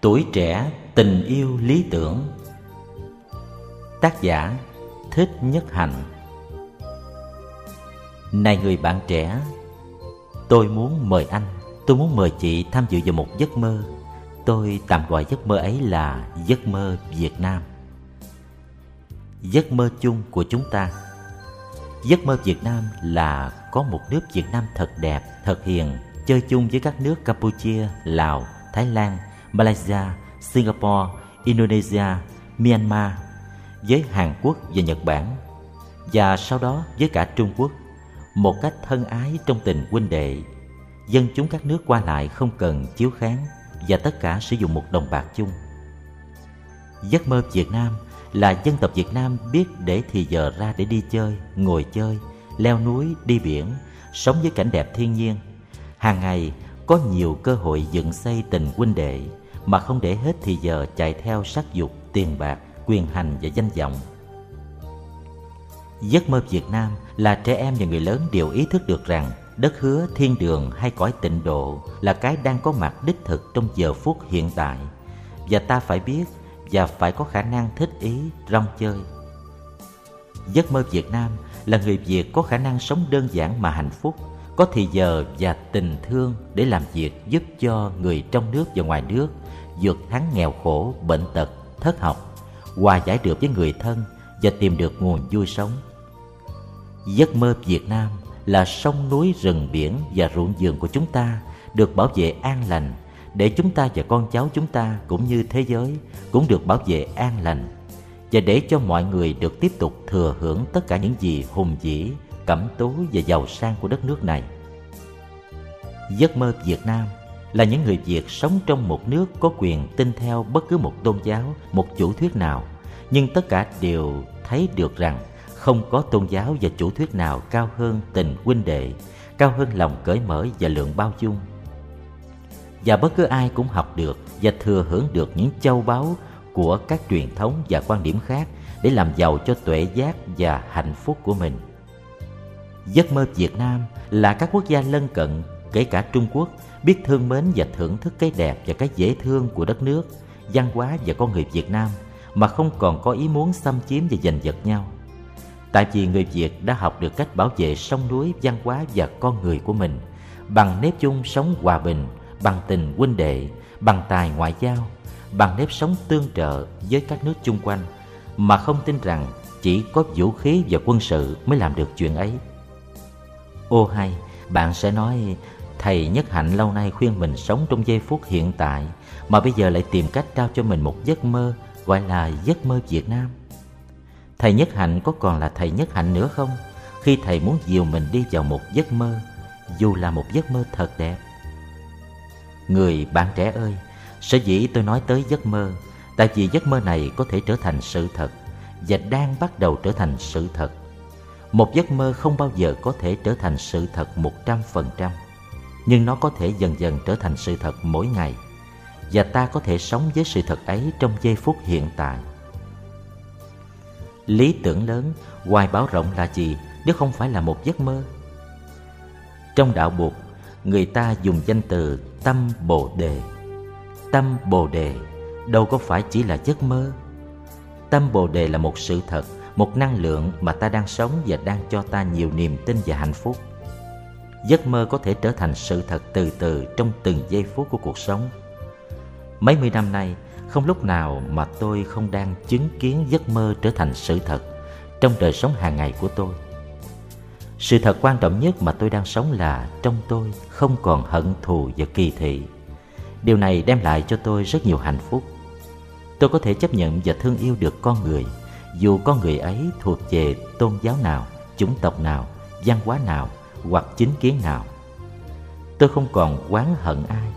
Tuổi trẻ tình yêu lý tưởng. Tác giả Thích Nhất Hạnh. Này người bạn trẻ Tôi muốn mời anh Tôi muốn mời chị tham dự vào một giấc mơ. Tôi tạm gọi giấc mơ ấy là giấc mơ Việt Nam. Giấc mơ chung của chúng ta. Giấc mơ Việt Nam là có một nước Việt Nam thật đẹp, thật hiền Chơi chung với các nước Campuchia, Lào, Thái Lan, Malaysia, Singapore, Indonesia, Myanmar Với Hàn Quốc và Nhật Bản. Và sau đó với cả Trung Quốc. Một cách thân ái trong tình huynh đệ. Dân chúng các nước qua lại không cần chiếu kháng Và tất cả sử dụng một đồng bạc chung. Giấc mơ Việt Nam là dân tộc Việt Nam biết để thì giờ ra để đi chơi, ngồi chơi, leo núi, đi biển, sống với cảnh đẹp thiên nhiên. Hàng ngày có nhiều cơ hội dựng xây tình huynh đệ mà không để hết thì giờ chạy theo sắc dục, tiền bạc, quyền hành và danh vọng. Giấc mơ Việt Nam là trẻ em và người lớn đều ý thức được rằng đất hứa, thiên đường hay cõi tịnh độ là cái đang có mặt đích thực trong giờ phút hiện tại. Và ta phải biết và phải có khả năng thích ý rong chơi. Giấc mơ Việt Nam là người Việt có khả năng sống đơn giản mà hạnh phúc, có thì giờ và tình thương để làm việc giúp cho người trong nước và ngoài nước vượt thắng nghèo khổ, bệnh tật, thất học, hòa giải được với người thân và tìm được nguồn vui sống. Giấc mơ Việt Nam là sông núi rừng biển và ruộng vườn của chúng ta được bảo vệ an lành để chúng ta và con cháu chúng ta cũng như thế giới cũng được bảo vệ an lành và để cho mọi người được tiếp tục thừa hưởng tất cả những gì hùng vĩ, cẩm tú và giàu sang của đất nước này. Giấc mơ Việt Nam là những người Việt sống trong một nước có quyền tin theo bất cứ một tôn giáo, một chủ thuyết nào, nhưng tất cả đều thấy được rằng không có tôn giáo và chủ thuyết nào cao hơn tình huynh đệ, cao hơn lòng cởi mở và lượng bao dung và bất cứ ai cũng học được và thừa hưởng được những châu báu của các truyền thống và quan điểm khác để làm giàu cho tuệ giác và hạnh phúc của mình. Giấc mơ Việt Nam là các quốc gia lân cận, kể cả Trung Quốc, biết thương mến và thưởng thức cái đẹp và cái dễ thương của đất nước, văn hóa và con người Việt Nam mà không còn có ý muốn xâm chiếm và giành giật nhau. Tại vì người Việt đã học được cách bảo vệ sông núi, văn hóa và con người của mình bằng nếp chung sống hòa bình, bằng tình huynh đệ, bằng tài ngoại giao, bằng nếp sống tương trợ với các nước chung quanh mà không tin rằng chỉ có vũ khí và quân sự mới làm được chuyện ấy. Ô hay, bạn sẽ nói thầy Nhất Hạnh lâu nay khuyên mình sống trong giây phút hiện tại mà bây giờ lại tìm cách trao cho mình một giấc mơ gọi là giấc mơ Việt Nam. Thầy Nhất Hạnh có còn là thầy Nhất Hạnh nữa không? Khi thầy muốn dìu mình đi vào một giấc mơ, dù là một giấc mơ thật đẹp. Người bạn trẻ ơi, sở dĩ tôi nói tới giấc mơ, tại vì giấc mơ này có thể trở thành sự thật và đang bắt đầu trở thành sự thật. Một giấc mơ không bao giờ có thể trở thành sự thật một trăm phần trăm, nhưng nó có thể dần dần trở thành sự thật mỗi ngày và ta có thể sống với sự thật ấy trong giây phút hiện tại. Lý tưởng lớn, hoài bão rộng là gì nếu không phải là một giấc mơ? Trong đạo buộc người ta dùng danh từ tâm bồ đề tâm bồ đề đâu có phải chỉ là giấc mơ tâm bồ đề là một sự thật một năng lượng mà ta đang sống và đang cho ta nhiều niềm tin và hạnh phúc giấc mơ có thể trở thành sự thật từ từ trong từng giây phút của cuộc sống mấy mươi năm nay không lúc nào mà tôi không đang chứng kiến giấc mơ trở thành sự thật trong đời sống hàng ngày của tôi sự thật quan trọng nhất mà tôi đang sống là trong tôi không còn hận thù và kỳ thị. Điều này đem lại cho tôi rất nhiều hạnh phúc. Tôi có thể chấp nhận và thương yêu được con người, dù con người ấy thuộc về tôn giáo nào, chủng tộc nào, văn hóa nào hoặc chính kiến nào. Tôi không còn oán hận ai,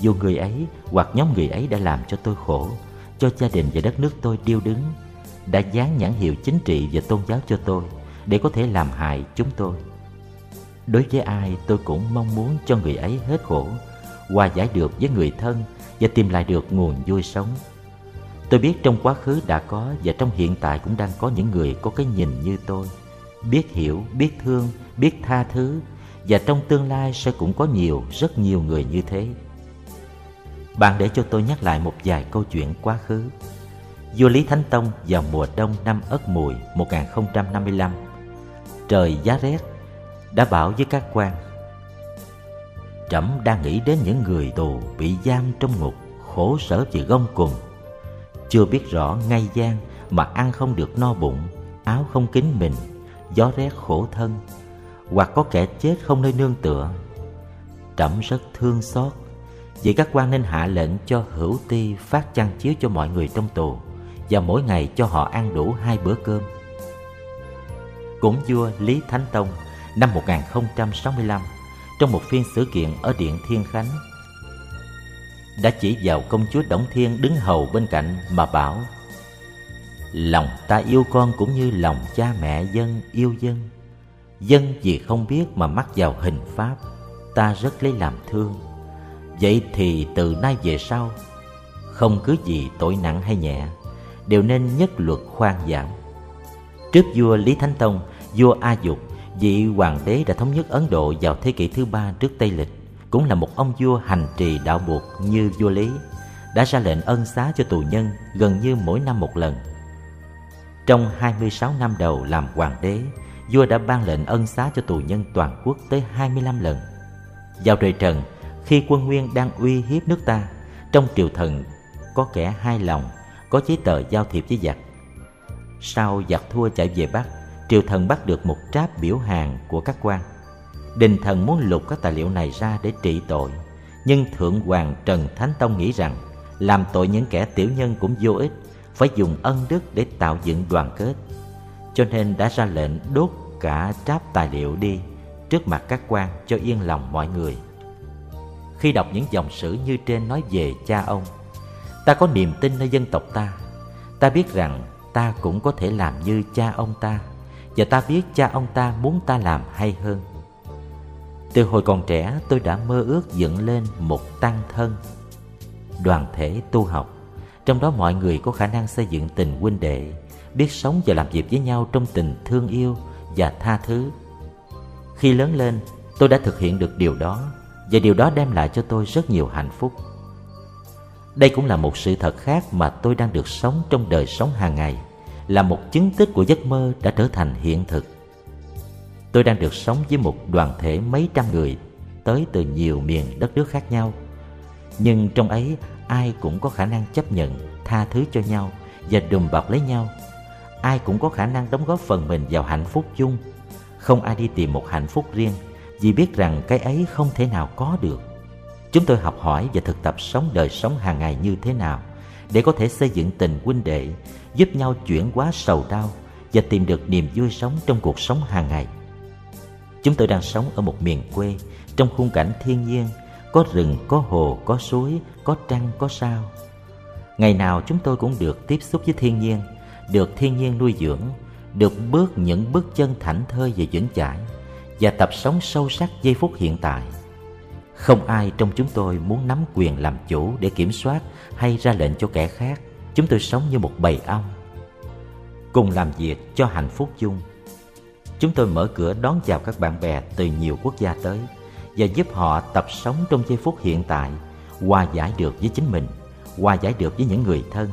dù người ấy hoặc nhóm người ấy đã làm cho tôi khổ, cho gia đình và đất nước tôi điêu đứng, đã dán nhãn hiệu chính trị và tôn giáo cho tôi để có thể làm hại chúng tôi. Đối với ai tôi cũng mong muốn cho người ấy hết khổ, hòa giải được với người thân và tìm lại được nguồn vui sống. Tôi biết trong quá khứ đã có và trong hiện tại cũng đang có những người có cái nhìn như tôi, biết hiểu, biết thương, biết tha thứ và trong tương lai sẽ cũng có nhiều, rất nhiều người như thế. Bạn để cho tôi nhắc lại một vài câu chuyện quá khứ. Vua Lý Thánh Tông vào mùa đông năm Ất Mùi 1055. Trời giá rét, đã bảo với các quan Trẫm đang nghĩ đến những người tù bị giam trong ngục khổ sở vì gông cùng chưa biết rõ ngay gian mà ăn không được no bụng áo không kín mình gió rét khổ thân, hoặc có kẻ chết không nơi nương tựa. Trẫm rất thương xót vậy các quan nên hạ lệnh cho hữu ti phát chăn chiếu cho mọi người trong tù, và mỗi ngày cho họ ăn đủ hai bữa cơm. Cũng vua lý thánh tông năm 1065 trong một phiên sự kiện ở Điện Thiên Khánh, đã chỉ vào công chúa Đổng Thiên đứng hầu bên cạnh mà bảo Lòng ta yêu con cũng như lòng cha mẹ dân yêu dân. Dân vì không biết mà mắc vào hình pháp, Ta rất lấy làm thương. Vậy thì từ nay về sau, Không cứ gì tội nặng hay nhẹ, Đều nên nhất luật khoan giảm. Trước vua Lý Thánh Tông, Vua A Dục, Vị hoàng đế đã thống nhất Ấn Độ vào thế kỷ thứ ba trước Tây Lịch, cũng là một ông vua hành trì đạo buộc như vua Lý, đã ra lệnh ân xá cho tù nhân gần như mỗi năm một lần. Trong 26 năm đầu làm hoàng đế, vua đã ban lệnh ân xá cho tù nhân toàn quốc tới 25 lần. Vào đời trần, khi quân Nguyên đang uy hiếp nước ta, trong triều thần có kẻ hai lòng, có giấy tờ giao thiệp với giặc. Sau giặc thua chạy về Bắc, triều thần bắt được một tráp biểu hàng của các quan đình thần muốn lục các tài liệu này ra để trị tội nhưng thượng hoàng trần thánh tông nghĩ rằng làm tội những kẻ tiểu nhân cũng vô ích phải dùng ân đức để tạo dựng đoàn kết. Cho nên đã ra lệnh đốt cả tráp tài liệu đi trước mặt các quan cho yên lòng mọi người. Khi đọc những dòng sử như trên nói về cha ông, ta có niềm tin nơi dân tộc ta. Ta biết rằng ta cũng có thể làm như cha ông ta, và ta biết cha ông ta muốn ta làm hay hơn. Từ hồi còn trẻ, tôi đã mơ ước dựng lên một tăng thân, đoàn thể tu học trong đó mọi người có khả năng xây dựng tình huynh đệ, biết sống và làm việc với nhau trong tình thương yêu và tha thứ. Khi lớn lên, tôi đã thực hiện được điều đó và điều đó đem lại cho tôi rất nhiều hạnh phúc. Đây cũng là một sự thật khác mà tôi đang được sống trong đời sống hàng ngày, là một chứng tích của giấc mơ đã trở thành hiện thực. Tôi đang được sống với một đoàn thể mấy trăm người tới từ nhiều miền đất nước khác nhau. Nhưng trong ấy ai cũng có khả năng chấp nhận, tha thứ cho nhau và đùm bọc lấy nhau. Ai cũng có khả năng đóng góp phần mình vào hạnh phúc chung. Không ai đi tìm một hạnh phúc riêng vì biết rằng cái ấy không thể nào có được. Chúng tôi học hỏi và thực tập sống đời sống hàng ngày như thế nào để có thể xây dựng tình huynh đệ, giúp nhau chuyển hóa sầu đau và tìm được niềm vui sống trong cuộc sống hàng ngày. Chúng tôi đang sống ở một miền quê Trong khung cảnh thiên nhiên có rừng, có hồ, có suối Có trăng, có sao. Ngày nào chúng tôi cũng được tiếp xúc với thiên nhiên Được thiên nhiên nuôi dưỡng Được bước những bước chân thảnh thơi và vững chãi Và tập sống sâu sắc giây phút hiện tại. Không ai trong chúng tôi muốn nắm quyền làm chủ để kiểm soát Hay ra lệnh cho kẻ khác. Chúng tôi sống như một bầy ong Cùng làm việc cho hạnh phúc chung. Chúng tôi mở cửa đón chào các bạn bè từ nhiều quốc gia tới và giúp họ tập sống trong giây phút hiện tại, hòa giải được với chính mình, hòa giải được với những người thân.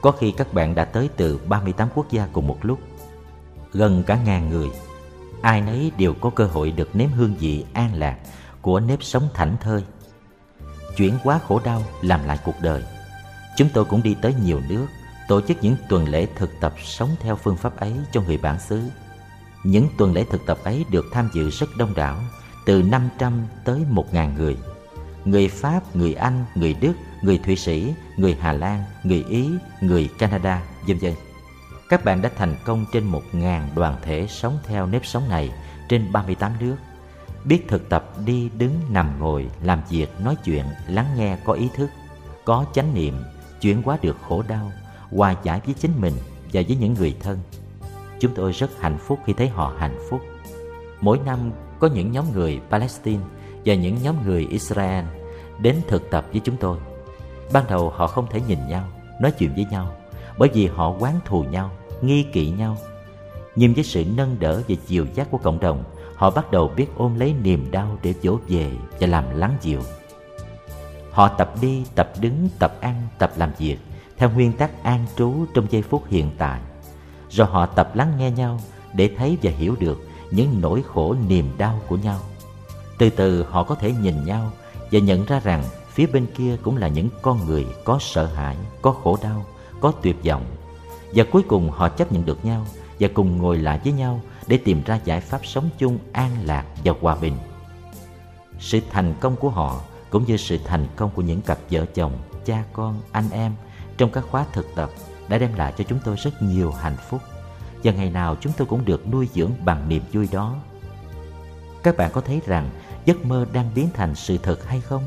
Có khi các bạn đã tới từ 38 quốc gia cùng một lúc, gần cả ngàn người. Ai nấy đều có cơ hội được nếm hương vị an lạc của nếp sống thảnh thơi. Chuyển quá khổ đau làm lại cuộc đời. Chúng tôi cũng đi tới nhiều nước, tổ chức những tuần lễ thực tập sống theo phương pháp ấy cho người bản xứ những tuần lễ thực tập ấy được tham dự rất đông đảo, từ 500 tới 1.000 người. Người Pháp, người Anh, người Đức, người Thụy Sĩ, người Hà Lan, người Ý, người Canada, vân vân. Các bạn đã thành công trên 1.000 đoàn thể sống theo nếp sống này trên 38 nước. Biết thực tập đi, đứng, nằm, ngồi, làm việc, nói chuyện, lắng nghe có ý thức, có chánh niệm, chuyển hóa được khổ đau, hòa giải với chính mình và với những người thân Chúng tôi rất hạnh phúc khi thấy họ hạnh phúc. Mỗi năm có những nhóm người Palestine và những nhóm người Israel đến thực tập với chúng tôi. Ban đầu họ không thể nhìn nhau, nói chuyện với nhau bởi vì họ quán thù nhau, nghi kỵ nhau. Nhưng với sự nâng đỡ và chiều giác của cộng đồng, họ bắt đầu biết ôm lấy niềm đau để dỗ về và làm lắng dịu. Họ tập đi, tập đứng, tập ăn, tập làm việc theo nguyên tắc an trú trong giây phút hiện tại. Rồi họ tập lắng nghe nhau để thấy và hiểu được những nỗi khổ niềm đau của nhau. Từ từ họ có thể nhìn nhau và nhận ra rằng phía bên kia cũng là những con người có sợ hãi, có khổ đau, có tuyệt vọng. Và cuối cùng họ chấp nhận được nhau và cùng ngồi lại với nhau để tìm ra giải pháp sống chung an lạc và hòa bình. Sự thành công của họ cũng như sự thành công của những cặp vợ chồng, cha con, anh em trong các khóa thực tập đã đem lại cho chúng tôi rất nhiều hạnh phúc và ngày nào chúng tôi cũng được nuôi dưỡng bằng niềm vui đó. Các bạn có thấy rằng giấc mơ đang biến thành sự thật hay không?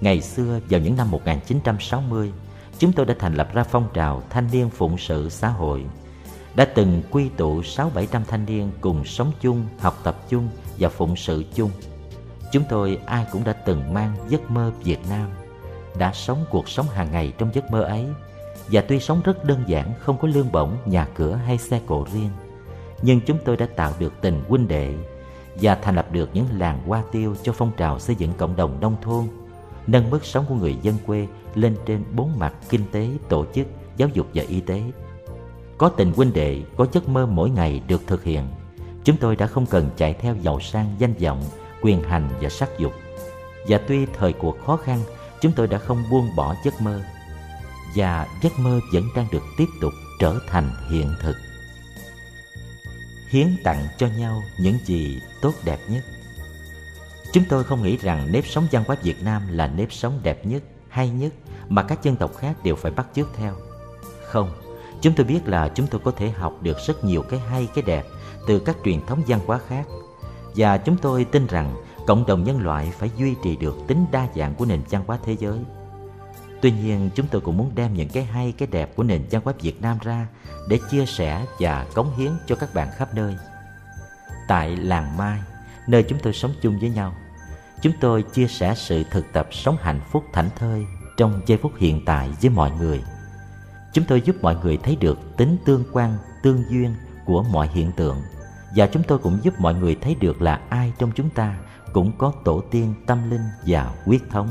Ngày xưa vào những năm 1960, chúng tôi đã thành lập ra phong trào thanh niên phụng sự xã hội đã từng quy tụ sáu bảy trăm thanh niên cùng sống chung, học tập chung và phụng sự chung. Chúng tôi ai cũng đã từng mang giấc mơ Việt Nam, đã sống cuộc sống hàng ngày trong giấc mơ ấy và tuy sống rất đơn giản, không có lương bổng, nhà cửa hay xe cộ riêng, nhưng chúng tôi đã tạo được tình huynh đệ và thành lập được những làng hoa tiêu cho phong trào xây dựng cộng đồng nông thôn, nâng mức sống của người dân quê lên trên bốn mặt kinh tế, tổ chức, giáo dục và y tế. Có tình huynh đệ, có giấc mơ mỗi ngày được thực hiện. Chúng tôi đã không cần chạy theo giàu sang danh vọng, quyền hành và sắc dục. Và tuy thời cuộc khó khăn, chúng tôi đã không buông bỏ giấc mơ. Và giấc mơ vẫn đang được tiếp tục trở thành hiện thực. Hiến tặng cho nhau những gì tốt đẹp nhất. Chúng tôi không nghĩ rằng nếp sống văn hóa Việt Nam là nếp sống đẹp nhất, hay nhất mà các dân tộc khác đều phải bắt chước theo. Không, Chúng tôi biết là chúng tôi có thể học được rất nhiều cái hay cái đẹp từ các truyền thống văn hóa khác và chúng tôi tin rằng cộng đồng nhân loại phải duy trì được tính đa dạng của nền văn hóa thế giới. Tuy nhiên, chúng tôi cũng muốn đem những cái hay cái đẹp của nền văn hóa Việt Nam ra để chia sẻ và cống hiến cho các bạn khắp nơi. Tại làng Mai, nơi chúng tôi sống chung với nhau, chúng tôi chia sẻ sự thực tập sống hạnh phúc thảnh thơi trong giây phút hiện tại với mọi người. Chúng tôi giúp mọi người thấy được tính tương quan, tương duyên của mọi hiện tượng và chúng tôi cũng giúp mọi người thấy được là ai trong chúng ta cũng có tổ tiên tâm linh và huyết thống.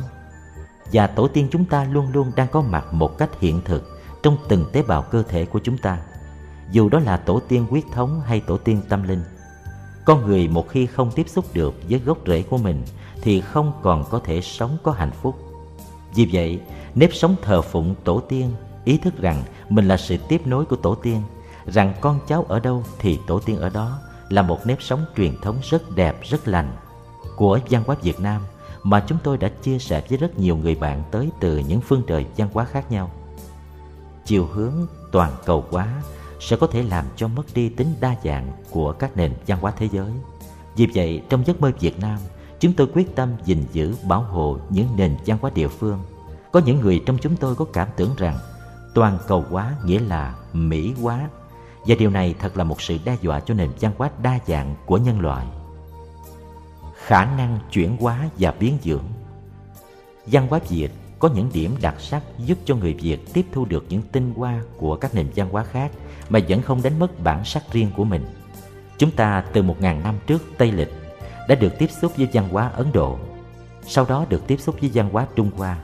Và tổ tiên chúng ta luôn luôn đang có mặt một cách hiện thực trong từng tế bào cơ thể của chúng ta. Dù đó là tổ tiên huyết thống hay tổ tiên tâm linh. Con người một khi không tiếp xúc được với gốc rễ của mình thì không còn có thể sống có hạnh phúc. Vì vậy, nếp sống thờ phụng tổ tiên ý thức rằng mình là sự tiếp nối của tổ tiên rằng con cháu ở đâu thì tổ tiên ở đó là một nếp sống truyền thống rất đẹp rất lành của văn hóa việt nam mà chúng tôi đã chia sẻ với rất nhiều người bạn tới từ những phương trời văn hóa khác nhau. Chiều hướng toàn cầu hóa sẽ có thể làm cho mất đi tính đa dạng của các nền văn hóa thế giới. Vì vậy, trong giấc mơ việt nam, chúng tôi quyết tâm gìn giữ, bảo hộ những nền văn hóa địa phương. Có những người trong chúng tôi có cảm tưởng rằng toàn cầu hóa nghĩa là mỹ hóa, và điều này thật là một sự đe dọa cho nền văn hóa đa dạng của nhân loại khả năng chuyển hóa và biến dưỡng văn hóa việt có những điểm đặc sắc giúp cho người việt tiếp thu được những tinh hoa của các nền văn hóa khác mà vẫn không đánh mất bản sắc riêng của mình chúng ta từ một ngàn năm trước tây lịch đã được tiếp xúc với văn hóa ấn độ sau đó được tiếp xúc với văn hóa trung hoa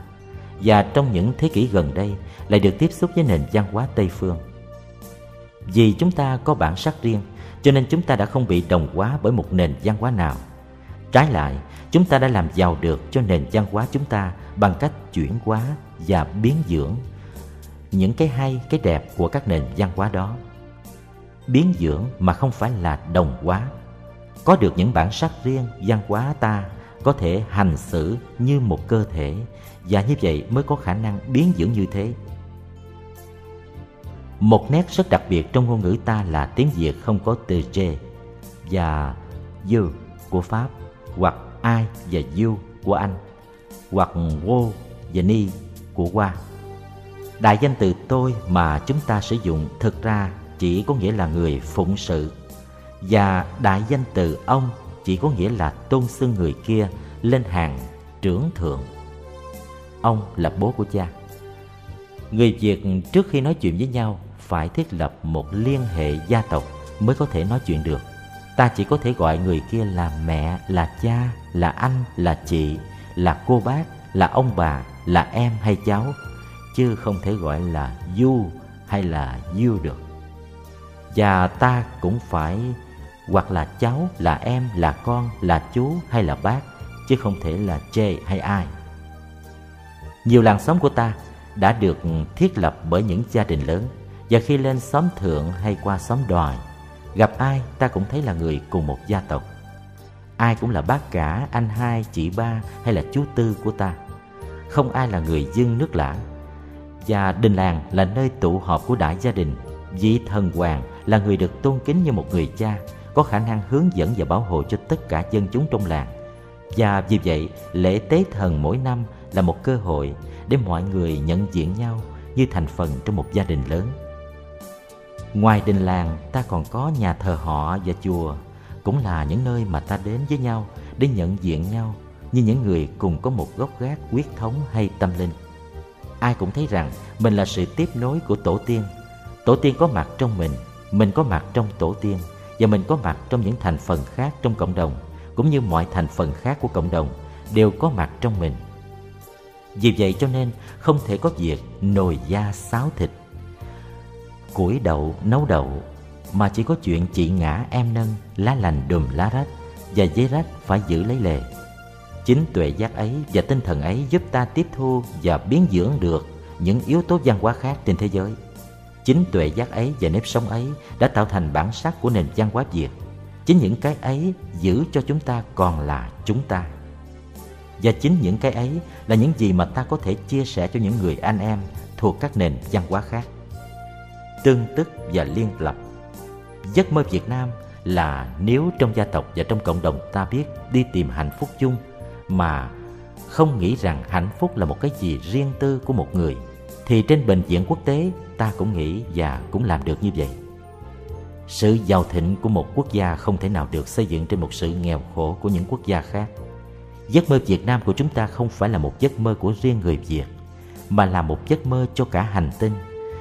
và trong những thế kỷ gần đây lại được tiếp xúc với nền văn hóa Tây phương. Vì chúng ta có bản sắc riêng, cho nên chúng ta đã không bị đồng hóa bởi một nền văn hóa nào. Trái lại, chúng ta đã làm giàu được cho nền văn hóa chúng ta bằng cách chuyển hóa và biến dưỡng những cái hay, cái đẹp của các nền văn hóa đó. Biến dưỡng mà không phải là đồng hóa. Có được những bản sắc riêng, văn hóa ta có thể hành xử như một cơ thể và như vậy mới có khả năng biến dưỡng như thế một nét rất đặc biệt trong ngôn ngữ ta là tiếng Việt không có từ j và dư của Pháp hoặc ai và you của Anh, hoặc wo và ni của qua Đại danh từ tôi mà chúng ta sử dụng thực ra chỉ có nghĩa là người phụng sự, và đại danh từ ông chỉ có nghĩa là tôn xưng người kia lên hàng trưởng thượng. Ông là bố của cha. Người Việt trước khi nói chuyện với nhau phải thiết lập một liên hệ gia tộc mới có thể nói chuyện được ta chỉ có thể gọi người kia là mẹ, là cha, là anh, là chị, là cô bác, là ông bà, là em hay cháu, chứ không thể gọi là you hay là you được. Và ta cũng phải hoặc là cháu, là em, là con, là chú hay là bác, chứ không thể là chê hay ai. Nhiều làng xóm của ta đã được thiết lập bởi những gia đình lớn, và khi lên xóm thượng hay qua xóm đòi gặp ai, ta cũng thấy là người cùng một gia tộc. Ai cũng là bác cả, anh hai, chị ba hay là chú tư của ta. Không ai là người dân nước lã. Và đình làng là nơi tụ họp của đại gia đình. Vị thần hoàng là người được tôn kính như một người cha, có khả năng hướng dẫn và bảo hộ cho tất cả dân chúng trong làng. Và vì vậy, lễ tế thần mỗi năm là một cơ hội để mọi người nhận diện nhau như thành phần trong một gia đình lớn ngoài đình làng, ta còn có nhà thờ họ và chùa. Cũng là những nơi mà ta đến với nhau, để nhận diện nhau, như những người cùng có một gốc gác quyết thống hay tâm linh. Ai cũng thấy rằng mình là sự tiếp nối của tổ tiên. Tổ tiên có mặt trong mình mình có mặt trong tổ tiên, và mình có mặt trong những thành phần khác trong cộng đồng, cũng như mọi thành phần khác của cộng đồng đều có mặt trong mình. Vì vậy cho nên không thể có việc nồi da xáo thịt củi đậu nấu đậu, mà chỉ có chuyện chị ngã em nâng, lá lành đùm lá rách và giấy rách phải giữ lấy lề. Chính tuệ giác ấy và tinh thần ấy giúp ta tiếp thu và biến dưỡng được những yếu tố văn hóa khác trên thế giới. Chính tuệ giác ấy và nếp sống ấy đã tạo thành bản sắc của nền văn hóa việt. Chính những cái ấy giữ cho chúng ta còn là chúng ta. Và chính những cái ấy là những gì mà ta có thể chia sẻ cho những người anh em thuộc các nền văn hóa khác tương tức và liên lập. Giấc mơ việt nam là nếu trong gia tộc và trong cộng đồng ta biết đi tìm hạnh phúc chung, mà không nghĩ rằng hạnh phúc là một cái gì riêng tư của một người, thì trên bệnh viện quốc tế ta cũng nghĩ và cũng làm được như vậy. Sự giàu thịnh của một quốc gia không thể nào được xây dựng trên một sự nghèo khổ của những quốc gia khác. Giấc mơ việt nam của chúng ta không phải là một giấc mơ của riêng người việt, mà là một giấc mơ cho cả hành tinh.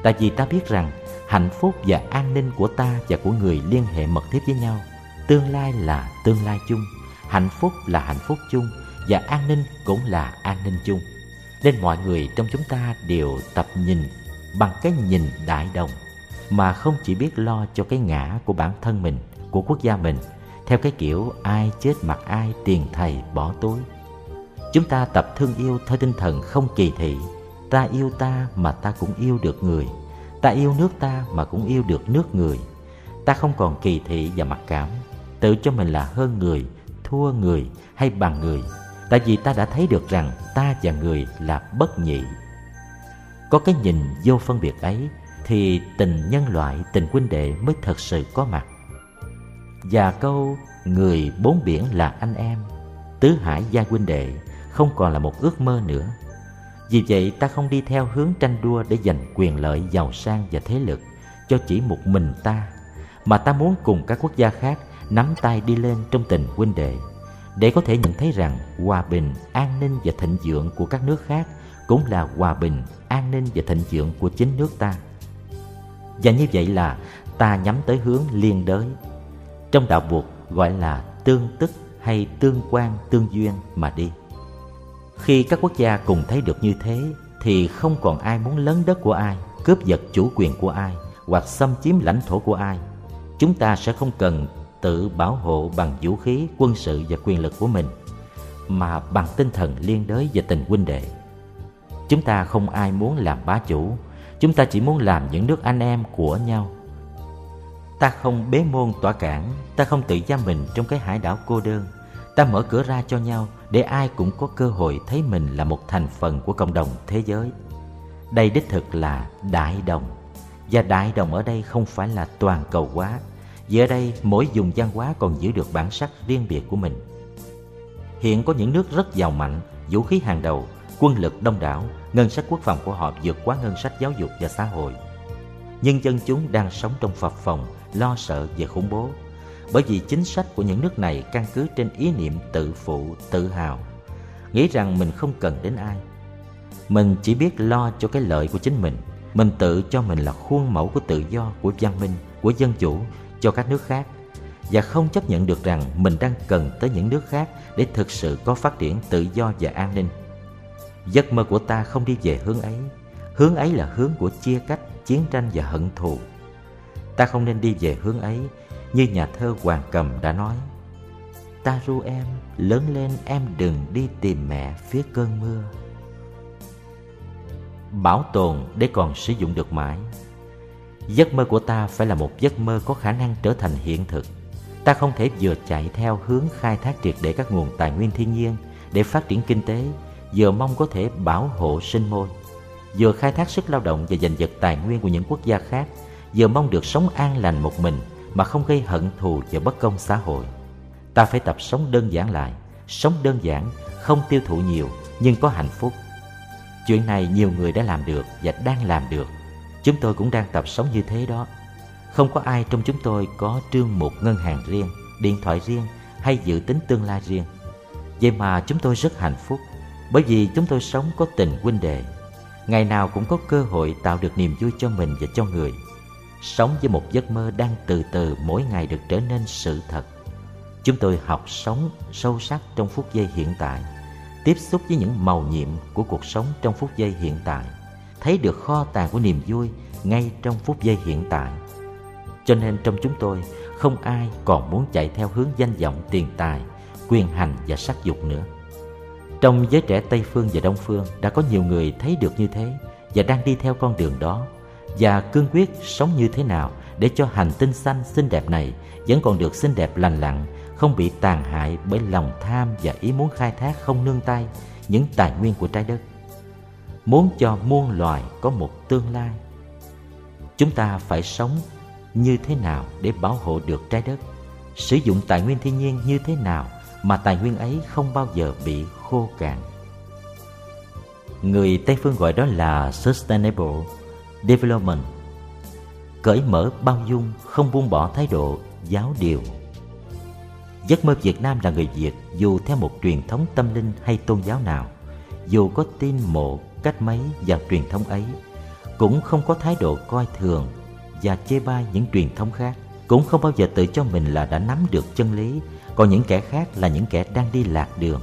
Tại vì ta biết rằng hạnh phúc và an ninh của ta và của người liên hệ mật thiết với nhau. Tương lai là tương lai chung, hạnh phúc là hạnh phúc chung, và an ninh cũng là an ninh chung. Nên mọi người trong chúng ta đều tập nhìn bằng cái nhìn đại đồng, mà không chỉ biết lo cho cái ngã của bản thân mình, của quốc gia mình, theo cái kiểu ai chết mặc ai, tiền thầy bỏ túi. Chúng ta tập thương yêu theo tinh thần không kỳ thị, ta yêu ta mà ta cũng yêu được người ta yêu nước ta mà cũng yêu được nước người. Ta không còn kỳ thị và mặc cảm. Tự cho mình là hơn người, thua người hay bằng người. Tại vì ta đã thấy được rằng ta và người là bất nhị. Có cái nhìn vô phân biệt ấy, thì tình nhân loại, tình huynh đệ mới thật sự có mặt. Và câu người bốn biển là anh em, tứ hải gia huynh đệ không còn là một ước mơ nữa vì vậy ta không đi theo hướng tranh đua để giành quyền lợi giàu sang và thế lực cho chỉ một mình ta mà ta muốn cùng các quốc gia khác nắm tay đi lên trong tình huynh đệ để có thể nhận thấy rằng hòa bình, an ninh và thịnh vượng của các nước khác cũng là hòa bình, an ninh và thịnh vượng của chính nước ta. Và như vậy là ta nhắm tới hướng liên đới. Trong đạo buộc gọi là tương tức hay tương quan tương duyên mà đi. Khi các quốc gia cùng thấy được như thế thì không còn ai muốn lớn đất của ai, cướp giật chủ quyền của ai hoặc xâm chiếm lãnh thổ của ai. Chúng ta sẽ không cần tự bảo hộ bằng vũ khí, quân sự và quyền lực của mình mà bằng tinh thần liên đới và tình huynh đệ. Chúng ta không ai muốn làm bá chủ, chúng ta chỉ muốn làm những nước anh em của nhau. Ta không bế môn tỏa cản, ta không tự giam mình trong cái hải đảo cô đơn. Ta mở cửa ra cho nhau để ai cũng có cơ hội thấy mình là một thành phần của cộng đồng thế giới. Đây đích thực là đại đồng. Và đại đồng ở đây không phải là toàn cầu hóa vì ở đây mỗi vùng văn hóa còn giữ được bản sắc riêng biệt của mình. Hiện có những nước rất giàu mạnh, vũ khí hàng đầu, quân lực đông đảo, ngân sách quốc phòng của họ vượt quá ngân sách giáo dục và xã hội. Nhưng dân chúng đang sống trong phập phòng, lo sợ về khủng bố. Bởi vì chính sách của những nước này căn cứ trên ý niệm tự phụ, tự hào, nghĩ rằng mình không cần đến ai. Mình chỉ biết lo cho cái lợi của chính mình. Mình tự cho mình là khuôn mẫu của tự do, của văn minh, của dân chủ cho các nước khác và không chấp nhận được rằng mình đang cần tới những nước khác để thực sự có phát triển tự do và an ninh. Giấc mơ của ta không đi về hướng ấy Hướng ấy là hướng của chia cách, chiến tranh và hận thù Ta không nên đi về hướng ấy như nhà thơ Hoàng Cầm đã nói Ta ru em, lớn lên em đừng đi tìm mẹ phía cơn mưa. Bảo tồn để còn sử dụng được mãi. Giấc mơ của ta phải là một giấc mơ có khả năng trở thành hiện thực. Ta không thể vừa chạy theo hướng khai thác triệt để các nguồn tài nguyên thiên nhiên để phát triển kinh tế, vừa mong có thể bảo hộ sinh môi, vừa khai thác sức lao động và giành giật tài nguyên của những quốc gia khác, vừa mong được sống an lành một mình mà không gây hận thù và bất công xã hội. Ta phải tập sống đơn giản lại, sống đơn giản, không tiêu thụ nhiều nhưng có hạnh phúc. Chuyện này nhiều người đã làm được và đang làm được. Chúng tôi cũng đang tập sống như thế đó. Không có ai trong chúng tôi có trương mục ngân hàng riêng, điện thoại riêng hay dự tính tương lai riêng. Vậy mà chúng tôi rất hạnh phúc bởi vì chúng tôi sống có tình huynh đệ. Ngày nào cũng có cơ hội tạo được niềm vui cho mình và cho người. Sống với một giấc mơ đang từ từ mỗi ngày được trở nên sự thật. Chúng tôi học sống sâu sắc trong phút giây hiện tại, tiếp xúc với những màu nhiệm của cuộc sống trong phút giây hiện tại, thấy được kho tàng của niềm vui ngay trong phút giây hiện tại cho nên trong chúng tôi không ai còn muốn chạy theo hướng danh vọng tiền tài, quyền hành và sắc dục nữa. Trong giới trẻ Tây Phương và Đông Phương đã có nhiều người thấy được như thế và đang đi theo con đường đó và cương quyết sống như thế nào để cho hành tinh xanh xinh đẹp này vẫn còn được xinh đẹp lành lặn, không bị tàn hại bởi lòng tham và ý muốn khai thác không nương tay những tài nguyên của trái đất. Muốn cho muôn loài có một tương lai, chúng ta phải sống như thế nào để bảo hộ được trái đất? Sử dụng tài nguyên thiên nhiên như thế nào mà tài nguyên ấy không bao giờ bị khô cạn? Người tây phương gọi đó là sustainable development. Cởi mở bao dung, không buông bỏ thái độ, giáo điều. Giấc mơ việt nam là người việt, dù theo một truyền thống tâm linh hay tôn giáo nào, dù có tin mộ, cách mấy vào truyền thống ấy, cũng không có thái độ coi thường và chê bai những truyền thống khác, cũng không bao giờ tự cho mình là đã nắm được chân lý, còn những kẻ khác là những kẻ đang đi lạc đường.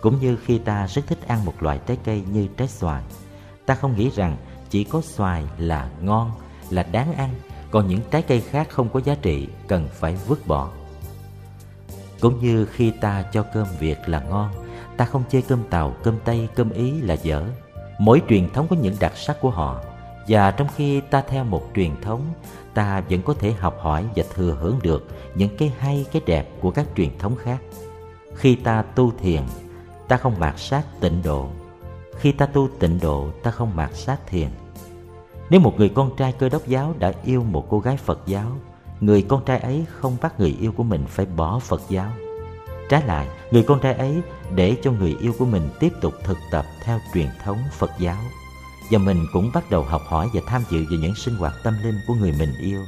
Cũng như khi ta rất thích ăn một loại trái cây như trái xoài, ta không nghĩ rằng chỉ có xoài là ngon, là đáng ăn, còn những trái cây khác không có giá trị, cần phải vứt bỏ. Cũng như khi ta cho cơm việt là ngon, ta không chê cơm tàu, cơm tây, cơm ý là dở. Mỗi truyền thống có những đặc sắc của họ, và trong khi ta theo một truyền thống, ta vẫn có thể học hỏi và thừa hưởng được những cái hay, cái đẹp của các truyền thống khác. Khi ta tu thiền, ta không mạt sát tịnh độ. Khi ta tu tịnh độ, ta không mạt sát thiền nếu một người con trai cơ đốc giáo đã yêu một cô gái phật giáo người con trai ấy không bắt người yêu của mình phải bỏ phật giáo trái lại người con trai ấy để cho người yêu của mình tiếp tục thực tập theo truyền thống phật giáo và mình cũng bắt đầu học hỏi và tham dự vào những sinh hoạt tâm linh của người mình yêu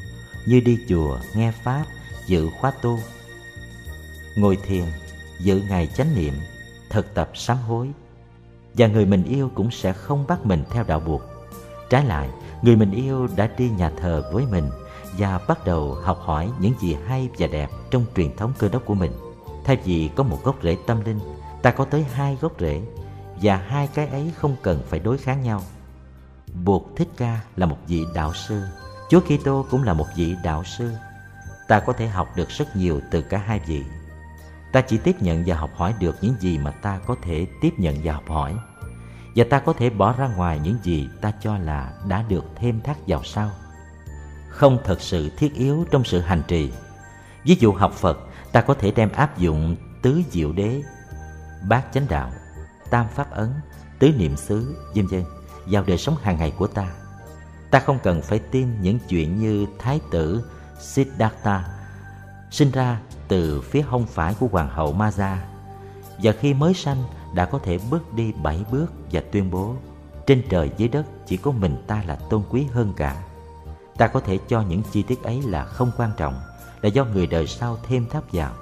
như đi chùa, nghe pháp, dự khóa tu, ngồi thiền, dự ngày chánh niệm, thực tập sám hối. Và người mình yêu cũng sẽ không bắt mình theo đạo buộc. Trái lại, người mình yêu đã đi nhà thờ với mình và bắt đầu học hỏi những gì hay và đẹp trong truyền thống cơ đốc của mình. Thay vì có một gốc rễ tâm linh, ta có tới hai gốc rễ và hai cái ấy không cần phải đối kháng nhau buộc Thích Ca là một vị đạo sư, Chúa Kitô cũng là một vị đạo sư. Ta có thể học được rất nhiều từ cả hai vị. Ta chỉ tiếp nhận và học hỏi được những gì mà ta có thể tiếp nhận và học hỏi. Và ta có thể bỏ ra ngoài những gì ta cho là đã được thêm thắt vào sau. Không thật sự thiết yếu trong sự hành trì. Ví dụ học Phật, ta có thể đem áp dụng tứ diệu đế, bát chánh đạo, tam pháp ấn, tứ niệm xứ, vân vân vào đời sống hàng ngày của ta. Ta không cần phải tin những chuyện như Thái tử Siddhartha sinh ra từ phía hông phải của Hoàng hậu Maza và khi mới sanh đã có thể bước đi bảy bước và tuyên bố trên trời dưới đất chỉ có mình ta là tôn quý hơn cả. Ta có thể cho những chi tiết ấy là không quan trọng, là do người đời sau thêm thắp vào.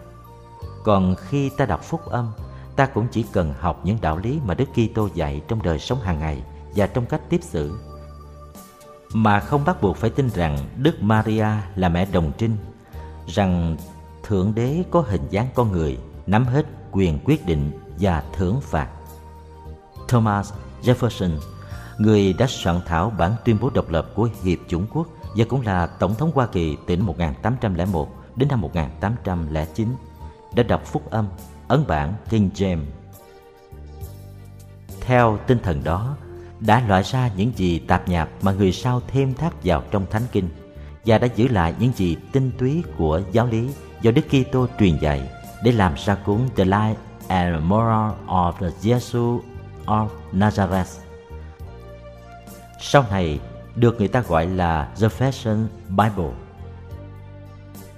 Còn khi ta đọc phúc âm, ta cũng chỉ cần học những đạo lý mà Đức Kitô dạy trong đời sống hàng ngày và trong cách tiếp xử mà không bắt buộc phải tin rằng Đức Maria là mẹ đồng trinh, rằng Thượng Đế có hình dáng con người, nắm hết quyền quyết định và thưởng phạt. Thomas Jefferson, người đã soạn thảo bản tuyên bố độc lập của Hiệp chủng quốc và cũng là Tổng thống Hoa Kỳ từ năm 1801 đến năm 1809, đã đọc phúc âm ấn bản King James. Theo tinh thần đó, đã loại ra những gì tạp nhạp mà người sau thêm thắt vào trong Thánh Kinh và đã giữ lại những gì tinh túy của giáo lý do Đức Kitô truyền dạy để làm ra cuốn The Life and Moral of the Jesus of Nazareth. Sau này được người ta gọi là Jefferson Bible.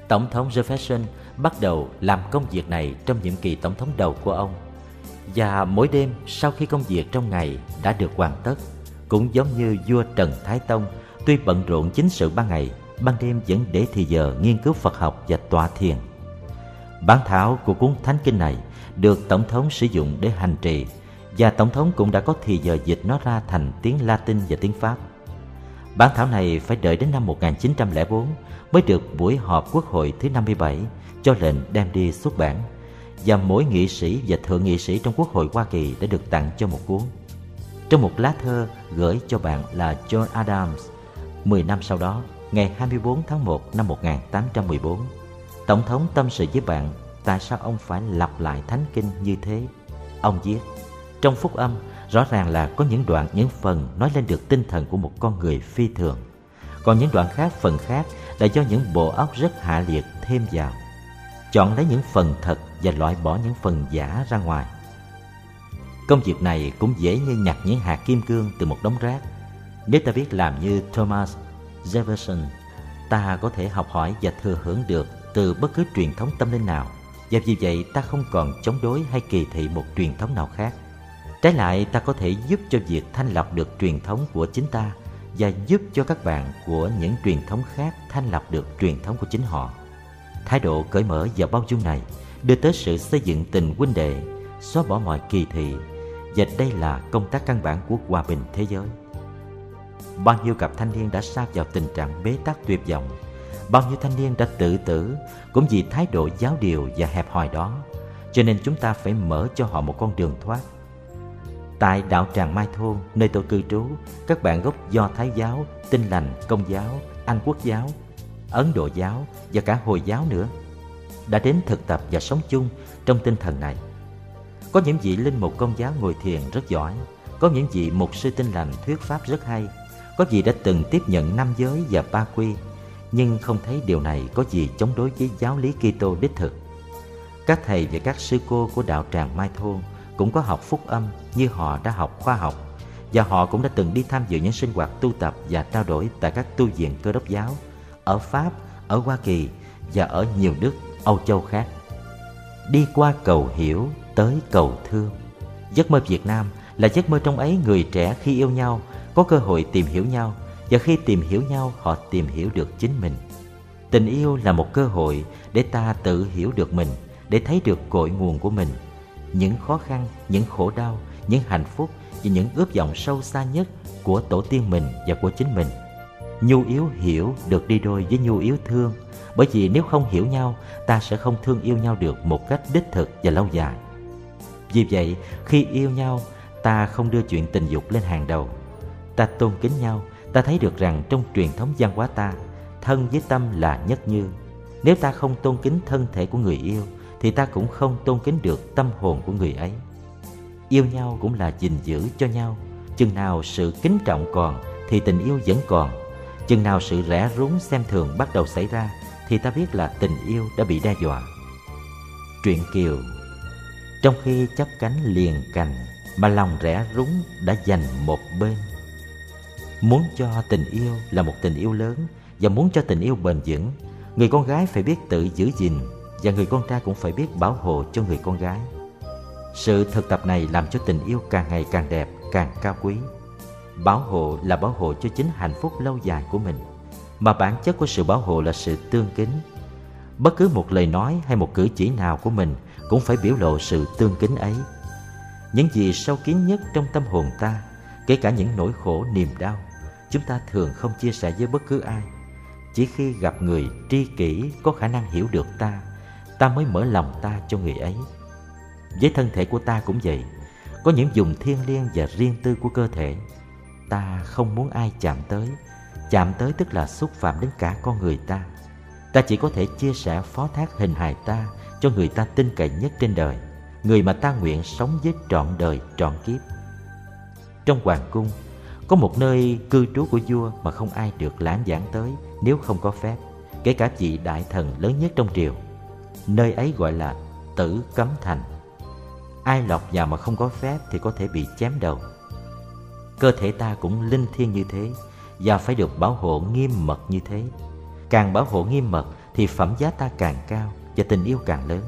Tổng thống Jefferson bắt đầu làm công việc này trong nhiệm kỳ tổng thống đầu của ông và mỗi đêm sau khi công việc trong ngày đã được hoàn tất, cũng giống như vua Trần Thái Tông, tuy bận rộn chính sự ban ngày, ban đêm vẫn để thì giờ nghiên cứu Phật học và tọa thiền bản thảo của cuốn thánh kinh này được tổng thống sử dụng để hành trì và tổng thống cũng đã có thì giờ dịch nó ra thành tiếng Latin và tiếng Pháp. Bản thảo này phải đợi đến năm 1904 mới được buổi họp quốc hội thứ 57 cho lệnh đem đi xuất bản và mỗi nghị sĩ và thượng nghị sĩ trong quốc hội Hoa Kỳ đã được tặng cho một cuốn. Trong một lá thơ gửi cho bạn là John Adams, 10 năm sau đó, ngày 24 tháng 1 năm 1814, Tổng thống tâm sự với bạn tại sao ông phải lặp lại thánh kinh như thế. Ông viết, trong phúc âm rõ ràng là có những đoạn những phần nói lên được tinh thần của một con người phi thường. Còn những đoạn khác phần khác là do những bộ óc rất hạ liệt thêm vào. Chọn lấy những phần thật và loại bỏ những phần giả ra ngoài. Công việc này cũng dễ như nhặt những hạt kim cương từ một đống rác. Nếu ta biết làm như Thomas Jefferson, ta có thể học hỏi và thừa hưởng được từ bất cứ truyền thống tâm linh nào và vì vậy ta không còn chống đối hay kỳ thị một truyền thống nào khác. Trái lại ta có thể giúp cho việc thanh lọc được truyền thống của chính ta và giúp cho các bạn của những truyền thống khác thanh lọc được truyền thống của chính họ. Thái độ cởi mở và bao dung này đưa tới sự xây dựng tình huynh đệ, xóa bỏ mọi kỳ thị và đây là công tác căn bản của hòa bình thế giới. Bao nhiêu cặp thanh niên đã sa vào tình trạng bế tắc tuyệt vọng bao nhiêu thanh niên đã tự tử cũng vì thái độ giáo điều và hẹp hòi đó, cho nên chúng ta phải mở cho họ một con đường thoát. Tại đạo tràng mai thôn, nơi tôi cư trú, các bạn gốc do thái giáo, tinh lành, công giáo, anh quốc giáo, ấn độ giáo và cả hồi giáo nữa, đã đến thực tập và sống chung trong tinh thần này. Có những vị linh mục công giáo ngồi thiền rất giỏi, có những vị mục sư tinh lành thuyết pháp rất hay, có vị đã từng tiếp nhận năm giới và ba quy nhưng không thấy điều này có gì chống đối với giáo lý Kitô đích thực. Các thầy và các sư cô của đạo tràng Mai Thôn cũng có học phúc âm như họ đã học khoa học và họ cũng đã từng đi tham dự những sinh hoạt tu tập và trao đổi tại các tu viện cơ đốc giáo ở Pháp, ở Hoa Kỳ và ở nhiều nước Âu Châu khác. Đi qua cầu hiểu tới cầu thương. Giấc mơ Việt Nam là giấc mơ trong ấy người trẻ khi yêu nhau có cơ hội tìm hiểu nhau và khi tìm hiểu nhau, họ tìm hiểu được chính mình. Tình yêu là một cơ hội để ta tự hiểu được mình, để thấy được cội nguồn của mình. Những khó khăn, những khổ đau, những hạnh phúc và những ước vọng sâu xa nhất của tổ tiên mình và của chính mình. Nhu yếu hiểu được đi đôi với nhu yếu thương, bởi vì nếu không hiểu nhau, ta sẽ không thương yêu nhau được một cách đích thực và lâu dài. Vì vậy, khi yêu nhau, ta không đưa chuyện tình dục lên hàng đầu. Ta tôn kính nhau ta thấy được rằng trong truyền thống văn hóa ta, thân với tâm là nhất như. Nếu ta không tôn kính thân thể của người yêu, thì ta cũng không tôn kính được tâm hồn của người ấy. Yêu nhau cũng là gìn giữ cho nhau. Chừng nào sự kính trọng còn, thì tình yêu vẫn còn. Chừng nào sự rẻ rúng xem thường bắt đầu xảy ra, thì ta biết là tình yêu đã bị đe dọa. Truyện kiều trong khi chấp cánh liền cành, mà lòng rẽ rúng đã dành một bên Muốn cho tình yêu là một tình yêu lớn và muốn cho tình yêu bền vững, người con gái phải biết tự giữ gìn và người con trai cũng phải biết bảo hộ cho người con gái. Sự thực tập này làm cho tình yêu càng ngày càng đẹp, càng cao quý. Bảo hộ là bảo hộ cho chính hạnh phúc lâu dài của mình, mà bản chất của sự bảo hộ là sự tương kính. Bất cứ một lời nói hay một cử chỉ nào của mình cũng phải biểu lộ sự tương kính ấy. Những gì sâu kín nhất trong tâm hồn ta, kể cả những nỗi khổ niềm đau, chúng ta thường không chia sẻ với bất cứ ai. Chỉ khi gặp người tri kỷ có khả năng hiểu được ta ta mới mở lòng ta cho người ấy. Với thân thể của ta cũng vậy. Có những vùng thiêng liêng và riêng tư của cơ thể, ta không muốn ai chạm tới. Chạm tới tức là xúc phạm đến cả con người ta. Ta chỉ có thể chia sẻ phó thác hình hài ta cho người ta tin cậy nhất trên đời, người mà ta nguyện sống với trọn đời, trọn kiếp. Trong hoàng cung có một nơi cư trú của vua mà không ai được lãng giảng tới, nếu không có phép, kể cả vị đại thần lớn nhất trong triều. Nơi ấy gọi là tử cấm thành. Ai lọt vào mà không có phép thì có thể bị chém đầu. Cơ thể ta cũng linh thiêng như thế, và phải được bảo hộ nghiêm mật như thế. Càng bảo hộ nghiêm mật thì phẩm giá ta càng cao và tình yêu càng lớn.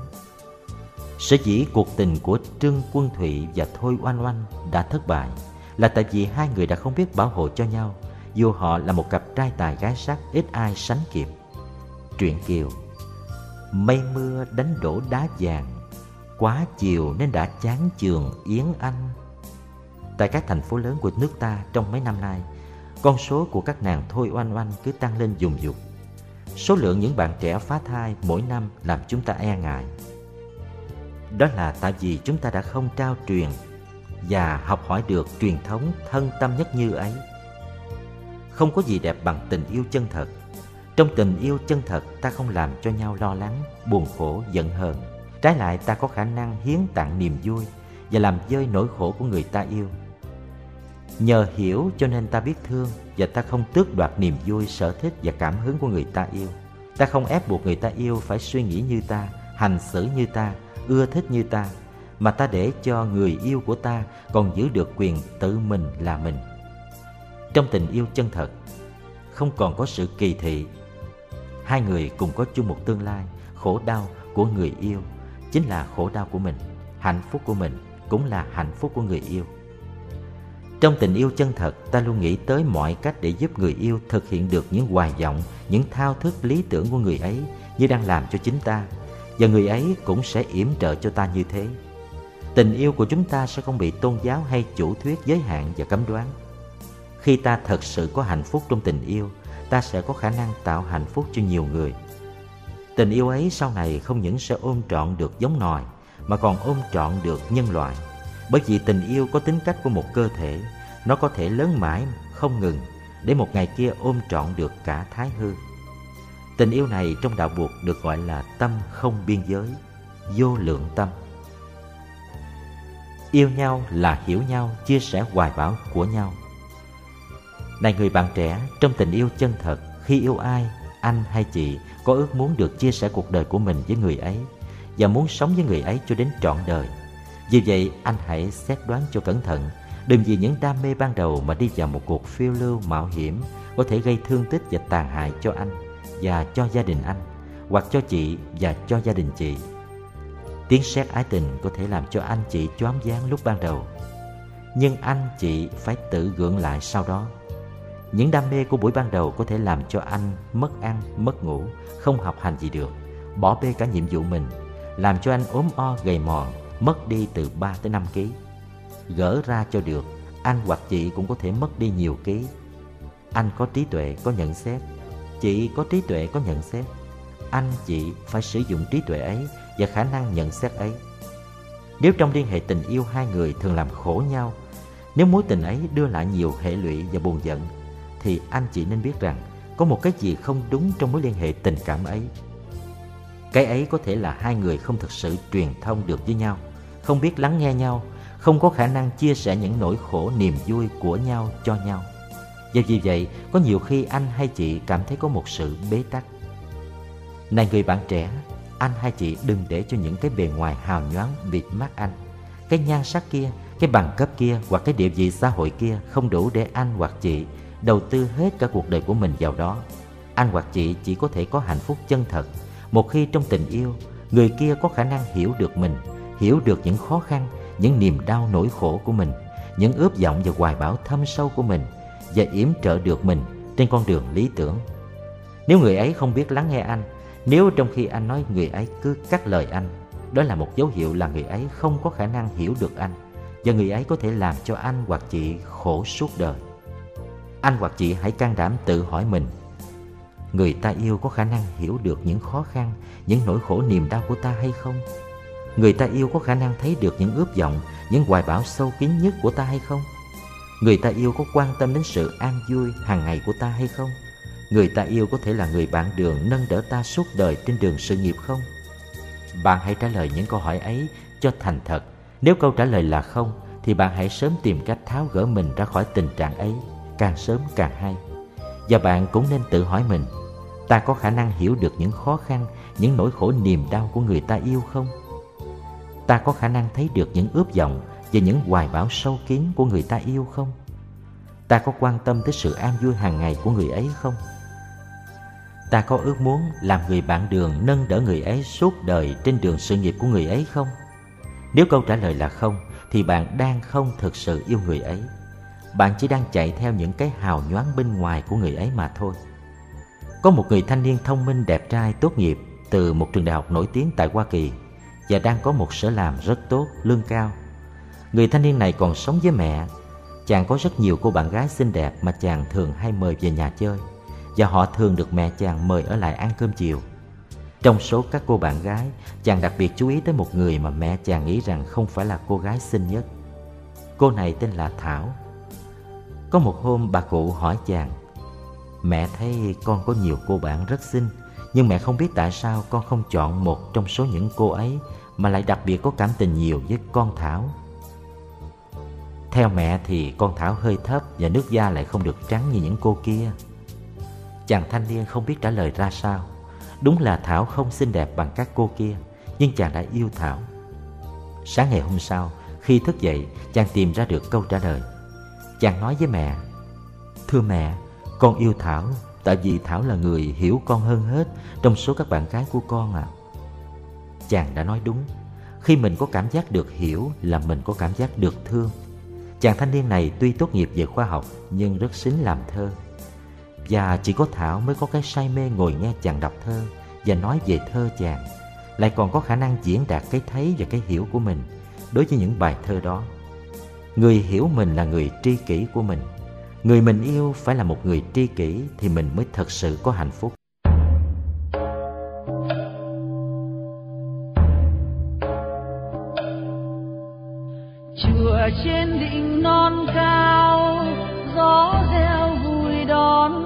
Sở dĩ cuộc tình của trương quân thụy và thôi oanh oanh đã thất bại là tại vì hai người đã không biết bảo hộ cho nhau, dù họ là một cặp trai tài gái sắc ít ai sánh kịp. Truyện kiều, mây mưa đánh đổ đá vàng, quá chiều nên đã chán trường yến anh. Tại các thành phố lớn của nước ta trong mấy năm nay, con số của các nàng thôi oanh oanh cứ tăng lên dùng dục số lượng những bạn trẻ phá thai mỗi năm làm chúng ta e ngại. Đó là tại vì chúng ta đã không trao truyền và học hỏi được truyền thống thân tâm nhất như ấy. Không có gì đẹp bằng tình yêu chân thật. Trong tình yêu chân thật, ta không làm cho nhau lo lắng, buồn khổ, giận hờn. Trái lại, ta có khả năng hiến tặng niềm vui và làm dơi nỗi khổ của người ta yêu. Nhờ hiểu cho nên ta biết thương và ta không tước đoạt niềm vui, sở thích và cảm hứng của người ta yêu. Ta không ép buộc người ta yêu phải suy nghĩ như ta, hành xử như ta, ưa thích như ta mà ta để cho người yêu của ta còn giữ được quyền tự mình là mình. Trong tình yêu chân thật, không còn có sự kỳ thị. Hai người cùng có chung một tương lai, khổ đau của người yêu chính là khổ đau của mình, hạnh phúc của mình cũng là hạnh phúc của người yêu. Trong tình yêu chân thật, ta luôn nghĩ tới mọi cách để giúp người yêu thực hiện được những hoài vọng, những thao thức lý tưởng của người ấy như đang làm cho chính ta. Và người ấy cũng sẽ yểm trợ cho ta như thế tình yêu của chúng ta sẽ không bị tôn giáo hay chủ thuyết, giới hạn và cấm đoán. Khi ta thật sự có hạnh phúc trong tình yêu, ta sẽ có khả năng tạo hạnh phúc cho nhiều người. Tình yêu ấy sau này không những sẽ ôm trọn được giống nòi, mà còn ôm trọn được nhân loại. Bởi vì tình yêu có tính cách của một cơ thể, nó có thể lớn mãi, không ngừng, để một ngày kia ôm trọn được cả thái hư. Tình yêu này trong đạo buộc được gọi là tâm không biên giới, vô lượng tâm yêu nhau là hiểu nhau, chia sẻ hoài bão của nhau. Này người bạn trẻ, trong tình yêu chân thật, khi yêu ai, anh hay chị có ước muốn được chia sẻ cuộc đời của mình với người ấy và muốn sống với người ấy cho đến trọn đời. Vì vậy, anh hãy xét đoán cho cẩn thận, Đừng vì những đam mê ban đầu mà đi vào một cuộc phiêu lưu mạo hiểm Có thể gây thương tích và tàn hại cho anh Và cho gia đình anh, Hoặc cho chị và cho gia đình chị. Tiếng sét ái tình có thể làm cho anh chị choáng váng lúc ban đầu Nhưng anh chị phải tự gượng lại sau đó Những đam mê của buổi ban đầu có thể làm cho anh mất ăn, mất ngủ Không học hành gì được Bỏ bê cả nhiệm vụ mình Làm cho anh ốm o gầy mòn mất đi từ 3 tới 5 kg. Gỡ ra cho được, anh hoặc chị cũng có thể mất đi nhiều ký. Anh có trí tuệ, có nhận xét. Chị có trí tuệ, có nhận xét. Anh, chị phải sử dụng trí tuệ ấy và khả năng nhận xét ấy. Nếu trong liên hệ tình yêu hai người thường làm khổ nhau, nếu mối tình ấy đưa lại nhiều hệ lụy và buồn giận, thì anh chị nên biết rằng có một cái gì không đúng trong mối liên hệ tình cảm ấy. Cái ấy có thể là hai người không thực sự truyền thông được với nhau không biết lắng nghe nhau, không có khả năng chia sẻ những nỗi khổ niềm vui của nhau cho nhau. Và vì vậy, có nhiều khi anh hay chị cảm thấy có một sự bế tắc. Này người bạn trẻ, anh hay chị đừng để cho những cái bề ngoài hào nhoáng bịt mắt anh. Cái nhan sắc kia, cái bằng cấp kia hoặc cái địa vị xã hội kia không đủ để anh hoặc chị đầu tư hết cả cuộc đời của mình vào đó. Anh hoặc chị chỉ có thể có hạnh phúc chân thật một khi trong tình yêu, người kia có khả năng hiểu được mình hiểu được những khó khăn, những niềm đau nỗi khổ của mình, những ướp vọng và hoài bão thâm sâu của mình và yểm trợ được mình trên con đường lý tưởng. Nếu người ấy không biết lắng nghe anh, nếu trong khi anh nói người ấy cứ cắt lời anh, đó là một dấu hiệu là người ấy không có khả năng hiểu được anh và người ấy có thể làm cho anh hoặc chị khổ suốt đời. Anh hoặc chị hãy can đảm tự hỏi mình Người ta yêu có khả năng hiểu được những khó khăn, những nỗi khổ niềm đau của ta hay không? Người ta yêu có khả năng thấy được những ước vọng, những hoài bão sâu kín nhất của ta hay không? Người ta yêu có quan tâm đến sự an vui hàng ngày của ta hay không? Người ta yêu có thể là người bạn đường nâng đỡ ta suốt đời trên đường sự nghiệp không? Bạn hãy trả lời những câu hỏi ấy cho thành thật. Nếu câu trả lời là không, thì bạn hãy sớm tìm cách tháo gỡ mình ra khỏi tình trạng ấy, càng sớm càng hay. Và bạn cũng nên tự hỏi mình, ta có khả năng hiểu được những khó khăn, những nỗi khổ niềm đau của người ta yêu không? Ta có khả năng thấy được những ướp vọng và những hoài bão sâu kín của người ta yêu không? Ta có quan tâm tới sự an vui hàng ngày của người ấy không? Ta có ước muốn làm người bạn đường nâng đỡ người ấy suốt đời trên đường sự nghiệp của người ấy không? Nếu câu trả lời là không, thì bạn đang không thực sự yêu người ấy. Bạn chỉ đang chạy theo những cái hào nhoáng bên ngoài của người ấy mà thôi. Có một người thanh niên thông minh đẹp trai tốt nghiệp từ một trường đại học nổi tiếng tại Hoa Kỳ và đang có một sở làm rất tốt, lương cao. Người thanh niên này còn sống với mẹ. Chàng có rất nhiều cô bạn gái xinh đẹp mà chàng thường hay mời về nhà chơi và họ thường được mẹ chàng mời ở lại ăn cơm chiều. Trong số các cô bạn gái, chàng đặc biệt chú ý tới một người mà mẹ chàng nghĩ rằng không phải là cô gái xinh nhất. Cô này tên là Thảo. Có một hôm bà cụ hỏi chàng, Mẹ thấy con có nhiều cô bạn rất xinh, nhưng mẹ không biết tại sao con không chọn một trong số những cô ấy mà lại đặc biệt có cảm tình nhiều với con Thảo. Theo mẹ thì con Thảo hơi thấp và nước da lại không được trắng như những cô kia. Chàng thanh niên không biết trả lời ra sao. Đúng là Thảo không xinh đẹp bằng các cô kia, nhưng chàng đã yêu Thảo. Sáng ngày hôm sau, khi thức dậy, chàng tìm ra được câu trả lời. Chàng nói với mẹ, Thưa mẹ, con yêu Thảo tại vì Thảo là người hiểu con hơn hết trong số các bạn gái của con à. Chàng đã nói đúng, khi mình có cảm giác được hiểu là mình có cảm giác được thương. Chàng thanh niên này tuy tốt nghiệp về khoa học nhưng rất xính làm thơ. Và chỉ có Thảo mới có cái say mê ngồi nghe chàng đọc thơ và nói về thơ chàng, lại còn có khả năng diễn đạt cái thấy và cái hiểu của mình đối với những bài thơ đó. Người hiểu mình là người tri kỷ của mình. Người mình yêu phải là một người tri kỷ thì mình mới thật sự có hạnh phúc. Chùa trên đỉnh non cao gió reo vui đón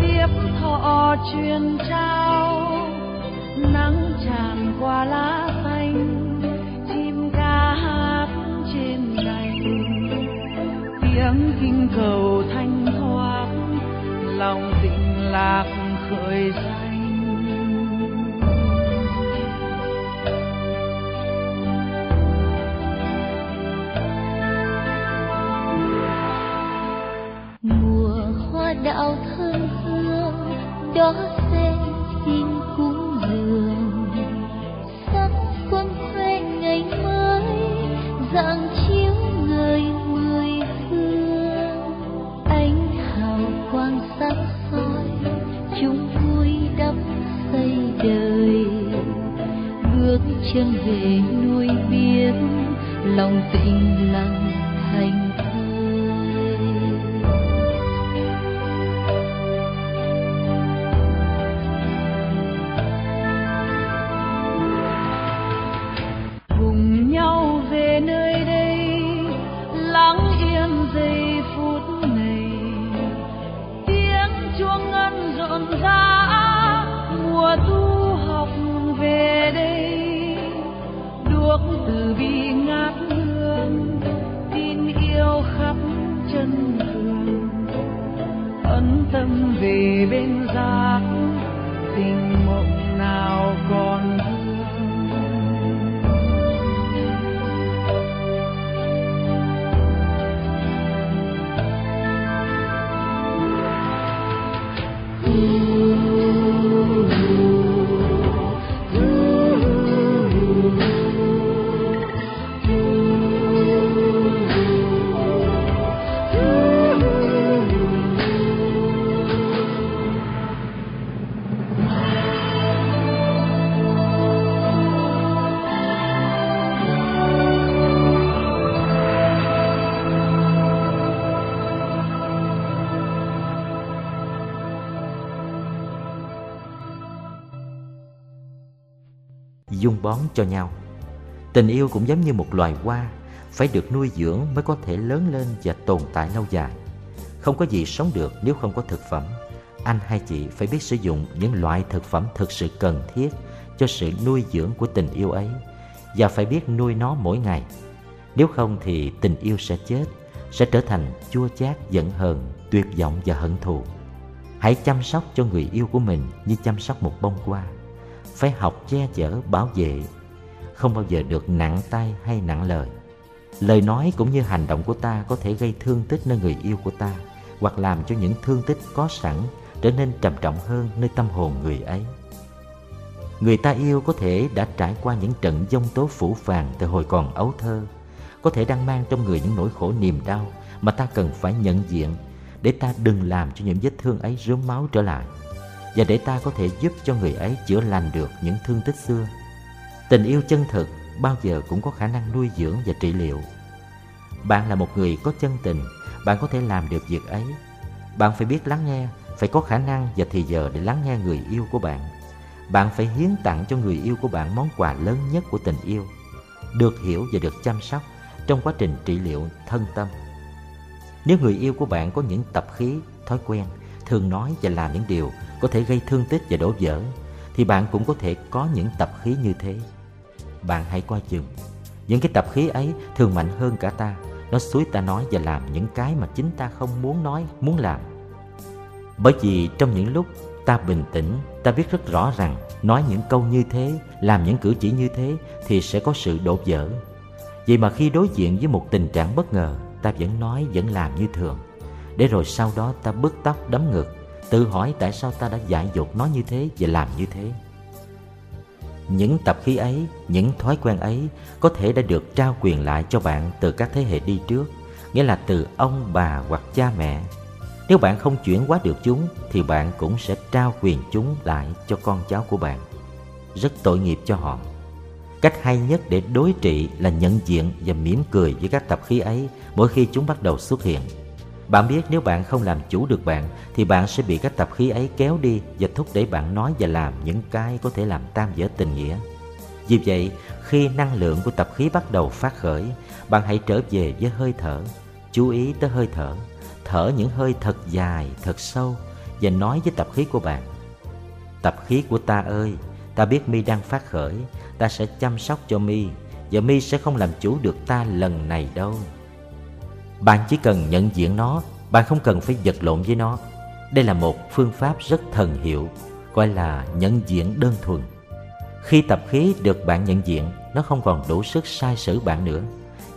tiếp thọ truyền trao. Nắng tràn qua lá xanh, chim ca hát trên cành tiếng kinh cầu thanh thoát, lòng tình lạc khởi ra hương bón cho nhau. Tình yêu cũng giống như một loài hoa, phải được nuôi dưỡng mới có thể lớn lên và tồn tại lâu dài. Không có gì sống được nếu không có thực phẩm. Anh hay chị phải biết sử dụng những loại thực phẩm thực sự cần thiết cho sự nuôi dưỡng của tình yêu ấy và phải biết nuôi nó mỗi ngày. Nếu không thì tình yêu sẽ chết, sẽ trở thành chua chát, giận hờn, tuyệt vọng và hận thù. Hãy chăm sóc cho người yêu của mình như chăm sóc một bông hoa phải học che chở, bảo vệ. Không bao giờ được nặng tay hay nặng lời. Lời nói cũng như hành động của ta có thể gây thương tích nơi người yêu của ta, hoặc làm cho những thương tích có sẵn trở nên trầm trọng hơn nơi tâm hồn người ấy. Người ta yêu có thể đã trải qua những trận giông tố phủ phàng từ hồi còn ấu thơ, có thể đang mang trong người những nỗi khổ niềm đau mà ta cần phải nhận diện để ta đừng làm cho những vết thương ấy rớm máu trở lại và để ta có thể giúp cho người ấy chữa lành được những thương tích xưa. Tình yêu chân thực bao giờ cũng có khả năng nuôi dưỡng và trị liệu. Bạn là một người có chân tình, bạn có thể làm được việc ấy. Bạn phải biết lắng nghe, phải có khả năng và thì giờ để lắng nghe người yêu của bạn. Bạn phải hiến tặng cho người yêu của bạn món quà lớn nhất của tình yêu, được hiểu và được chăm sóc trong quá trình trị liệu thân tâm. Nếu người yêu của bạn có những tập khí, thói quen, thường nói và làm những điều có thể gây thương tích và đổ vỡ, thì bạn cũng có thể có những tập khí như thế. Bạn hãy coi chừng. Những cái tập khí ấy thường mạnh hơn cả ta. Nó suối ta nói và làm những cái mà chính ta không muốn nói, muốn làm. Bởi vì trong những lúc ta bình tĩnh, ta biết rất rõ rằng nói những câu như thế, làm những cử chỉ như thế thì sẽ có sự đổ vỡ. Vậy mà khi đối diện với một tình trạng bất ngờ, ta vẫn nói, vẫn làm như thường. Để rồi sau đó ta bứt tóc, đấm ngực tự hỏi tại sao ta đã dạy dột nó như thế và làm như thế. Những tập khí ấy, những thói quen ấy có thể đã được trao quyền lại cho bạn từ các thế hệ đi trước, nghĩa là từ ông bà hoặc cha mẹ. Nếu bạn không chuyển hóa được chúng, thì bạn cũng sẽ trao quyền chúng lại cho con cháu của bạn. Rất tội nghiệp cho họ. Cách hay nhất để đối trị là nhận diện và mỉm cười với các tập khí ấy mỗi khi chúng bắt đầu xuất hiện bạn biết nếu bạn không làm chủ được bạn thì bạn sẽ bị các tập khí ấy kéo đi và thúc đẩy bạn nói và làm những cái có thể làm tan vỡ tình nghĩa. Vì vậy, khi năng lượng của tập khí bắt đầu phát khởi, bạn hãy trở về với hơi thở, chú ý tới hơi thở, thở những hơi thật dài, thật sâu và nói với tập khí của bạn. Tập khí của ta ơi, ta biết mi đang phát khởi, ta sẽ chăm sóc cho mi và mi sẽ không làm chủ được ta lần này đâu. Bạn chỉ cần nhận diện nó, bạn không cần phải vật lộn với nó. Đây là một phương pháp rất thần hiệu, gọi là nhận diện đơn thuần. Khi tập khí được bạn nhận diện, nó không còn đủ sức sai sử bạn nữa.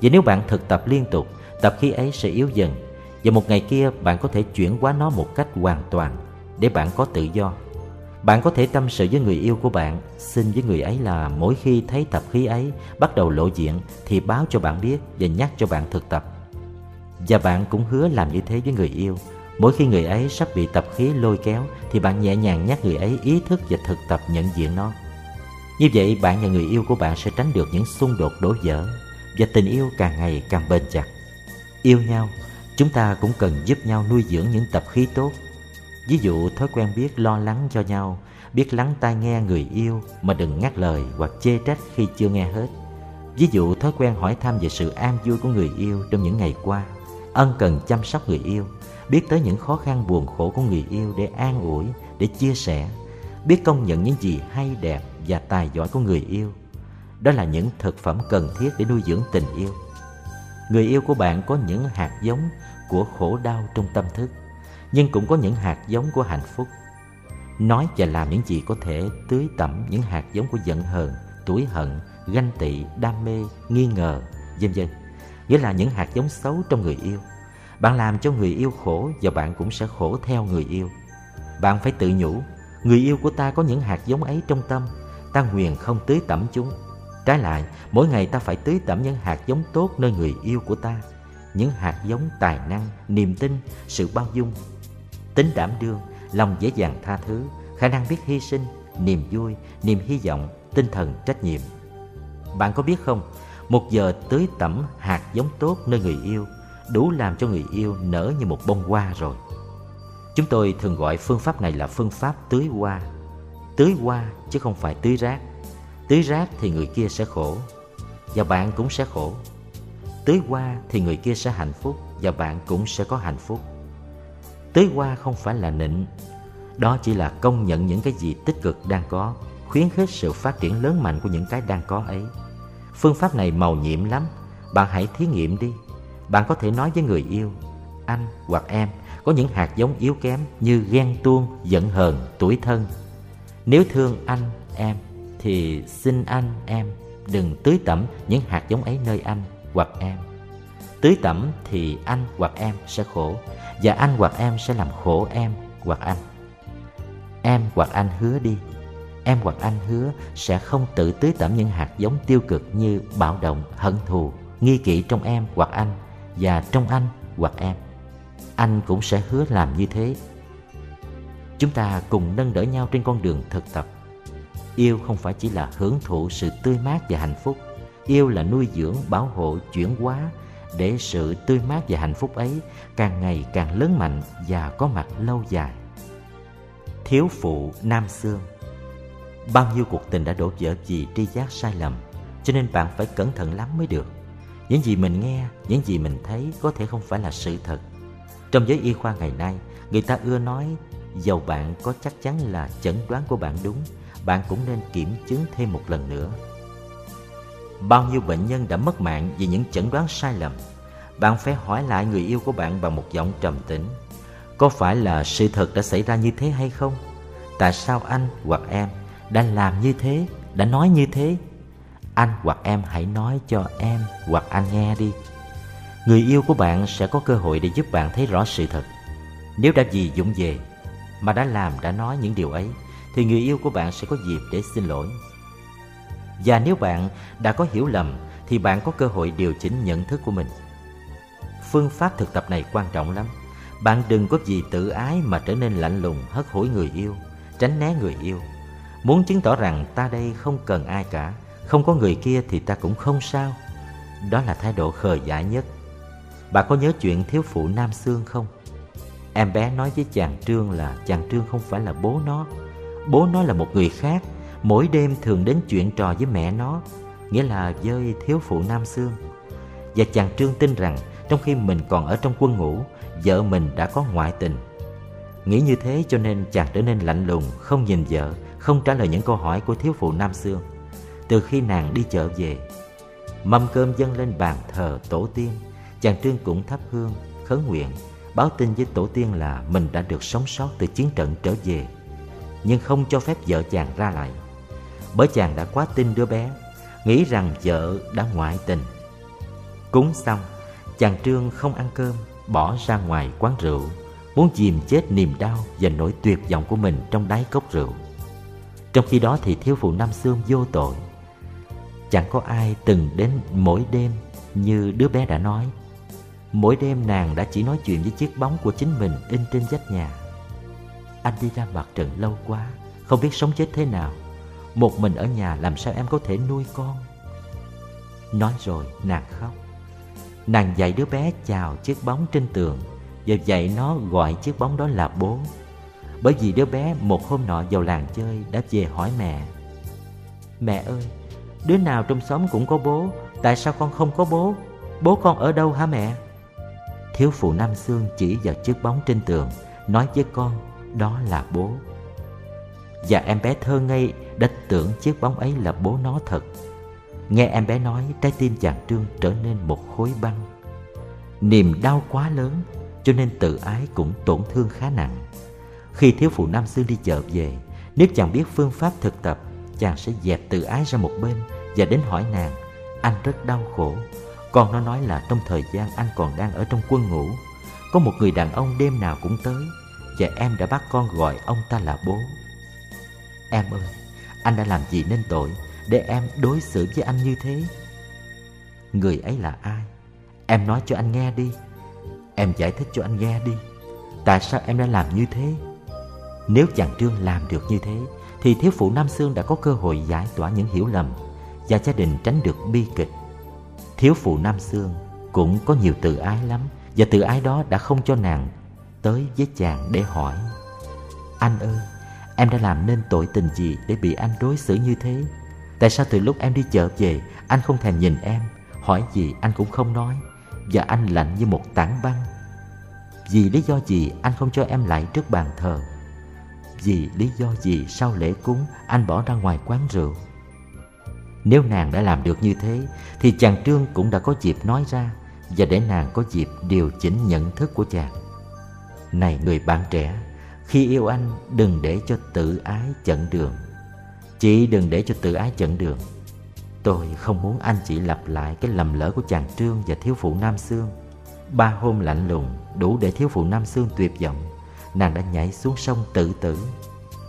Và nếu bạn thực tập liên tục, tập khí ấy sẽ yếu dần. Và một ngày kia bạn có thể chuyển hóa nó một cách hoàn toàn để bạn có tự do. Bạn có thể tâm sự với người yêu của bạn, xin với người ấy là mỗi khi thấy tập khí ấy bắt đầu lộ diện thì báo cho bạn biết và nhắc cho bạn thực tập. Và bạn cũng hứa làm như thế với người yêu. Mỗi khi người ấy sắp bị tập khí lôi kéo Thì bạn nhẹ nhàng nhắc người ấy ý thức và thực tập nhận diện nó. Như vậy bạn và người yêu của bạn sẽ tránh được những xung đột đổ vỡ Và tình yêu càng ngày càng bền chặt. Yêu nhau, chúng ta cũng cần giúp nhau nuôi dưỡng những tập khí tốt. Ví dụ thói quen biết lo lắng cho nhau Biết lắng tai nghe người yêu mà đừng ngắt lời hoặc chê trách khi chưa nghe hết. Ví dụ thói quen hỏi thăm về sự an vui của người yêu trong những ngày qua ân cần chăm sóc người yêu, biết tới những khó khăn buồn khổ của người yêu để an ủi, để chia sẻ, biết công nhận những gì hay đẹp và tài giỏi của người yêu. Đó là những thực phẩm cần thiết để nuôi dưỡng tình yêu. Người yêu của bạn có những hạt giống của khổ đau trong tâm thức, nhưng cũng có những hạt giống của hạnh phúc. Nói và làm những gì có thể tưới tẩm những hạt giống của giận hờn, tuổi hận, ganh tị, đam mê, nghi ngờ, vân vân nghĩa là những hạt giống xấu trong người yêu. Bạn làm cho người yêu khổ và bạn cũng sẽ khổ theo người yêu. Bạn phải tự nhủ, người yêu của ta có những hạt giống ấy trong tâm, ta nguyền không tưới tẩm chúng. Trái lại, mỗi ngày ta phải tưới tẩm những hạt giống tốt nơi người yêu của ta, những hạt giống tài năng, niềm tin, sự bao dung. Tính đảm đương, lòng dễ dàng tha thứ, khả năng biết hy sinh, niềm vui, niềm hy vọng, tinh thần trách nhiệm. Bạn có biết không một giờ tưới tẩm hạt giống tốt nơi người yêu, đủ làm cho người yêu nở như một bông hoa rồi. Chúng tôi thường gọi phương pháp này là phương pháp tưới hoa. Tưới hoa chứ không phải tưới rác. Tưới rác thì người kia sẽ khổ, Và bạn cũng sẽ khổ Tưới hoa thì người kia sẽ hạnh phúc, Và bạn cũng sẽ có hạnh phúc Tưới hoa không phải là nịnh, Đó chỉ là công nhận những cái gì tích cực đang có, Khuyến khích sự phát triển lớn mạnh của những cái đang có ấy Phương pháp này màu nhiệm lắm Bạn hãy thí nghiệm đi Bạn có thể nói với người yêu Anh hoặc em có những hạt giống yếu kém như ghen tuông, giận hờn, tuổi thân. Nếu thương anh, em thì xin anh, em đừng tưới tẩm những hạt giống ấy nơi anh hoặc em. Tưới tẩm thì anh hoặc em sẽ khổ và anh hoặc em sẽ làm khổ em hoặc anh. Em hoặc anh hứa đi, em hoặc anh hứa sẽ không tự tưới tẩm những hạt giống tiêu cực như bạo động, hận thù, nghi kỵ trong em hoặc anh và trong anh hoặc em. Anh cũng sẽ hứa làm như thế. Chúng ta cùng nâng đỡ nhau trên con đường thực tập. Yêu không phải chỉ là hưởng thụ sự tươi mát và hạnh phúc. Yêu là nuôi dưỡng bảo hộ chuyển hóa để sự tươi mát và hạnh phúc ấy càng ngày càng lớn mạnh và có mặt lâu dài. Thiếu phụ nam xương bao nhiêu cuộc tình đã đổ vỡ vì tri giác sai lầm cho nên bạn phải cẩn thận lắm mới được những gì mình nghe những gì mình thấy có thể không phải là sự thật trong giới y khoa ngày nay, người ta ưa nói dầu bạn có chắc chắn là chẩn đoán của bạn đúng, bạn cũng nên kiểm chứng thêm một lần nữa. Bao nhiêu bệnh nhân đã mất mạng vì những chẩn đoán sai lầm. Bạn phải hỏi lại người yêu của bạn bằng một giọng trầm tĩnh. Có phải là sự thật đã xảy ra như thế hay không? Tại sao anh hoặc em đã làm như thế, đã nói như thế? Anh hoặc em hãy nói cho em hoặc anh nghe đi người yêu của bạn sẽ có cơ hội để giúp bạn thấy rõ sự thật. Nếu đã vì dũng về mà đã làm đã nói những điều ấy thì người yêu của bạn sẽ có dịp để xin lỗi. Và nếu bạn đã có hiểu lầm thì bạn có cơ hội điều chỉnh nhận thức của mình. Phương pháp thực tập này quan trọng lắm. Bạn đừng có gì tự ái mà trở nên lạnh lùng hất hủi người yêu, tránh né người yêu. Muốn chứng tỏ rằng ta đây không cần ai cả, không có người kia thì ta cũng không sao. Đó là thái độ khờ dại nhất. Bà có nhớ chuyện thiếu phụ Nam xương không? Em bé nói với chàng Trương là chàng Trương không phải là bố nó. Bố nó là một người khác Mỗi đêm thường đến chuyện trò với mẹ nó Nghĩa là với thiếu phụ Nam xương Và chàng Trương tin rằng Trong khi mình còn ở trong quân ngũ Vợ mình đã có ngoại tình. Nghĩ như thế cho nên chàng trở nên lạnh lùng Không nhìn vợ. Không trả lời những câu hỏi của thiếu phụ Nam Sương Từ khi nàng đi chợ về Mâm cơm dâng lên bàn thờ tổ tiên chàng Trương cũng thắp hương, khấn nguyện, báo tin với tổ tiên là mình đã được sống sót từ chiến trận trở về, nhưng không cho phép vợ chàng ra lại. Bởi chàng đã quá tin đứa bé, nghĩ rằng vợ đã ngoại tình. Cúng xong, chàng Trương không ăn cơm, bỏ ra ngoài quán rượu, muốn chìm chết niềm đau và nỗi tuyệt vọng của mình trong đáy cốc rượu. Trong khi đó thì thiếu phụ Nam Sương vô tội. Chẳng có ai từng đến mỗi đêm như đứa bé đã nói Mỗi đêm nàng đã chỉ nói chuyện với chiếc bóng của chính mình in trên vách nhà. Anh đi ra mặt trận lâu quá, không biết sống chết thế nào. Một mình ở nhà làm sao em có thể nuôi con? Nói rồi nàng khóc. Nàng dạy đứa bé chào chiếc bóng trên tường và dạy nó gọi chiếc bóng đó là bố. Bởi vì đứa bé một hôm nọ vào làng chơi đã về hỏi mẹ. Mẹ ơi, đứa nào trong xóm cũng có bố, tại sao con không có bố? Bố con ở đâu hả mẹ? Thiếu phụ Nam xương chỉ vào chiếc bóng trên tường Nói với con đó là bố Và em bé thơ ngây đã tưởng chiếc bóng ấy là bố nó thật Nghe em bé nói trái tim chàng Trương trở nên một khối băng Niềm đau quá lớn cho nên tự ái cũng tổn thương khá nặng khi thiếu phụ Nam Sương đi chợ về Nếu chàng biết phương pháp thực tập Chàng sẽ dẹp tự ái ra một bên Và đến hỏi nàng Anh rất đau khổ. Con nó nói là trong thời gian anh còn đang ở trong quân ngũ Có một người đàn ông đêm nào cũng tới Và em đã bắt con gọi ông ta là bố. Em ơi, anh đã làm gì nên tội Để em đối xử với anh như thế? Người ấy là ai? Em nói cho anh nghe đi. Em giải thích cho anh nghe đi. Tại sao em đã làm như thế? Nếu chàng Trương làm được như thế Thì thiếu phụ Nam Sương đã có cơ hội giải tỏa những hiểu lầm Và gia đình tránh được bi kịch. Thiếu phụ Nam Sương cũng có nhiều tự ái lắm Và tự ái đó đã không cho nàng tới với chàng để hỏi. Anh ơi, em đã làm nên tội tình gì để bị anh đối xử như thế? Tại sao từ lúc em đi chợ về Anh không thèm nhìn em? Hỏi gì anh cũng không nói Và anh lạnh như một tảng băng. Vì lý do gì anh không cho em lại trước bàn thờ? Vì lý do gì, sau lễ cúng, Anh bỏ ra ngoài quán rượu? Nếu nàng đã làm được như thế, Thì chàng Trương cũng đã có dịp nói ra Và để nàng có dịp điều chỉnh nhận thức của chàng. Này người bạn trẻ, Khi yêu anh, đừng để cho tự ái chận đường. Chị đừng để cho tự ái chận đường. Tôi không muốn anh chị lặp lại cái lầm lỡ của chàng Trương và thiếu phụ Nam Sương. Ba hôm lạnh lùng đủ để thiếu phụ Nam Sương tuyệt vọng. Nàng đã nhảy xuống sông tự tử.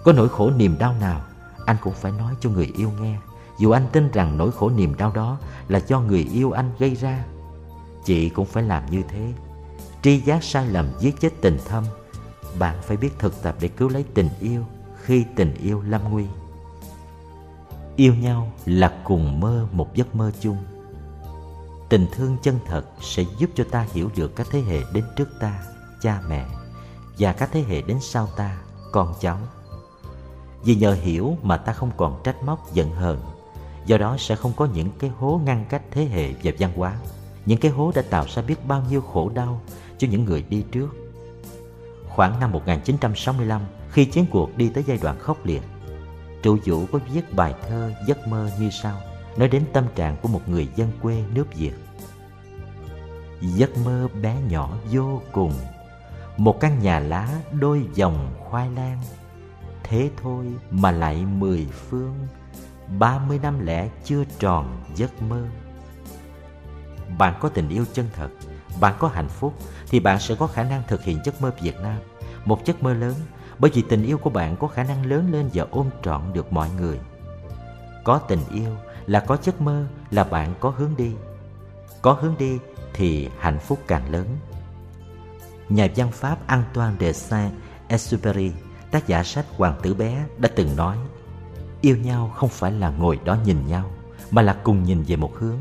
Có nỗi khổ niềm đau nào? Anh cũng phải nói cho người yêu nghe. Dù anh tin rằng nỗi khổ niềm đau đó Là do người yêu anh gây ra Chị cũng phải làm như thế. Tri giác sai lầm giết chết tình thâm Bạn phải biết thực tập để cứu lấy tình yêu Khi tình yêu lâm nguy. Yêu nhau là cùng mơ một giấc mơ chung. Tình thương chân thật sẽ giúp cho ta hiểu được các thế hệ đến trước ta, cha mẹ. Và các thế hệ đến sau ta, con cháu. Vì nhờ hiểu mà ta không còn trách móc giận hờn. Do đó sẽ không có những cái hố ngăn cách thế hệ và văn hóa. Những cái hố đã tạo ra biết bao nhiêu khổ đau cho những người đi trước. Khoảng năm 1965 khi chiến cuộc đi tới giai đoạn khốc liệt Trụ Vũ có viết bài thơ Giấc mơ như sau Nói đến tâm trạng của một người dân quê nước Việt. Giấc mơ bé nhỏ vô cùng một căn nhà lá đôi dòng khoai lang. Thế thôi mà lại mười phương, Ba mươi năm lẻ chưa tròn giấc mơ. Bạn có tình yêu chân thật, Bạn có hạnh phúc, Thì bạn sẽ có khả năng thực hiện giấc mơ Việt Nam. Một giấc mơ lớn, bởi vì tình yêu của bạn có khả năng lớn lên và ôm trọn được mọi người. Có tình yêu là có giấc mơ, là bạn có hướng đi. Có hướng đi thì hạnh phúc càng lớn nhà văn pháp antoine de saint-exupéry, tác giả sách hoàng tử bé, đã từng nói, yêu nhau không phải là ngồi đó nhìn nhau, mà là cùng nhìn về một hướng.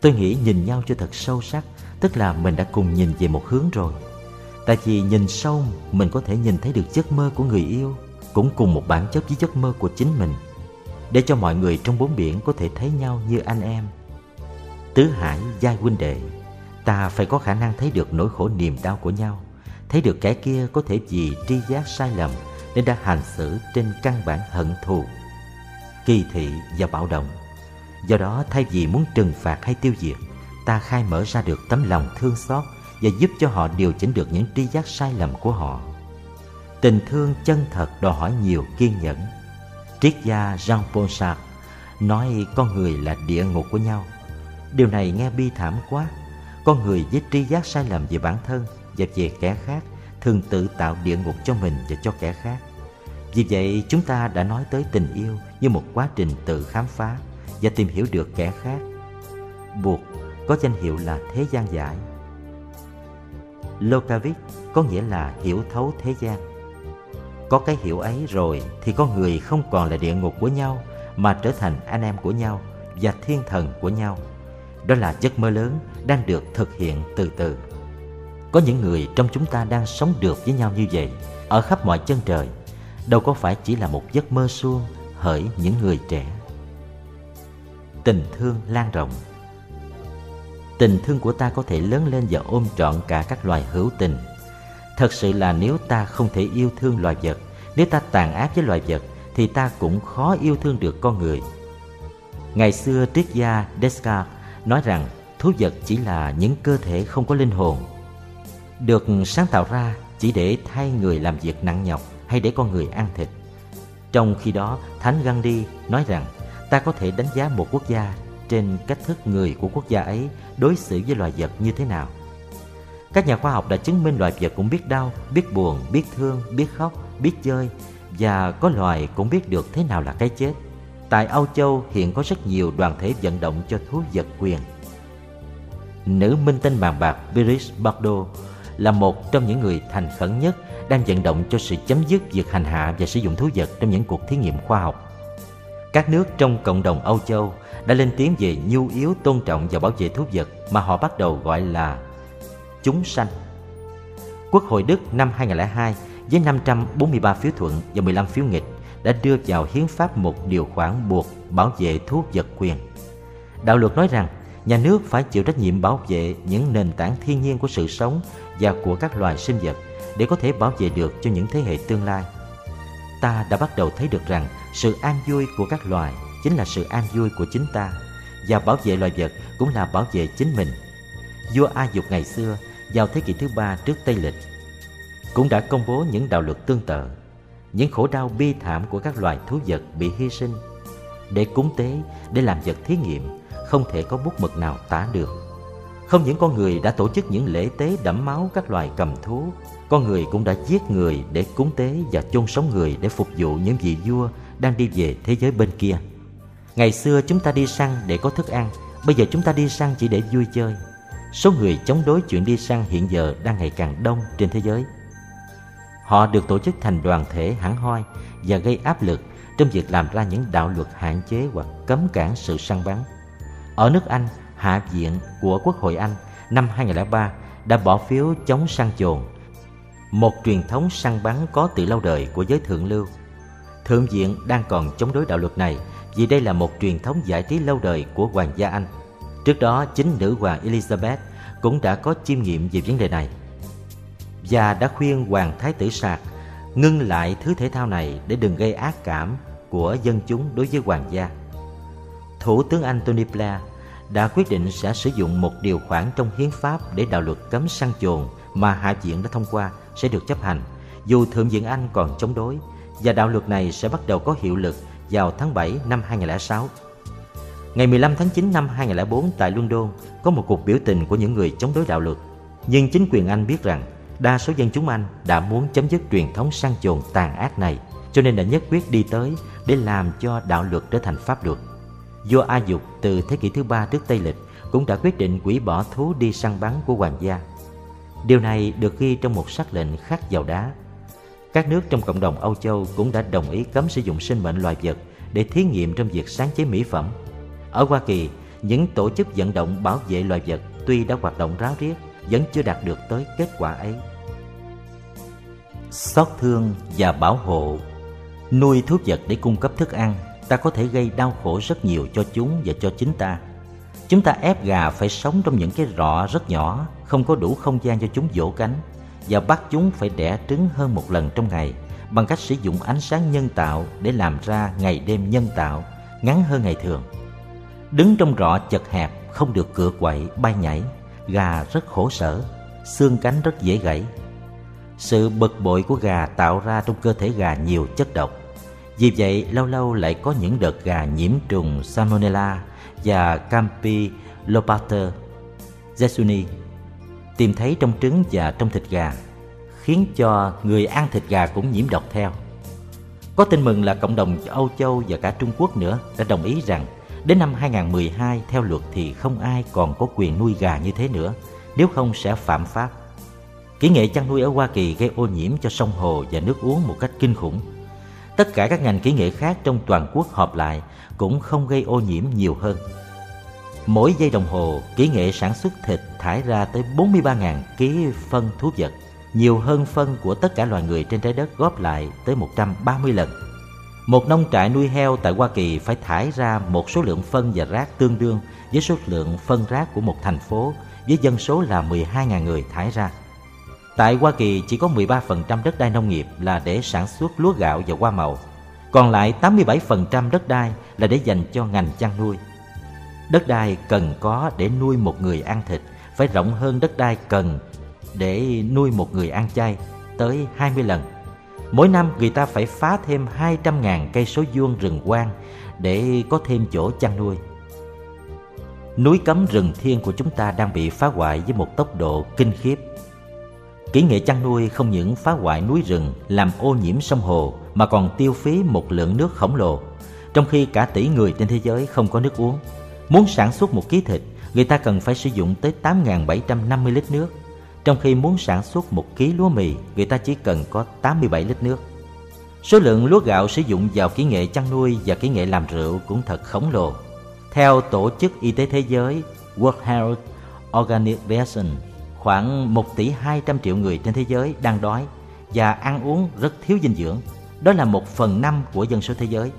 Tôi nghĩ nhìn nhau cho thật sâu sắc, tức là mình đã cùng nhìn về một hướng rồi. Tại vì nhìn sâu, mình có thể nhìn thấy được giấc mơ của người yêu, Cũng cùng một bản chất với giấc mơ của chính mình, Để cho mọi người trong bốn biển có thể thấy nhau như anh em. Tứ hải giai huynh đệ Ta phải có khả năng thấy được nỗi khổ niềm đau của nhau Thấy được kẻ kia có thể vì tri giác sai lầm Nên đã hành xử trên căn bản hận thù, Kỳ thị và bạo động Do đó, thay vì muốn trừng phạt hay tiêu diệt, Ta khai mở ra được tấm lòng thương xót và giúp cho họ điều chỉnh được những tri giác sai lầm của họ. Tình thương chân thật đòi hỏi nhiều kiên nhẫn. Triết gia Jean-Paul Sartre nói con người là địa ngục của nhau. Điều này nghe bi thảm quá. Con người với tri giác sai lầm về bản thân và về kẻ khác, thường tự tạo địa ngục cho mình và cho kẻ khác. Vì vậy, chúng ta đã nói tới tình yêu như một quá trình tự khám phá và tìm hiểu được kẻ khác. Buộc có danh hiệu là thế gian giải lokavit có nghĩa là hiểu thấu thế gian. Có cái hiểu ấy rồi thì con người không còn là địa ngục của nhau, mà trở thành anh em của nhau và thiên thần của nhau. Đó là giấc mơ lớn đang được thực hiện từ từ. Có những người trong chúng ta đang sống được với nhau như vậy ở khắp mọi chân trời. Đâu có phải chỉ là một giấc mơ suông hỡi những người trẻ. Tình thương lan rộng tình thương của ta có thể lớn lên và ôm trọn cả các loài hữu tình. Thật sự là nếu ta không thể yêu thương loài vật, nếu ta tàn ác với loài vật, thì ta cũng khó yêu thương được con người. Ngày xưa triết gia Descartes nói rằng thú vật chỉ là những cơ thể không có linh hồn, được sáng tạo ra chỉ để thay người làm việc nặng nhọc hay để con người ăn thịt. Trong khi đó, Thánh Gandhi nói rằng ta có thể đánh giá một quốc gia trên cách thức người của quốc gia ấy đối xử với loài vật như thế nào. Các nhà khoa học đã chứng minh loài vật cũng biết đau, biết buồn, biết thương, biết khóc, biết chơi và có loài cũng biết được thế nào là cái chết. Tại Âu Châu hiện có rất nhiều đoàn thể vận động cho thú vật quyền. Nữ minh tinh bàn bạc Brigitte Bardot là một trong những người thành khẩn nhất đang vận động cho sự chấm dứt việc hành hạ và sử dụng thú vật trong những cuộc thí nghiệm khoa học. Các nước trong cộng đồng Âu Châu đã lên tiếng về nhu yếu, tôn trọng và bảo vệ thú vật mà họ bắt đầu gọi là chúng sanh. Quốc hội Đức năm 2002 với 543 phiếu thuận và 15 phiếu nghịch đã đưa vào hiến pháp một điều khoản buộc bảo vệ thú vật quyền. Đạo luật nói rằng nhà nước phải chịu trách nhiệm bảo vệ những nền tảng thiên nhiên của sự sống và của các loài sinh vật để có thể bảo vệ được cho những thế hệ tương lai. Ta đã bắt đầu thấy được rằng sự an vui của các loài chính là sự an vui của chính ta và bảo vệ loài vật cũng là bảo vệ chính mình. Vua A Dục ngày xưa vào thế kỷ thứ ba trước Tây Lịch cũng đã công bố những đạo luật tương tự, những khổ đau bi thảm của các loài thú vật bị hy sinh để cúng tế, để làm vật thí nghiệm, không thể có bút mực nào tả được. Không những con người đã tổ chức những lễ tế đẫm máu các loài cầm thú, con người cũng đã giết người để cúng tế và chôn sống người để phục vụ những vị vua đang đi về thế giới bên kia. Ngày xưa chúng ta đi săn để có thức ăn, bây giờ chúng ta đi săn chỉ để vui chơi. Số người chống đối chuyện đi săn hiện giờ đang ngày càng đông trên thế giới. Họ được tổ chức thành đoàn thể hẳn hoi và gây áp lực trong việc làm ra những đạo luật hạn chế hoặc cấm cản sự săn bắn. Ở nước Anh, Hạ viện của Quốc hội Anh năm 2003 đã bỏ phiếu chống săn chồn, một truyền thống săn bắn có từ lâu đời của giới thượng lưu. Thượng viện đang còn chống đối đạo luật này vì đây là một truyền thống giải trí lâu đời của hoàng gia Anh. Trước đó, chính nữ hoàng Elizabeth cũng đã có chiêm nghiệm về vấn đề này và đã khuyên hoàng thái tử Sạc ngưng lại thứ thể thao này để đừng gây ác cảm của dân chúng đối với hoàng gia. Thủ tướng Anh Tony Blair đã quyết định sẽ sử dụng một điều khoản trong hiến pháp để đạo luật cấm săn chuồn mà Hạ viện đã thông qua sẽ được chấp hành, dù Thượng viện Anh còn chống đối, và đạo luật này sẽ bắt đầu có hiệu lực vào tháng 7 năm 2006. Ngày 15 tháng 9 năm 2004 tại London có một cuộc biểu tình của những người chống đối đạo luật. Nhưng chính quyền Anh biết rằng đa số dân chúng Anh đã muốn chấm dứt truyền thống săn chồn tàn ác này, cho nên đã nhất quyết đi tới để làm cho đạo luật trở thành pháp luật. Vua A Dục từ thế kỷ thứ ba trước Tây Lịch cũng đã quyết định hủy bỏ thú đi săn bắn của hoàng gia. Điều này được ghi trong một sắc lệnh khắc vào đá. Các nước trong cộng đồng Âu Châu cũng đã đồng ý cấm sử dụng sinh mệnh loài vật để thí nghiệm trong việc sáng chế mỹ phẩm. Ở Hoa Kỳ, những tổ chức vận động bảo vệ loài vật tuy đã hoạt động ráo riết vẫn chưa đạt được tới kết quả ấy. Xót thương và bảo hộ Nuôi thú vật để cung cấp thức ăn ta có thể gây đau khổ rất nhiều cho chúng và cho chính ta. Chúng ta ép gà phải sống trong những cái rọ rất nhỏ, không có đủ không gian cho chúng vỗ cánh và bắt chúng phải đẻ trứng hơn một lần trong ngày bằng cách sử dụng ánh sáng nhân tạo để làm ra ngày đêm nhân tạo ngắn hơn ngày thường. Đứng trong rọ chật hẹp, không được cựa quậy, bay nhảy, gà rất khổ sở, xương cánh rất dễ gãy. Sự bực bội của gà tạo ra trong cơ thể gà nhiều chất độc vì vậy, lâu lâu lại có những đợt gà nhiễm trùng Salmonella và Campylobacter jejuni tìm thấy trong trứng và trong thịt gà, khiến cho người ăn thịt gà cũng nhiễm độc theo. Có tin mừng là cộng đồng Âu Châu và cả Trung Quốc nữa đã đồng ý rằng đến năm 2012 theo luật thì không ai còn có quyền nuôi gà như thế nữa, nếu không sẽ phạm pháp. Kỹ nghệ chăn nuôi ở Hoa Kỳ gây ô nhiễm cho sông hồ và nước uống một cách kinh khủng tất cả các ngành kỹ nghệ khác trong toàn quốc họp lại cũng không gây ô nhiễm nhiều hơn. Mỗi giây đồng hồ, kỹ nghệ sản xuất thịt thải ra tới 43.000 kg phân thú vật, nhiều hơn phân của tất cả loài người trên trái đất góp lại tới 130 lần. Một nông trại nuôi heo tại Hoa Kỳ phải thải ra một số lượng phân và rác tương đương với số lượng phân rác của một thành phố với dân số là 12.000 người thải ra. Tại Hoa Kỳ chỉ có 13% đất đai nông nghiệp là để sản xuất lúa gạo và hoa màu, còn lại 87% đất đai là để dành cho ngành chăn nuôi. Đất đai cần có để nuôi một người ăn thịt phải rộng hơn đất đai cần để nuôi một người ăn chay tới 20 lần. Mỗi năm người ta phải phá thêm 200.000 cây số vuông rừng quang để có thêm chỗ chăn nuôi. Núi cấm rừng thiên của chúng ta đang bị phá hoại với một tốc độ kinh khiếp Kỹ nghệ chăn nuôi không những phá hoại núi rừng, làm ô nhiễm sông hồ mà còn tiêu phí một lượng nước khổng lồ. Trong khi cả tỷ người trên thế giới không có nước uống, muốn sản xuất một ký thịt, người ta cần phải sử dụng tới 8.750 lít nước. Trong khi muốn sản xuất một ký lúa mì, người ta chỉ cần có 87 lít nước. Số lượng lúa gạo sử dụng vào kỹ nghệ chăn nuôi và kỹ nghệ làm rượu cũng thật khổng lồ. Theo Tổ chức Y tế Thế giới World Health Organization, khoảng 1 tỷ 200 triệu người trên thế giới đang đói và ăn uống rất thiếu dinh dưỡng. Đó là một phần năm của dân số thế giới.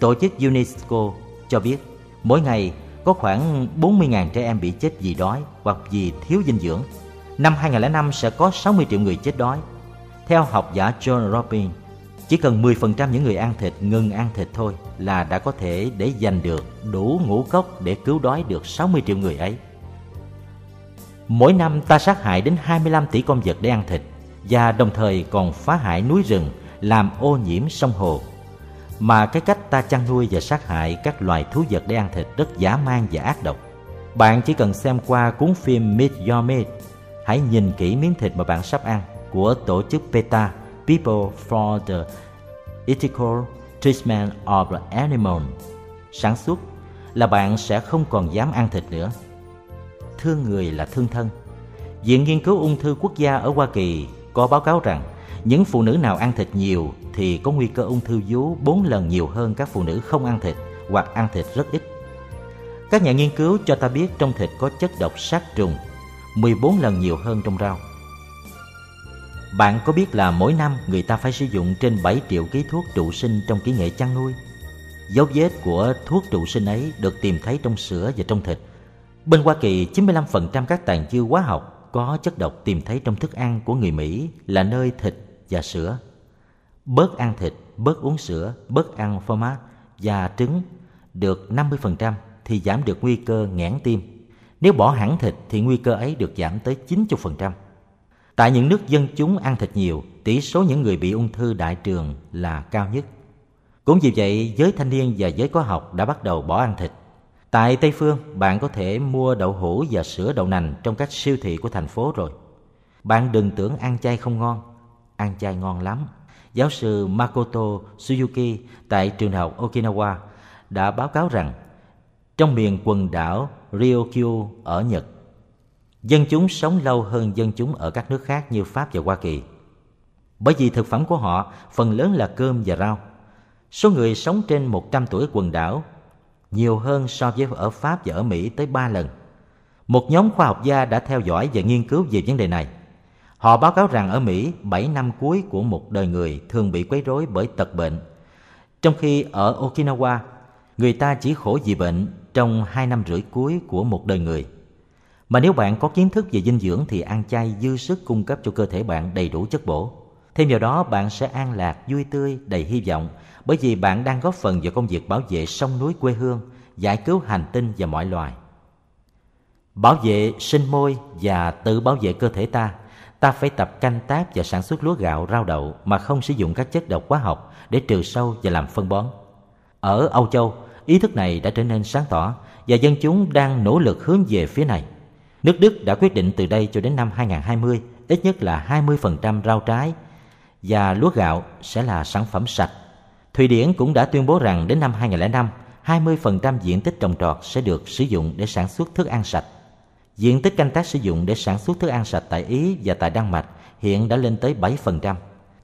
Tổ chức UNESCO cho biết mỗi ngày có khoảng 40.000 trẻ em bị chết vì đói hoặc vì thiếu dinh dưỡng. Năm 2005 sẽ có 60 triệu người chết đói. Theo học giả John Robin, chỉ cần 10% những người ăn thịt ngừng ăn thịt thôi là đã có thể để giành được đủ ngũ cốc để cứu đói được 60 triệu người ấy. Mỗi năm ta sát hại đến 25 tỷ con vật để ăn thịt và đồng thời còn phá hại núi rừng, làm ô nhiễm sông hồ. Mà cái cách ta chăn nuôi và sát hại các loài thú vật để ăn thịt rất dã man và ác độc. Bạn chỉ cần xem qua cuốn phim Meet Your Mate hãy nhìn kỹ miếng thịt mà bạn sắp ăn của tổ chức PETA, People for the Ethical Treatment of Animals sản xuất là bạn sẽ không còn dám ăn thịt nữa. Thương người là thương thân. Viện Nghiên cứu Ung thư Quốc gia ở Hoa Kỳ có báo cáo rằng những phụ nữ nào ăn thịt nhiều thì có nguy cơ ung thư vú 4 lần nhiều hơn các phụ nữ không ăn thịt hoặc ăn thịt rất ít. Các nhà nghiên cứu cho ta biết trong thịt có chất độc sát trùng 14 lần nhiều hơn trong rau. Bạn có biết là mỗi năm người ta phải sử dụng trên 7 triệu ký thuốc trụ sinh trong kỹ nghệ chăn nuôi? Dấu vết của thuốc trụ sinh ấy được tìm thấy trong sữa và trong thịt. Bên Hoa Kỳ, 95% các tàn dư hóa học có chất độc tìm thấy trong thức ăn của người Mỹ là nơi thịt và sữa. Bớt ăn thịt, bớt uống sữa, bớt ăn phô và trứng được 50% thì giảm được nguy cơ nghẽn tim. Nếu bỏ hẳn thịt thì nguy cơ ấy được giảm tới 90%. Tại những nước dân chúng ăn thịt nhiều, tỷ số những người bị ung thư đại trường là cao nhất. Cũng vì vậy, giới thanh niên và giới có học đã bắt đầu bỏ ăn thịt. Tại Tây Phương, bạn có thể mua đậu hũ và sữa đậu nành trong các siêu thị của thành phố rồi. Bạn đừng tưởng ăn chay không ngon, ăn chay ngon lắm. Giáo sư Makoto Suzuki tại trường đại học Okinawa đã báo cáo rằng trong miền quần đảo Ryukyu ở Nhật, dân chúng sống lâu hơn dân chúng ở các nước khác như Pháp và Hoa Kỳ. Bởi vì thực phẩm của họ phần lớn là cơm và rau. Số người sống trên 100 tuổi quần đảo nhiều hơn so với ở Pháp và ở Mỹ tới 3 lần. Một nhóm khoa học gia đã theo dõi và nghiên cứu về vấn đề này. Họ báo cáo rằng ở Mỹ, 7 năm cuối của một đời người thường bị quấy rối bởi tật bệnh, trong khi ở Okinawa, người ta chỉ khổ vì bệnh trong hai năm rưỡi cuối của một đời người. Mà nếu bạn có kiến thức về dinh dưỡng thì ăn chay dư sức cung cấp cho cơ thể bạn đầy đủ chất bổ. Thêm vào đó bạn sẽ an lạc, vui tươi, đầy hy vọng bởi vì bạn đang góp phần vào công việc bảo vệ sông núi quê hương, giải cứu hành tinh và mọi loài. Bảo vệ sinh môi và tự bảo vệ cơ thể ta, ta phải tập canh tác và sản xuất lúa gạo, rau đậu mà không sử dụng các chất độc hóa học để trừ sâu và làm phân bón. Ở Âu Châu, ý thức này đã trở nên sáng tỏ và dân chúng đang nỗ lực hướng về phía này. Nước Đức đã quyết định từ đây cho đến năm 2020 ít nhất là 20% rau trái và lúa gạo sẽ là sản phẩm sạch Thụy Điển cũng đã tuyên bố rằng đến năm 2005, 20% diện tích trồng trọt sẽ được sử dụng để sản xuất thức ăn sạch. Diện tích canh tác sử dụng để sản xuất thức ăn sạch tại Ý và tại Đan Mạch hiện đã lên tới 7%.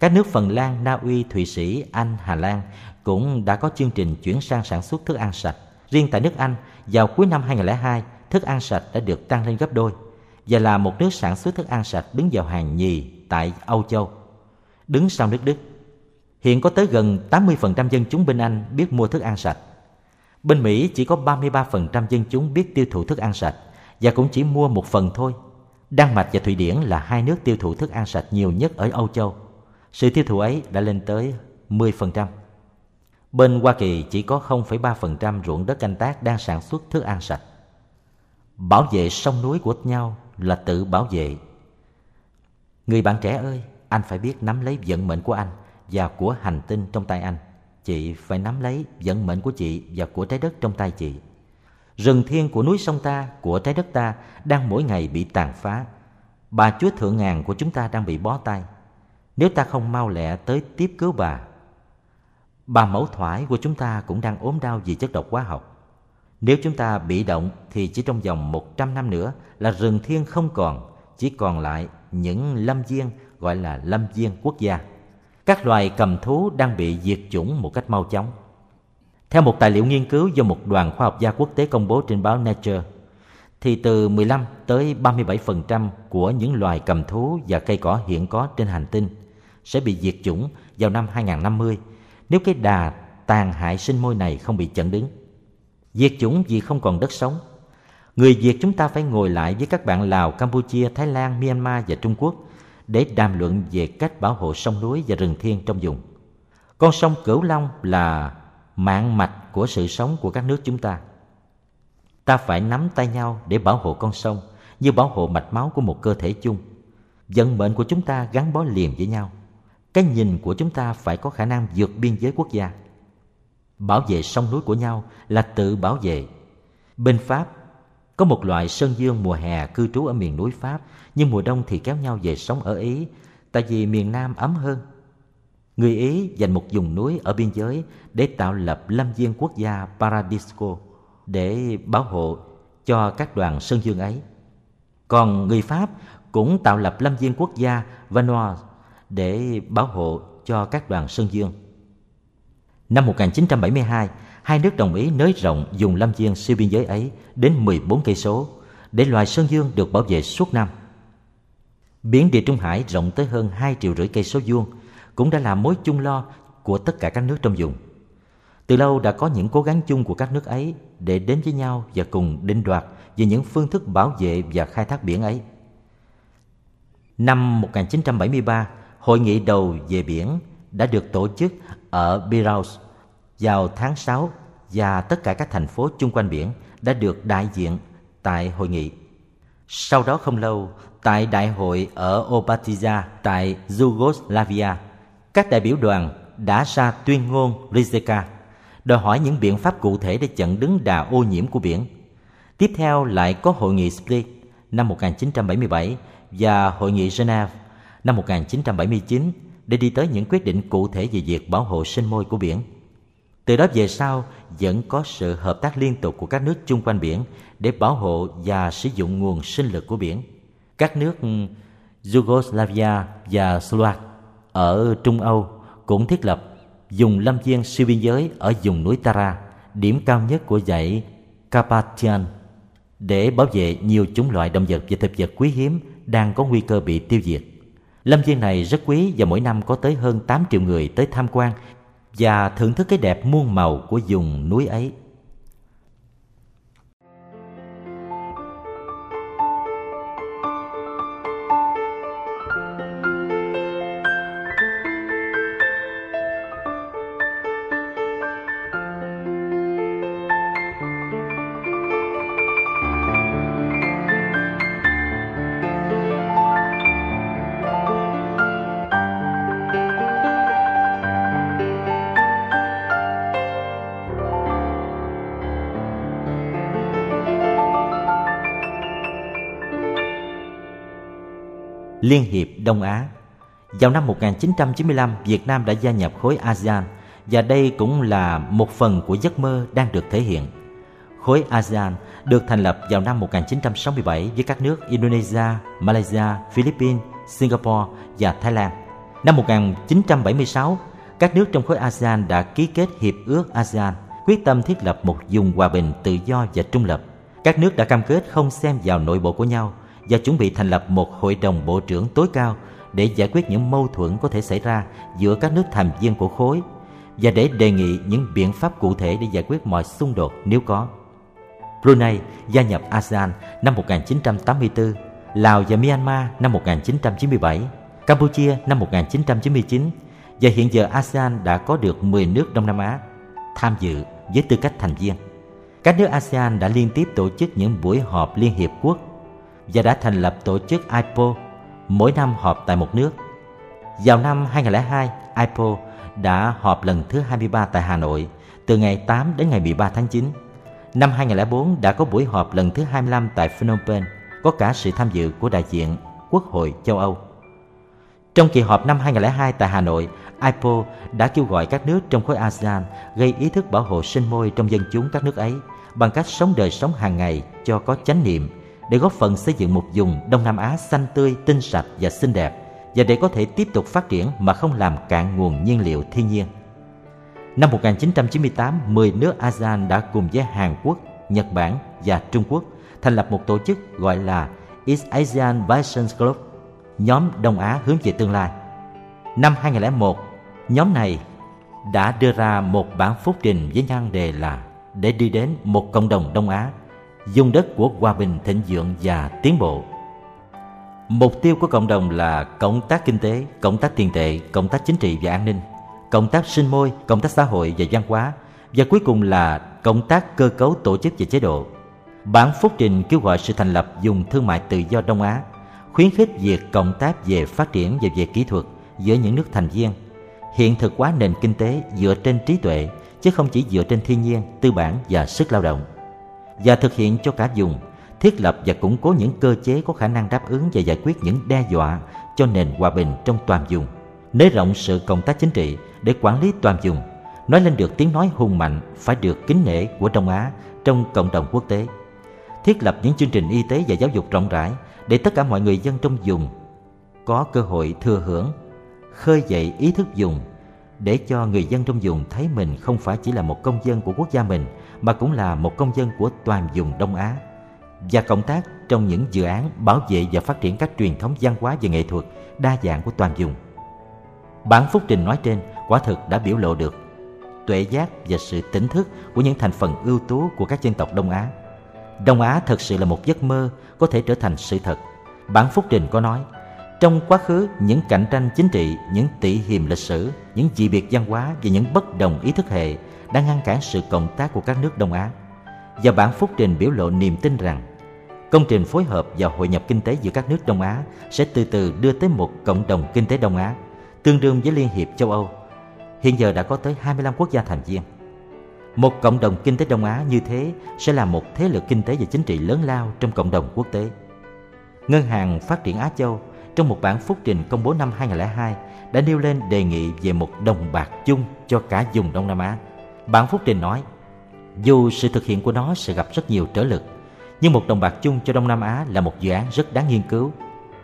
Các nước Phần Lan, Na Uy, Thụy Sĩ, Anh, Hà Lan cũng đã có chương trình chuyển sang sản xuất thức ăn sạch. Riêng tại nước Anh, vào cuối năm 2002, thức ăn sạch đã được tăng lên gấp đôi và là một nước sản xuất thức ăn sạch đứng vào hàng nhì tại Âu Châu, đứng sau nước Đức. Hiện có tới gần 80% dân chúng bên Anh biết mua thức ăn sạch. Bên Mỹ chỉ có 33% dân chúng biết tiêu thụ thức ăn sạch và cũng chỉ mua một phần thôi. Đan Mạch và Thụy Điển là hai nước tiêu thụ thức ăn sạch nhiều nhất ở Âu Châu. Sự tiêu thụ ấy đã lên tới 10%. Bên Hoa Kỳ chỉ có 0,3% ruộng đất canh tác đang sản xuất thức ăn sạch. Bảo vệ sông núi của nhau là tự bảo vệ. Người bạn trẻ ơi, anh phải biết nắm lấy vận mệnh của anh và của hành tinh trong tay anh. Chị phải nắm lấy vận mệnh của chị và của trái đất trong tay chị. Rừng thiên của núi sông ta, của trái đất ta đang mỗi ngày bị tàn phá. Bà Chúa Thượng Ngàn của chúng ta đang bị bó tay. Nếu ta không mau lẹ tới tiếp cứu bà. Bà mẫu thoải của chúng ta cũng đang ốm đau vì chất độc hóa học. Nếu chúng ta bị động thì chỉ trong vòng 100 năm nữa là rừng thiên không còn, chỉ còn lại những lâm viên gọi là lâm viên quốc gia các loài cầm thú đang bị diệt chủng một cách mau chóng. Theo một tài liệu nghiên cứu do một đoàn khoa học gia quốc tế công bố trên báo Nature, thì từ 15 tới 37% của những loài cầm thú và cây cỏ hiện có trên hành tinh sẽ bị diệt chủng vào năm 2050 nếu cái đà tàn hại sinh môi này không bị chặn đứng. Diệt chủng vì không còn đất sống. Người Việt chúng ta phải ngồi lại với các bạn Lào, Campuchia, Thái Lan, Myanmar và Trung Quốc để đàm luận về cách bảo hộ sông núi và rừng thiên trong vùng. Con sông Cửu Long là mạng mạch của sự sống của các nước chúng ta. Ta phải nắm tay nhau để bảo hộ con sông như bảo hộ mạch máu của một cơ thể chung. Vận mệnh của chúng ta gắn bó liền với nhau. Cái nhìn của chúng ta phải có khả năng vượt biên giới quốc gia. Bảo vệ sông núi của nhau là tự bảo vệ. Bên Pháp, có một loại sơn dương mùa hè cư trú ở miền núi Pháp, nhưng mùa đông thì kéo nhau về sống ở Ý, tại vì miền Nam ấm hơn. Người Ý dành một vùng núi ở biên giới để tạo lập lâm viên quốc gia Paradisco để bảo hộ cho các đoàn sơn dương ấy. Còn người Pháp cũng tạo lập lâm viên quốc gia Vanoise để bảo hộ cho các đoàn sơn dương. Năm 1972, hai nước đồng ý nới rộng dùng lâm viên siêu biên giới ấy đến 14 cây số để loài sơn dương được bảo vệ suốt năm. Biển Địa Trung Hải rộng tới hơn 2 triệu rưỡi cây số vuông cũng đã là mối chung lo của tất cả các nước trong vùng. Từ lâu đã có những cố gắng chung của các nước ấy để đến với nhau và cùng định đoạt về những phương thức bảo vệ và khai thác biển ấy. Năm 1973, hội nghị đầu về biển đã được tổ chức ở Biraus vào tháng 6 và tất cả các thành phố chung quanh biển đã được đại diện tại hội nghị. Sau đó không lâu, tại đại hội ở Opatiza tại Yugoslavia, các đại biểu đoàn đã ra tuyên ngôn Rijeka đòi hỏi những biện pháp cụ thể để chặn đứng đà ô nhiễm của biển. Tiếp theo lại có hội nghị Split năm 1977 và hội nghị Geneva năm 1979 để đi tới những quyết định cụ thể về việc bảo hộ sinh môi của biển. Từ đó về sau vẫn có sự hợp tác liên tục của các nước chung quanh biển để bảo hộ và sử dụng nguồn sinh lực của biển. Các nước ừ, Yugoslavia và Slovak ở Trung Âu cũng thiết lập dùng lâm viên siêu biên giới ở vùng núi Tara, điểm cao nhất của dãy Carpathian, để bảo vệ nhiều chủng loại động vật và thực vật quý hiếm đang có nguy cơ bị tiêu diệt. Lâm viên này rất quý và mỗi năm có tới hơn 8 triệu người tới tham quan và thưởng thức cái đẹp muôn màu của vùng núi ấy. Liên hiệp Đông Á. Vào năm 1995, Việt Nam đã gia nhập khối ASEAN và đây cũng là một phần của giấc mơ đang được thể hiện. Khối ASEAN được thành lập vào năm 1967 với các nước Indonesia, Malaysia, Philippines, Singapore và Thái Lan. Năm 1976, các nước trong khối ASEAN đã ký kết Hiệp ước ASEAN, quyết tâm thiết lập một vùng hòa bình, tự do và trung lập. Các nước đã cam kết không xem vào nội bộ của nhau và chuẩn bị thành lập một hội đồng bộ trưởng tối cao để giải quyết những mâu thuẫn có thể xảy ra giữa các nước thành viên của khối và để đề nghị những biện pháp cụ thể để giải quyết mọi xung đột nếu có. Brunei gia nhập ASEAN năm 1984, Lào và Myanmar năm 1997, Campuchia năm 1999 và hiện giờ ASEAN đã có được 10 nước Đông Nam Á tham dự với tư cách thành viên. Các nước ASEAN đã liên tiếp tổ chức những buổi họp Liên Hiệp Quốc và đã thành lập tổ chức IPO, mỗi năm họp tại một nước. Vào năm 2002, IPO đã họp lần thứ 23 tại Hà Nội, từ ngày 8 đến ngày 13 tháng 9. Năm 2004 đã có buổi họp lần thứ 25 tại Phnom Penh, có cả sự tham dự của đại diện Quốc hội châu Âu. Trong kỳ họp năm 2002 tại Hà Nội, IPO đã kêu gọi các nước trong khối ASEAN gây ý thức bảo hộ sinh môi trong dân chúng các nước ấy bằng cách sống đời sống hàng ngày cho có chánh niệm để góp phần xây dựng một vùng Đông Nam Á xanh tươi, tinh sạch và xinh đẹp và để có thể tiếp tục phát triển mà không làm cạn nguồn nhiên liệu thiên nhiên. Năm 1998, 10 nước ASEAN đã cùng với Hàn Quốc, Nhật Bản và Trung Quốc thành lập một tổ chức gọi là East ASEAN Vision Group, nhóm Đông Á hướng về tương lai. Năm 2001, Nhóm này đã đưa ra một bản phúc trình với nhan đề là để đi đến một cộng đồng Đông Á, dùng đất của hòa bình thịnh vượng và tiến bộ. Mục tiêu của cộng đồng là cộng tác kinh tế, cộng tác tiền tệ, cộng tác chính trị và an ninh, cộng tác sinh môi, cộng tác xã hội và văn hóa và cuối cùng là cộng tác cơ cấu tổ chức và chế độ. Bản phúc trình kêu gọi sự thành lập dùng thương mại tự do Đông Á, khuyến khích việc cộng tác về phát triển và về kỹ thuật giữa những nước thành viên, hiện thực hóa nền kinh tế dựa trên trí tuệ chứ không chỉ dựa trên thiên nhiên, tư bản và sức lao động. Và thực hiện cho cả dùng, thiết lập và củng cố những cơ chế có khả năng đáp ứng và giải quyết những đe dọa cho nền hòa bình trong toàn vùng, nới rộng sự công tác chính trị để quản lý toàn vùng, nói lên được tiếng nói hùng mạnh phải được kính nể của Đông Á trong cộng đồng quốc tế. Thiết lập những chương trình y tế và giáo dục rộng rãi để tất cả mọi người dân trong vùng có cơ hội thừa hưởng, khơi dậy ý thức dùng để cho người dân trong vùng thấy mình không phải chỉ là một công dân của quốc gia mình mà cũng là một công dân của toàn vùng Đông Á và cộng tác trong những dự án bảo vệ và phát triển các truyền thống văn hóa và nghệ thuật đa dạng của toàn vùng. Bản phúc trình nói trên quả thực đã biểu lộ được tuệ giác và sự tỉnh thức của những thành phần ưu tú của các dân tộc Đông Á. Đông Á thật sự là một giấc mơ có thể trở thành sự thật. Bản phúc trình có nói, trong quá khứ, những cạnh tranh chính trị, những tỷ hiềm lịch sử, những dị biệt văn hóa và những bất đồng ý thức hệ đã ngăn cản sự cộng tác của các nước Đông Á. Và bản phúc trình biểu lộ niềm tin rằng công trình phối hợp và hội nhập kinh tế giữa các nước Đông Á sẽ từ từ đưa tới một cộng đồng kinh tế Đông Á, tương đương với Liên hiệp châu Âu. Hiện giờ đã có tới 25 quốc gia thành viên. Một cộng đồng kinh tế Đông Á như thế sẽ là một thế lực kinh tế và chính trị lớn lao trong cộng đồng quốc tế. Ngân hàng Phát triển Á Châu trong một bản phúc trình công bố năm 2002 đã nêu lên đề nghị về một đồng bạc chung cho cả vùng Đông Nam Á. Bản phúc trình nói, dù sự thực hiện của nó sẽ gặp rất nhiều trở lực, nhưng một đồng bạc chung cho Đông Nam Á là một dự án rất đáng nghiên cứu.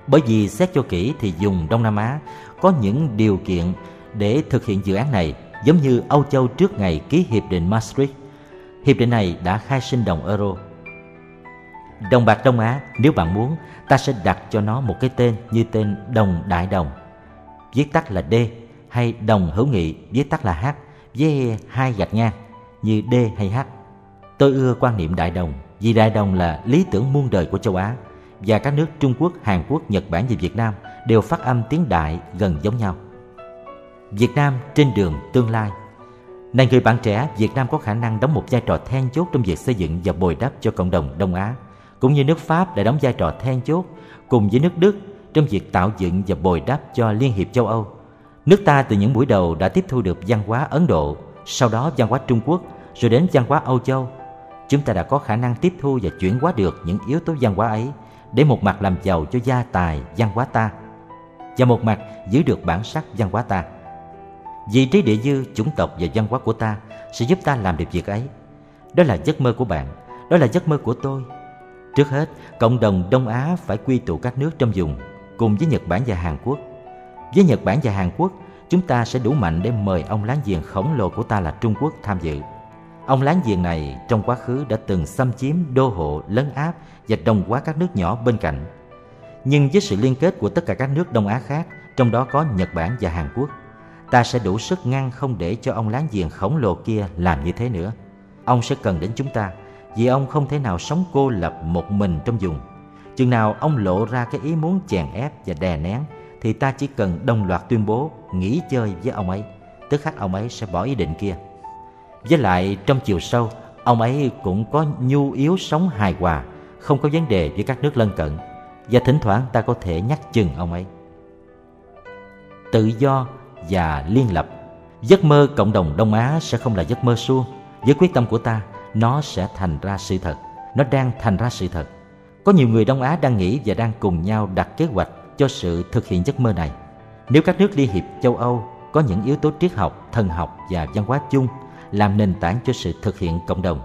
Bởi vì xét cho kỹ thì dùng Đông Nam Á có những điều kiện để thực hiện dự án này giống như Âu Châu trước ngày ký Hiệp định Maastricht. Hiệp định này đã khai sinh đồng euro. Đồng bạc Đông Á, nếu bạn muốn, ta sẽ đặt cho nó một cái tên như tên đồng đại đồng. Viết tắt là D hay đồng hữu nghị viết tắt là H với hai gạch ngang như D hay H. Tôi ưa quan niệm đại đồng vì đại đồng là lý tưởng muôn đời của châu Á và các nước Trung Quốc, Hàn Quốc, Nhật Bản và Việt Nam đều phát âm tiếng đại gần giống nhau. Việt Nam trên đường tương lai Này người bạn trẻ, Việt Nam có khả năng đóng một vai trò then chốt trong việc xây dựng và bồi đắp cho cộng đồng Đông Á, cũng như nước Pháp đã đóng vai trò then chốt cùng với nước Đức trong việc tạo dựng và bồi đắp cho Liên hiệp châu Âu. Nước ta từ những buổi đầu đã tiếp thu được văn hóa Ấn Độ, sau đó văn hóa Trung Quốc, rồi đến văn hóa Âu Châu. Chúng ta đã có khả năng tiếp thu và chuyển hóa được những yếu tố văn hóa ấy để một mặt làm giàu cho gia tài văn hóa ta và một mặt giữ được bản sắc văn hóa ta. Vị trí địa dư, chủng tộc và văn hóa của ta sẽ giúp ta làm được việc ấy. Đó là giấc mơ của bạn, đó là giấc mơ của tôi. Trước hết, cộng đồng Đông Á phải quy tụ các nước trong vùng cùng với Nhật Bản và Hàn Quốc. Với Nhật Bản và Hàn Quốc, chúng ta sẽ đủ mạnh để mời ông láng giềng khổng lồ của ta là Trung Quốc tham dự. Ông láng giềng này trong quá khứ đã từng xâm chiếm đô hộ, lấn áp và đồng hóa các nước nhỏ bên cạnh. Nhưng với sự liên kết của tất cả các nước Đông Á khác, trong đó có Nhật Bản và Hàn Quốc, ta sẽ đủ sức ngăn không để cho ông láng giềng khổng lồ kia làm như thế nữa. Ông sẽ cần đến chúng ta, vì ông không thể nào sống cô lập một mình trong vùng. Chừng nào ông lộ ra cái ý muốn chèn ép và đè nén, thì ta chỉ cần đồng loạt tuyên bố nghỉ chơi với ông ấy, tức khắc ông ấy sẽ bỏ ý định kia. Với lại trong chiều sâu, ông ấy cũng có nhu yếu sống hài hòa, không có vấn đề với các nước lân cận, và thỉnh thoảng ta có thể nhắc chừng ông ấy. Tự do và liên lập Giấc mơ cộng đồng Đông Á sẽ không là giấc mơ suông. Với quyết tâm của ta, nó sẽ thành ra sự thật. Nó đang thành ra sự thật. Có nhiều người Đông Á đang nghĩ và đang cùng nhau đặt kế hoạch cho sự thực hiện giấc mơ này. Nếu các nước Liên hiệp châu Âu có những yếu tố triết học, thần học và văn hóa chung làm nền tảng cho sự thực hiện cộng đồng,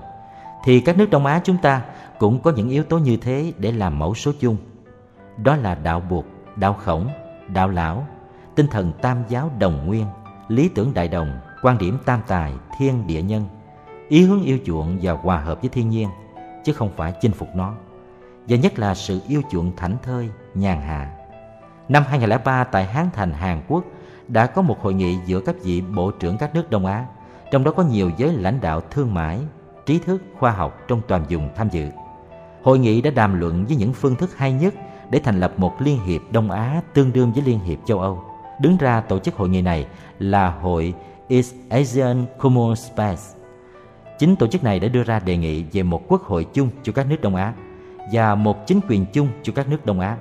thì các nước Đông Á chúng ta cũng có những yếu tố như thế để làm mẫu số chung. Đó là đạo buộc, đạo khổng, đạo lão, tinh thần tam giáo đồng nguyên, lý tưởng đại đồng, quan điểm tam tài, thiên địa nhân, ý hướng yêu chuộng và hòa hợp với thiên nhiên, chứ không phải chinh phục nó. Và nhất là sự yêu chuộng thảnh thơi, nhàn hạ. Năm 2003 tại Hán Thành, Hàn Quốc đã có một hội nghị giữa các vị bộ trưởng các nước Đông Á, trong đó có nhiều giới lãnh đạo thương mại, trí thức, khoa học trong toàn vùng tham dự. Hội nghị đã đàm luận với những phương thức hay nhất để thành lập một liên hiệp Đông Á tương đương với Liên hiệp châu Âu. Đứng ra tổ chức hội nghị này là hội East Asian Common Space. Chính tổ chức này đã đưa ra đề nghị về một quốc hội chung cho các nước Đông Á và một chính quyền chung cho các nước Đông Á.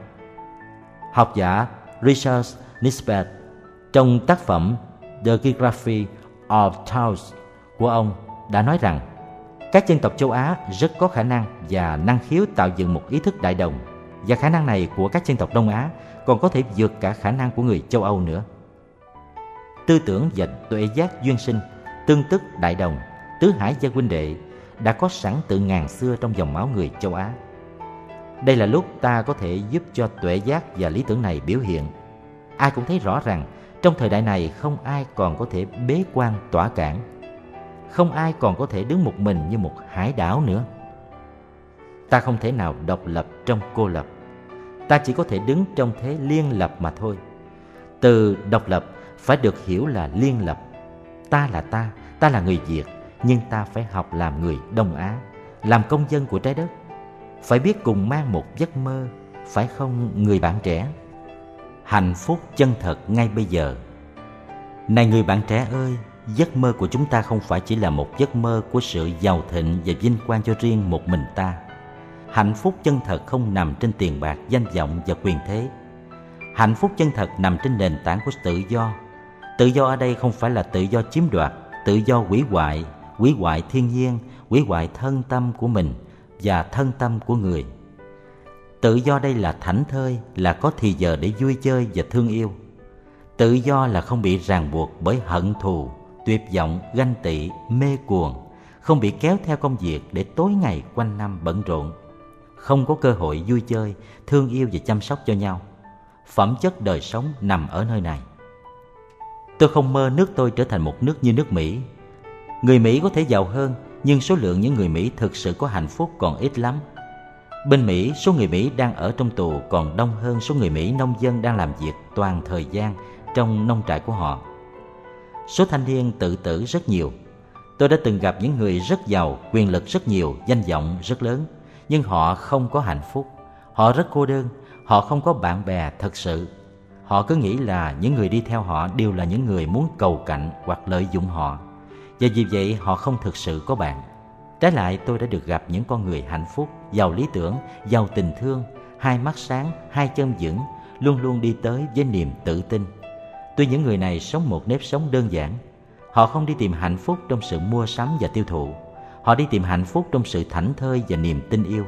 Học giả Richard Nisbet trong tác phẩm The Geography of Towns của ông đã nói rằng các dân tộc châu Á rất có khả năng và năng khiếu tạo dựng một ý thức đại đồng và khả năng này của các dân tộc Đông Á còn có thể vượt cả khả năng của người châu Âu nữa. Tư tưởng và tuệ giác duyên sinh, tương tức đại đồng, tứ hải gia huynh đệ đã có sẵn từ ngàn xưa trong dòng máu người châu Á. Đây là lúc ta có thể giúp cho tuệ giác và lý tưởng này biểu hiện. Ai cũng thấy rõ rằng trong thời đại này không ai còn có thể bế quan tỏa cản. Không ai còn có thể đứng một mình như một hải đảo nữa. Ta không thể nào độc lập trong cô lập. Ta chỉ có thể đứng trong thế liên lập mà thôi. Từ độc lập phải được hiểu là liên lập. Ta là ta, ta là người Việt, nhưng ta phải học làm người Đông Á, làm công dân của trái đất. Phải biết cùng mang một giấc mơ, phải không người bạn trẻ? Hạnh phúc chân thật ngay bây giờ. Này người bạn trẻ ơi, giấc mơ của chúng ta không phải chỉ là một giấc mơ của sự giàu thịnh và vinh quang cho riêng một mình ta. Hạnh phúc chân thật không nằm trên tiền bạc, danh vọng và quyền thế. Hạnh phúc chân thật nằm trên nền tảng của tự do. Tự do ở đây không phải là tự do chiếm đoạt, tự do hủy hoại, hủy hoại thiên nhiên, hủy hoại thân tâm của mình và thân tâm của người. Tự do đây là thảnh thơi, là có thì giờ để vui chơi và thương yêu. Tự do là không bị ràng buộc bởi hận thù, tuyệt vọng, ganh tị, mê cuồng, không bị kéo theo công việc để tối ngày quanh năm bận rộn, không có cơ hội vui chơi, thương yêu và chăm sóc cho nhau. Phẩm chất đời sống nằm ở nơi này. Tôi không mơ nước tôi trở thành một nước như nước Mỹ. Người Mỹ có thể giàu hơn, nhưng số lượng những người Mỹ thực sự có hạnh phúc còn ít lắm. Bên Mỹ, số người Mỹ đang ở trong tù còn đông hơn số người Mỹ nông dân đang làm việc toàn thời gian trong nông trại của họ. Số thanh niên tự tử rất nhiều. Tôi đã từng gặp những người rất giàu, quyền lực rất nhiều, danh vọng rất lớn, nhưng họ không có hạnh phúc. Họ rất cô đơn, họ không có bạn bè thật sự. Họ cứ nghĩ là những người đi theo họ đều là những người muốn cầu cạnh hoặc lợi dụng họ. Và vì vậy họ không thực sự có bạn. Trái lại tôi đã được gặp những con người hạnh phúc, giàu lý tưởng, giàu tình thương, hai mắt sáng, hai chân vững, luôn luôn đi tới với niềm tự tin. Tuy những người này sống một nếp sống đơn giản, họ không đi tìm hạnh phúc trong sự mua sắm và tiêu thụ. Họ đi tìm hạnh phúc trong sự thảnh thơi và niềm tin yêu.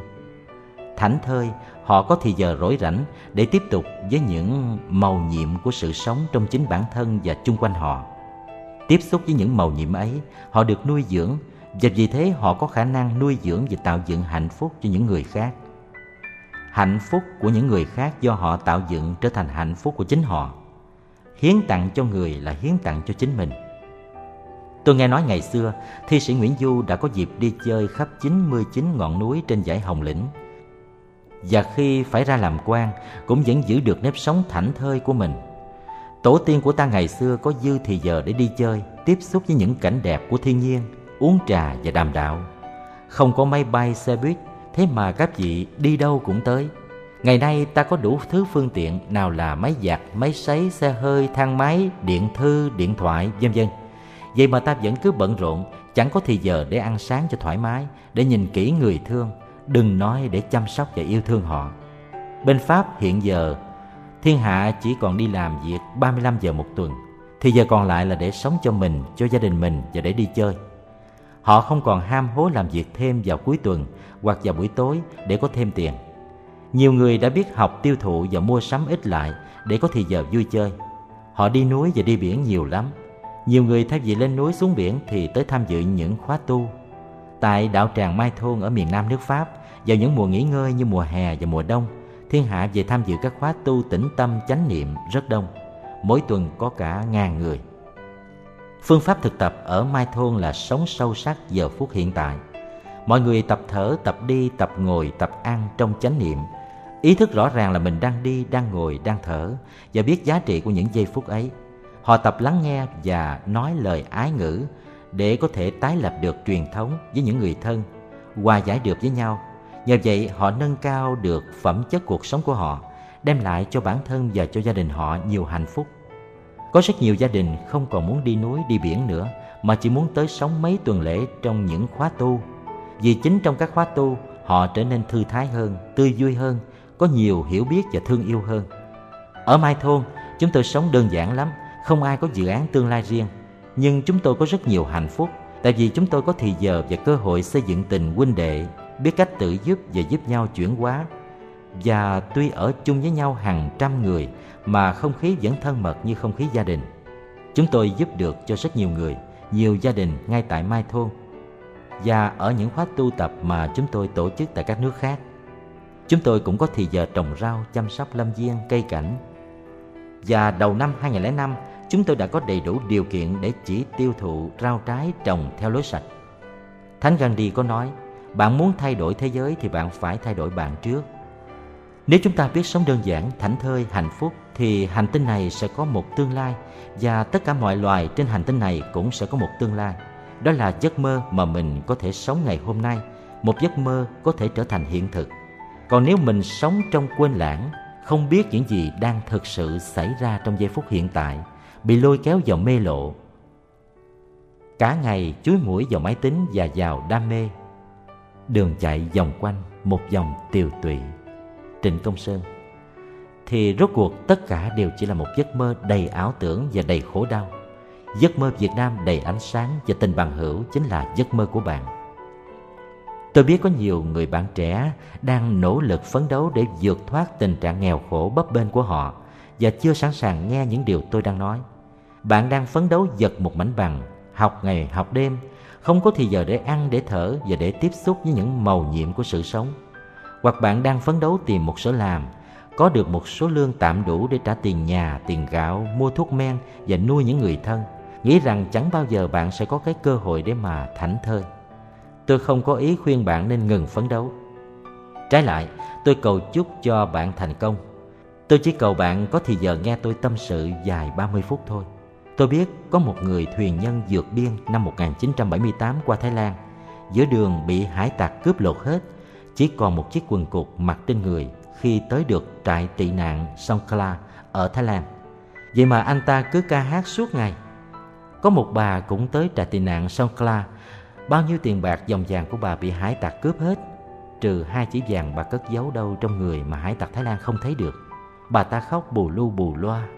Thảnh thơi, họ có thì giờ rỗi rảnh để tiếp tục với những màu nhiệm của sự sống trong chính bản thân và chung quanh họ. Tiếp xúc với những màu nhiệm ấy, họ được nuôi dưỡng và vì thế họ có khả năng nuôi dưỡng và tạo dựng hạnh phúc cho những người khác. Hạnh phúc của những người khác do họ tạo dựng trở thành hạnh phúc của chính họ. Hiến tặng cho người là hiến tặng cho chính mình. Tôi nghe nói ngày xưa, thi sĩ Nguyễn Du đã có dịp đi chơi khắp 99 ngọn núi trên dãy Hồng Lĩnh. Và khi phải ra làm quan, cũng vẫn giữ được nếp sống thảnh thơi của mình. Tổ tiên của ta ngày xưa có dư thì giờ để đi chơi, tiếp xúc với những cảnh đẹp của thiên nhiên, uống trà và đàm đạo. Không có máy bay, xe buýt, thế mà các vị đi đâu cũng tới. Ngày nay ta có đủ thứ phương tiện nào là máy giặt, máy sấy, xe hơi, thang máy, điện thư, điện thoại, vân vân. Vậy mà ta vẫn cứ bận rộn, chẳng có thì giờ để ăn sáng cho thoải mái, để nhìn kỹ người thương, đừng nói để chăm sóc và yêu thương họ. Bên Pháp hiện giờ, thiên hạ chỉ còn đi làm việc 35 giờ một tuần, thì giờ còn lại là để sống cho mình, cho gia đình mình và để đi chơi. Họ không còn ham hố làm việc thêm vào cuối tuần hoặc vào buổi tối để có thêm tiền. Nhiều người đã biết học tiêu thụ và mua sắm ít lại để có thì giờ vui chơi. Họ đi núi và đi biển nhiều lắm. Nhiều người thay vì lên núi xuống biển thì tới tham dự những khóa tu. Tại đạo tràng Mai Thôn ở miền Nam nước Pháp, vào những mùa nghỉ ngơi như mùa hè và mùa đông, thiên hạ về tham dự các khóa tu tĩnh tâm chánh niệm rất đông. Mỗi tuần có cả ngàn người. Phương pháp thực tập ở Mai Thôn là sống sâu sắc giờ phút hiện tại. Mọi người tập thở, tập đi, tập ngồi, tập ăn trong chánh niệm. Ý thức rõ ràng là mình đang đi, đang ngồi, đang thở và biết giá trị của những giây phút ấy. họ tập lắng nghe và nói lời ái ngữ để có thể tái lập được truyền thống với những người thân, hòa giải được với nhau. Nhờ vậy họ nâng cao được phẩm chất cuộc sống của họ, đem lại cho bản thân và cho gia đình họ nhiều hạnh phúc. Có rất nhiều gia đình không còn muốn đi núi đi biển nữa mà chỉ muốn tới sống mấy tuần lễ trong những khóa tu. Vì chính trong các khóa tu họ trở nên thư thái hơn, tươi vui hơn, có nhiều hiểu biết và thương yêu hơn. Ở Mai Thôn, chúng tôi sống đơn giản lắm, không ai có dự án tương lai riêng. Nhưng chúng tôi có rất nhiều hạnh phúc, tại vì chúng tôi có thì giờ và cơ hội xây dựng tình huynh đệ, biết cách tự giúp và giúp nhau chuyển hóa. Và tuy ở chung với nhau hàng trăm người mà không khí vẫn thân mật như không khí gia đình. Chúng tôi giúp được cho rất nhiều người, nhiều gia đình ngay tại Mai Thôn và ở những khóa tu tập mà chúng tôi tổ chức tại các nước khác. Chúng tôi cũng có thì giờ trồng rau, chăm sóc lâm viên, cây cảnh. Và đầu năm 2005, chúng tôi đã có đầy đủ điều kiện để chỉ tiêu thụ rau trái trồng theo lối sạch. Thánh Gandhi có nói, bạn muốn thay đổi thế giới thì bạn phải thay đổi bạn trước. Nếu chúng ta biết sống đơn giản, thảnh thơi, hạnh phúc thì hành tinh này sẽ có một tương lai và tất cả mọi loài trên hành tinh này cũng sẽ có một tương lai. Đó là giấc mơ mà mình có thể sống ngày hôm nay, một giấc mơ có thể trở thành hiện thực. Còn nếu mình sống trong quên lãng, không biết những gì đang thực sự xảy ra trong giây phút hiện tại, bị lôi kéo vào mê lộ. Cả ngày chuối mũi vào máy tính và vào đam mê. Đường chạy vòng quanh một vòng tiều tụy. Trịnh Công Sơn Thì rốt cuộc tất cả đều chỉ là một giấc mơ đầy ảo tưởng và đầy khổ đau. Giấc mơ Việt Nam đầy ánh sáng và tình bằng hữu chính là giấc mơ của bạn. Tôi biết có nhiều người bạn trẻ đang nỗ lực phấn đấu để vượt thoát tình trạng nghèo khổ bấp bênh của họ và chưa sẵn sàng nghe những điều tôi đang nói. Bạn đang phấn đấu giật một mảnh bằng, học ngày học đêm, không có thì giờ để ăn, để thở và để tiếp xúc với những màu nhiệm của sự sống. Hoặc bạn đang phấn đấu tìm một sở làm, có được một số lương tạm đủ để trả tiền nhà, tiền gạo, mua thuốc men và nuôi những người thân – nghĩ rằng chẳng bao giờ bạn sẽ có cái cơ hội để mà thảnh thơi. Tôi không có ý khuyên bạn nên ngừng phấn đấu. Trái lại, tôi cầu chúc cho bạn thành công. Tôi chỉ cầu bạn có thì giờ nghe tôi tâm sự dài 30 phút thôi. Tôi biết có một người thuyền nhân vượt biên năm 1978 qua Thái Lan. Giữa đường bị hải tặc cướp lột hết, chỉ còn một chiếc quần cục mặc trên người khi tới được trại tị nạn songkla ở Thái Lan. Vậy mà anh ta cứ ca hát suốt ngày. Có một bà cũng tới trại tị nạn Songkla. Bao nhiêu tiền bạc dòng vàng của bà bị hải tặc cướp hết Trừ hai chỉ vàng bà cất giấu đâu trong người mà hải tặc Thái Lan không thấy được. Bà ta khóc bù lu bù loa.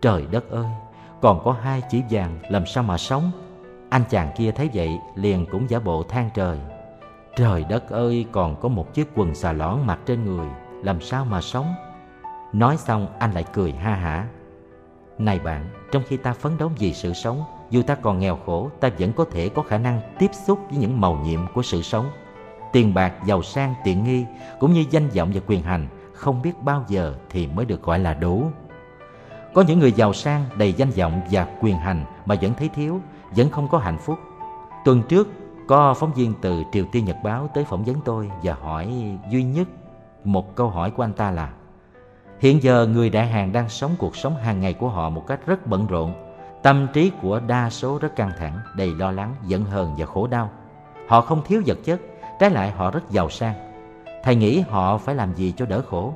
Trời đất ơi, còn có hai chỉ vàng làm sao mà sống Anh chàng kia thấy vậy liền cũng giả bộ than trời Trời đất ơi, còn có một chiếc quần xà lõn mặc trên người Làm sao mà sống Nói xong anh lại cười ha hả Này bạn, trong khi ta phấn đấu vì sự sống dù ta còn nghèo khổ, ta vẫn có thể có khả năng tiếp xúc với những màu nhiệm của sự sống. Tiền bạc, giàu sang, tiện nghi, cũng như danh vọng và quyền hành, không biết bao giờ thì mới được gọi là đủ. Có những người giàu sang, đầy danh vọng và quyền hành mà vẫn thấy thiếu, vẫn không có hạnh phúc. Tuần trước, có phóng viên từ Triều Tiên Nhật Báo tới phỏng vấn tôi và hỏi duy nhất một câu hỏi của anh ta là Hiện giờ người đại hàng đang sống cuộc sống hàng ngày của họ một cách rất bận rộn Tâm trí của đa số rất căng thẳng, đầy lo lắng, giận hờn và khổ đau. Họ không thiếu vật chất, trái lại họ rất giàu sang. Thầy nghĩ họ phải làm gì cho đỡ khổ?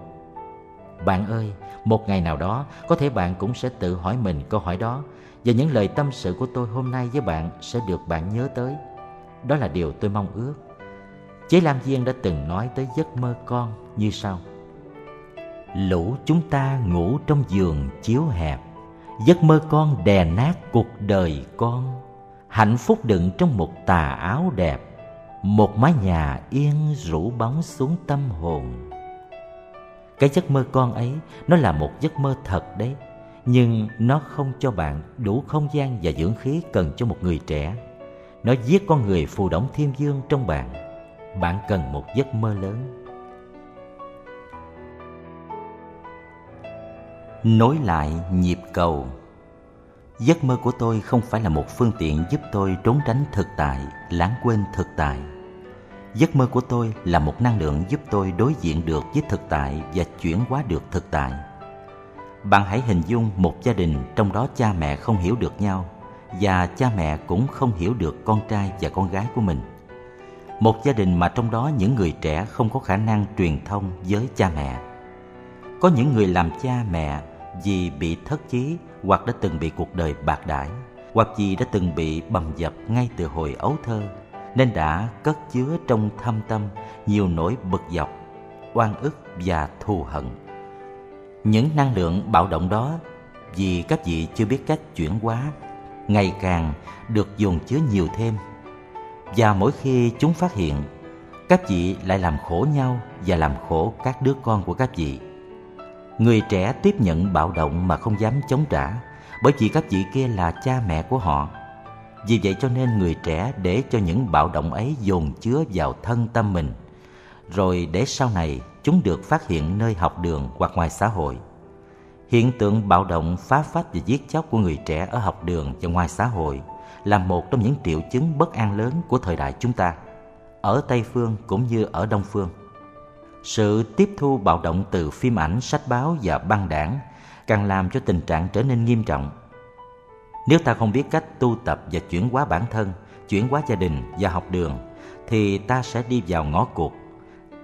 Bạn ơi, một ngày nào đó, có thể bạn cũng sẽ tự hỏi mình câu hỏi đó, và những lời tâm sự của tôi hôm nay với bạn sẽ được bạn nhớ tới. Đó là điều tôi mong ước. Chế Lam viên đã từng nói tới giấc mơ con như sau. Lũ chúng ta ngủ trong giường chiếu hẹp, giấc mơ con đè nát cuộc đời con hạnh phúc đựng trong một tà áo đẹp, một mái nhà yên rủ bóng xuống tâm hồn cái giấc mơ con ấy, nó là một giấc mơ thật đấy. Nhưng nó không cho bạn đủ không gian và dưỡng khí cần cho một người trẻ. Nó giết con người phù đổng thiên dương trong bạn. Bạn cần một giấc mơ lớn. Nối lại nhịp cầu. Giấc mơ của tôi không phải là một phương tiện giúp tôi trốn tránh thực tại, lãng quên thực tại giấc mơ của tôi là một năng lượng giúp tôi đối diện được với thực tại và chuyển hóa được thực tại bạn hãy hình dung một gia đình trong đó cha mẹ không hiểu được nhau và cha mẹ cũng không hiểu được con trai và con gái của mình. Một gia đình mà trong đó những người trẻ không có khả năng truyền thông với cha mẹ. Có những người làm cha mẹ vì bị thất chí hoặc đã từng bị cuộc đời bạc đãi, hoặc vì đã từng bị bầm dập ngay từ hồi ấu thơ nên đã cất chứa trong thâm tâm nhiều nỗi bực dọc, oan ức và thù hận. Những năng lượng bạo động đó vì các vị chưa biết cách chuyển hóa ngày càng được dồn chứa nhiều thêm. Và mỗi khi chúng phát hiện các vị lại làm khổ nhau và làm khổ các đứa con của các vị. Người trẻ tiếp nhận bạo động mà không dám chống trả bởi vì các vị kia là cha mẹ của họ vì vậy cho nên người trẻ để cho những bạo động ấy dồn chứa vào thân tâm mình. Rồi để sau này chúng được phát hiện nơi học đường hoặc ngoài xã hội. Hiện tượng bạo động phá phách và giết chóc của người trẻ ở học đường và ngoài xã hội là một trong những triệu chứng bất an lớn của thời đại chúng ta, ở tây phương cũng như ở đông phương. Sự tiếp thu bạo động từ phim ảnh, sách báo và băng đảng càng làm cho tình trạng trở nên nghiêm trọng nếu ta không biết cách tu tập và chuyển hóa bản thân, chuyển hóa gia đình và học đường, thì ta sẽ đi vào ngõ cụt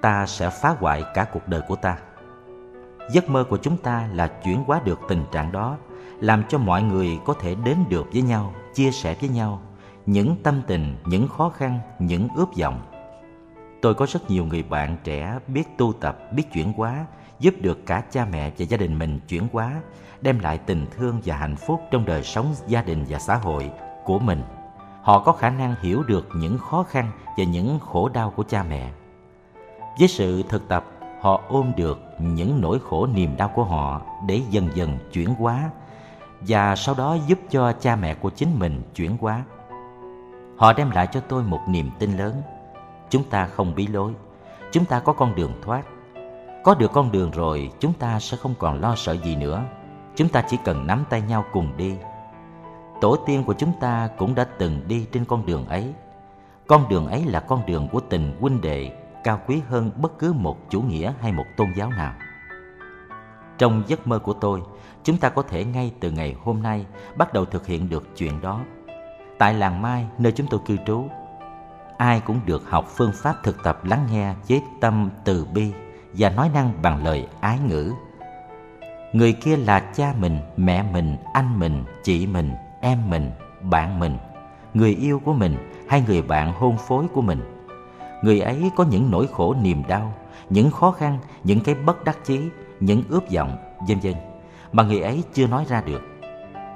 ta sẽ phá hoại cả cuộc đời của ta. Giấc mơ của chúng ta là chuyển hóa được tình trạng đó, làm cho mọi người có thể đến được với nhau, chia sẻ với nhau những tâm tình, những khó khăn, những ướp vọng. Tôi có rất nhiều người bạn trẻ biết tu tập, biết chuyển hóa, giúp được cả cha mẹ và gia đình mình chuyển hóa đem lại tình thương và hạnh phúc trong đời sống gia đình và xã hội của mình. Họ có khả năng hiểu được những khó khăn và những khổ đau của cha mẹ. Với sự thực tập, họ ôm được những nỗi khổ niềm đau của họ để dần dần chuyển hóa và sau đó giúp cho cha mẹ của chính mình chuyển hóa. Họ đem lại cho tôi một niềm tin lớn. Chúng ta không bí lối chúng ta có con đường thoát. Có được con đường rồi, chúng ta sẽ không còn lo sợ gì nữa chúng ta chỉ cần nắm tay nhau cùng đi. Tổ tiên của chúng ta cũng đã từng đi trên con đường ấy. Con đường ấy là con đường của tình huynh đệ cao quý hơn bất cứ một chủ nghĩa hay một tôn giáo nào. Trong giấc mơ của tôi, chúng ta có thể ngay từ ngày hôm nay bắt đầu thực hiện được chuyện đó. Tại làng mai, nơi chúng tôi cư trú, ai cũng được học phương pháp thực tập lắng nghe với tâm từ bi và nói năng bằng lời ái ngữ người kia là cha mình, mẹ mình, anh mình, chị mình, em mình, bạn mình. Người yêu của mình hay người bạn hôn phối của mình. Người ấy có những nỗi khổ niềm đau, những khó khăn, những cái bất đắc chí, những ướp vọng, vân vân, mà người ấy chưa nói ra được.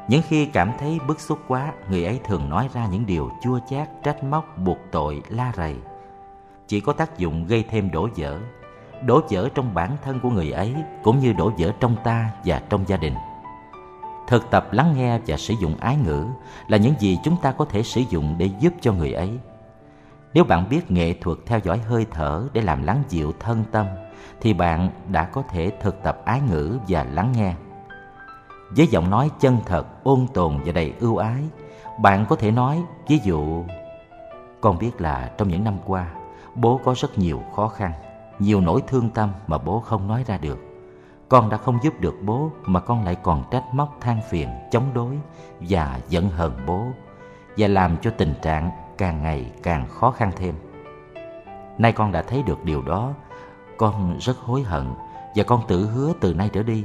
Những khi cảm thấy bức xúc quá, người ấy thường nói ra những điều chua chát, trách móc, buộc tội, la rầy. Chỉ có tác dụng gây thêm đổ vỡ đổ vỡ trong bản thân của người ấy, cũng như đổ vỡ trong ta và trong gia đình. Thực tập lắng nghe và sử dụng ái ngữ là những gì chúng ta có thể sử dụng để giúp cho người ấy. Nếu bạn biết nghệ thuật theo dõi hơi thở để làm lắng dịu thân tâm, thì bạn đã có thể thực tập ái ngữ và lắng nghe. Với giọng nói chân thật, ôn tồn và đầy ưu ái, bạn có thể nói, ví dụ, con biết là trong những năm qua, bố có rất nhiều khó khăn nhiều nỗi thương tâm mà bố không nói ra được. Con đã không giúp được bố mà con lại còn trách móc than phiền, chống đối và giận hờn bố và làm cho tình trạng càng ngày càng khó khăn thêm. Nay con đã thấy được điều đó. Con rất hối hận và con tự hứa từ nay trở đi,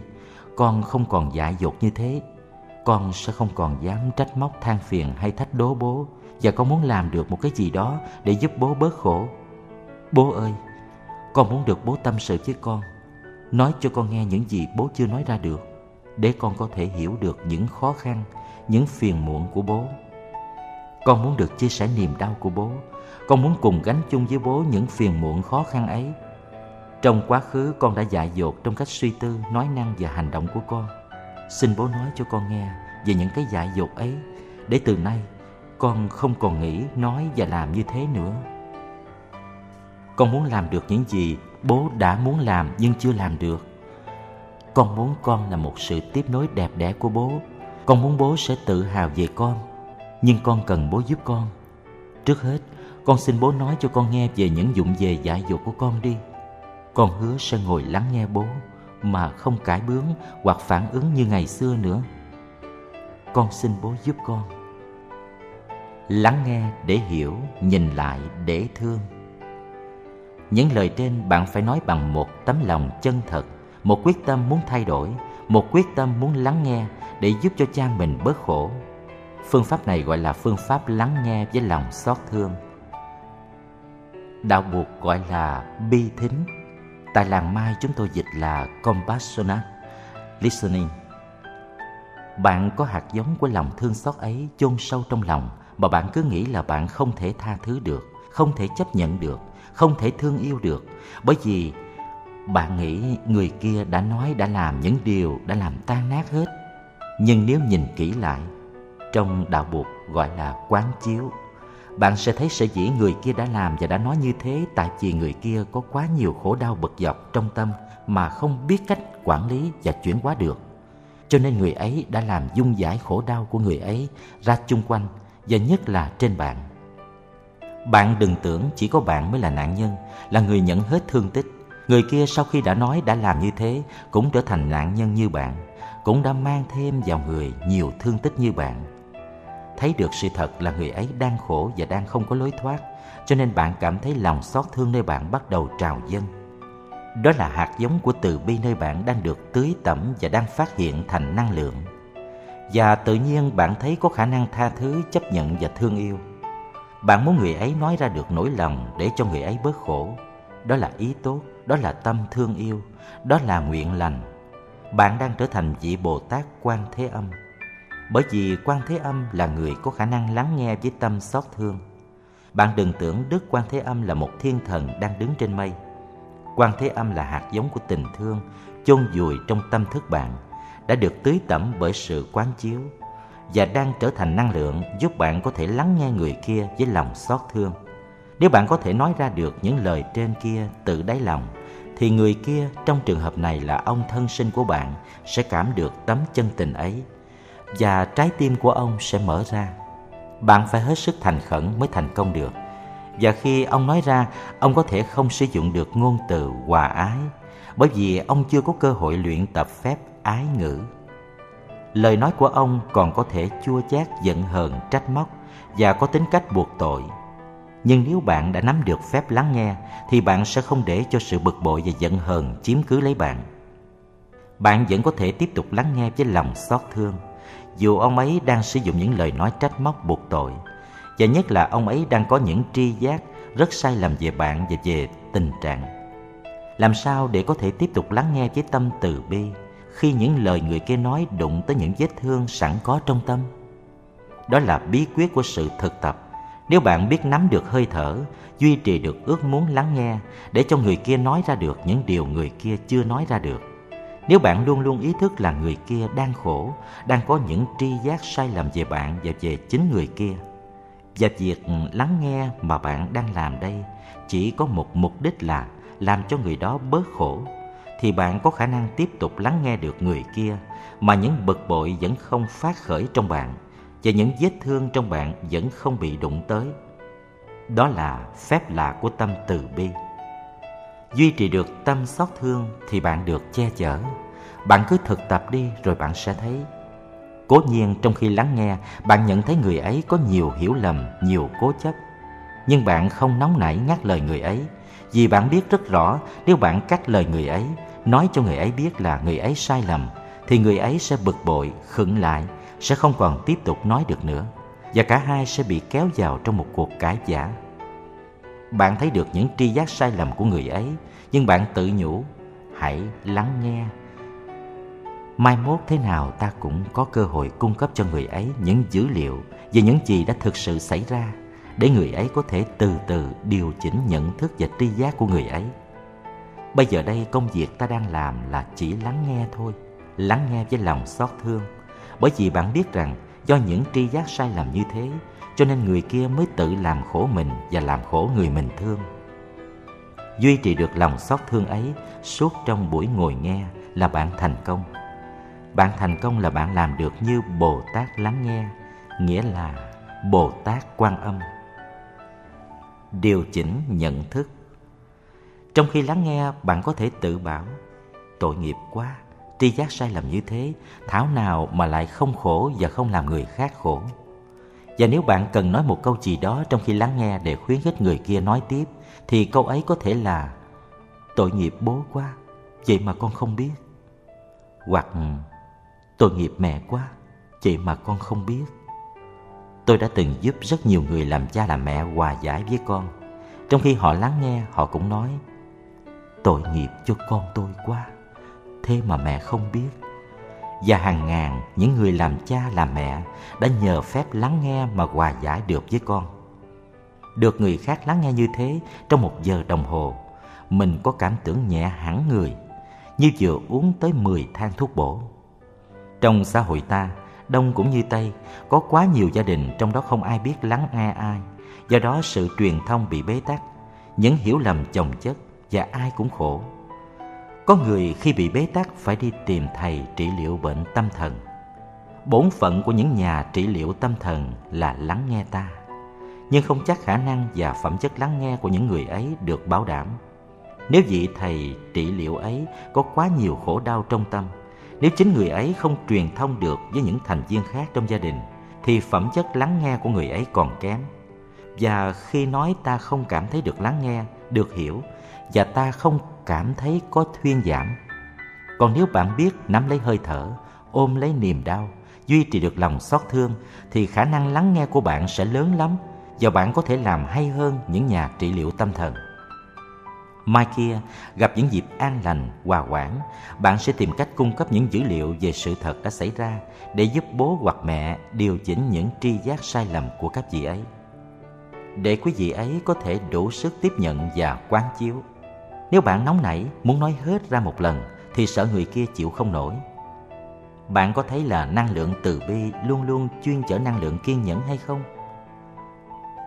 con không còn dại dột như thế. Con sẽ không còn dám trách móc, than phiền hay thách đố bố và con muốn làm được một cái gì đó để giúp bố bớt khổ. Bố ơi con muốn được bố tâm sự với con. Nói cho con nghe những gì bố chưa nói ra được, để con có thể hiểu được những khó khăn, những phiền muộn của bố. Con muốn được chia sẻ niềm đau của bố. Con muốn cùng gánh chung với bố những phiền muộn khó khăn ấy. Trong quá khứ, con đã dại dột trong cách suy tư, nói năng và hành động của con. Xin bố nói cho con nghe về những cái dại dột ấy, để từ nay con không còn nghĩ, nói và làm như thế nữa con muốn làm được những gì bố đã muốn làm nhưng chưa làm được. Con muốn con là một sự tiếp nối đẹp đẽ của bố. Con muốn bố sẽ tự hào về con, nhưng con cần bố giúp con. Trước hết, con xin bố nói cho con nghe về những dụng về dạy dỗ của con đi. Con hứa sẽ ngồi lắng nghe bố, mà không cãi bướng hoặc phản ứng như ngày xưa nữa. Con xin bố giúp con. Lắng nghe để hiểu, nhìn lại để thương những lời trên bạn phải nói bằng một tấm lòng chân thật, một quyết tâm muốn thay đổi, một quyết tâm muốn lắng nghe để giúp cho cha mình bớt khổ. Phương pháp này gọi là phương pháp lắng nghe với lòng xót thương. Đạo buộc gọi là bi thính. Tại làng mai chúng tôi dịch là compassionate listening. Bạn có hạt giống của lòng thương xót ấy chôn sâu trong lòng mà bạn cứ nghĩ là bạn không thể tha thứ được, không thể chấp nhận được không thể thương yêu được. Bởi vì bạn nghĩ người kia đã nói, đã làm những điều, đã làm tan nát hết. Nhưng nếu nhìn kỹ lại, trong đạo buộc gọi là quán chiếu, bạn sẽ thấy sở dĩ người kia đã làm và đã nói như thế, tại vì người kia có quá nhiều khổ đau bực dọc trong tâm mà không biết cách quản lý và chuyển hóa được. Cho nên người ấy đã làm dung giải khổ đau của người ấy ra chung quanh, và nhất là trên bạn bạn đừng tưởng chỉ có bạn mới là nạn nhân, là người nhận hết thương tích. Người kia sau khi đã nói đã làm như thế, cũng trở thành nạn nhân như bạn, cũng đã mang thêm vào người nhiều thương tích như bạn. Thấy được sự thật là người ấy đang khổ và đang không có lối thoát, cho nên bạn cảm thấy lòng xót thương nơi bạn bắt đầu trào dâng. Đó là hạt giống của từ bi nơi bạn đang được tưới tẩm và đang phát hiện thành năng lượng. Và tự nhiên bạn thấy có khả năng tha thứ, chấp nhận và thương yêu bạn muốn người ấy nói ra được nỗi lòng để cho người ấy bớt khổ. Đó là ý tốt, đó là tâm thương yêu, đó là nguyện lành. Bạn đang trở thành vị bồ tát quan thế âm. Bởi vì quan thế âm là người có khả năng lắng nghe với tâm xót thương. Bạn đừng tưởng đức quan thế âm là một thiên thần đang đứng trên mây. Quan thế âm là hạt giống của tình thương, chôn vùi trong tâm thức bạn, đã được tưới tẩm bởi sự quán chiếu và đang trở thành năng lượng giúp bạn có thể lắng nghe người kia với lòng xót thương. Nếu bạn có thể nói ra được những lời trên kia từ đáy lòng, thì người kia trong trường hợp này là ông thân sinh của bạn sẽ cảm được tấm chân tình ấy, và trái tim của ông sẽ mở ra. Bạn phải hết sức thành khẩn mới thành công được. Và khi ông nói ra, ông có thể không sử dụng được ngôn từ hòa ái, bởi vì ông chưa có cơ hội luyện tập phép ái ngữ lời nói của ông còn có thể chua chát, giận hờn, trách móc và có tính cách buộc tội. Nhưng nếu bạn đã nắm được phép lắng nghe, thì bạn sẽ không để cho sự bực bội và giận hờn chiếm cứ lấy bạn. Bạn vẫn có thể tiếp tục lắng nghe với lòng xót thương. Dù ông ấy đang sử dụng những lời nói trách móc, buộc tội, và nhất là ông ấy đang có những tri giác rất sai lầm về bạn và về tình trạng. Làm sao để có thể tiếp tục lắng nghe với tâm từ bi? Khi những lời người kia nói đụng tới những vết thương sẵn có trong tâm. Đó là bí quyết của sự thực tập. Nếu bạn biết nắm được hơi thở, duy trì được ước muốn lắng nghe để cho người kia nói ra được những điều người kia chưa nói ra được. Nếu bạn luôn luôn ý thức là người kia đang khổ, đang có những tri giác sai lầm về bạn và về chính người kia, và việc lắng nghe mà bạn đang làm đây chỉ có một mục đích là làm cho người đó bớt khổ thì bạn có khả năng tiếp tục lắng nghe được người kia mà những bực bội vẫn không phát khởi trong bạn và những vết thương trong bạn vẫn không bị đụng tới. Đó là phép lạ của tâm từ bi. Duy trì được tâm xót thương thì bạn được che chở. Bạn cứ thực tập đi rồi bạn sẽ thấy. Cố nhiên trong khi lắng nghe, bạn nhận thấy người ấy có nhiều hiểu lầm, nhiều cố chấp. Nhưng bạn không nóng nảy ngắt lời người ấy, vì bạn biết rất rõ nếu bạn cắt lời người ấy, nói cho người ấy biết là người ấy sai lầm, thì người ấy sẽ bực bội, khựng lại sẽ không còn tiếp tục nói được nữa và cả hai sẽ bị kéo vào trong một cuộc cãi giả. Bạn thấy được những tri giác sai lầm của người ấy, nhưng bạn tự nhủ, hãy lắng nghe. Mai mốt thế nào ta cũng có cơ hội cung cấp cho người ấy những dữ liệu về những gì đã thực sự xảy ra để người ấy có thể từ từ điều chỉnh nhận thức và tri giác của người ấy. Bây giờ đây công việc ta đang làm là chỉ lắng nghe thôi, lắng nghe với lòng xót thương. Bởi vì bạn biết rằng do những tri giác sai lầm như thế cho nên người kia mới tự làm khổ mình và làm khổ người mình thương. Duy trì được lòng xót thương ấy suốt trong buổi ngồi nghe là bạn thành công. Bạn thành công là bạn làm được như bồ tát lắng nghe nghĩa là bồ tát quan âm. Điều chỉnh nhận thức trong khi lắng nghe, bạn có thể tự bảo, tội nghiệp quá, tri giác sai lầm như thế, thảo nào mà lại không khổ và không làm người khác khổ? Và nếu bạn cần nói một câu gì đó trong khi lắng nghe để khuyến khích người kia nói tiếp, thì câu ấy có thể là, tội nghiệp bố quá, vậy mà con không biết. Hoặc, tội nghiệp mẹ quá, vậy mà con không biết. Tôi đã từng giúp rất nhiều người làm cha làm mẹ hòa giải với con. Trong khi họ lắng nghe, họ cũng nói tội nghiệp cho con tôi quá. Thế mà mẹ không biết. Và hàng ngàn những người làm cha làm mẹ đã nhờ phép lắng nghe mà hòa giải được với con. Được người khác lắng nghe như thế trong một giờ đồng hồ, mình có cảm tưởng nhẹ hẳn người, như vừa uống tới 10 thang thuốc bổ. Trong xã hội ta, đông cũng như tây, có quá nhiều gia đình trong đó không ai biết lắng nghe ai. Do đó sự truyền thông bị bế tắc, những hiểu lầm chồng chất và ai cũng khổ. Có người khi bị bế tắc phải đi tìm thầy trị liệu bệnh tâm thần. Bổn phận của những nhà trị liệu tâm thần là lắng nghe ta, nhưng không chắc khả năng và phẩm chất lắng nghe của những người ấy được bảo đảm. Nếu vị thầy trị liệu ấy có quá nhiều khổ đau trong tâm, nếu chính người ấy không truyền thông được với những thành viên khác trong gia đình, thì phẩm chất lắng nghe của người ấy còn kém. Và khi nói ta không cảm thấy được lắng nghe, được hiểu và ta không cảm thấy có thuyên giảm. Còn nếu bạn biết nắm lấy hơi thở, ôm lấy niềm đau, duy trì được lòng xót thương, thì khả năng lắng nghe của bạn sẽ lớn lắm và bạn có thể làm hay hơn những nhà trị liệu tâm thần. Mai kia, gặp những dịp an lành, hòa quản bạn sẽ tìm cách cung cấp những dữ liệu về sự thật đã xảy ra để giúp bố hoặc mẹ điều chỉnh những tri giác sai lầm của các vị ấy. Để quý vị ấy có thể đủ sức tiếp nhận và quán chiếu nếu bạn nóng nảy, muốn nói hết ra một lần, thì sợ người kia chịu không nổi. Bạn có thấy là năng lượng từ bi luôn luôn chuyên chở năng lượng kiên nhẫn hay không?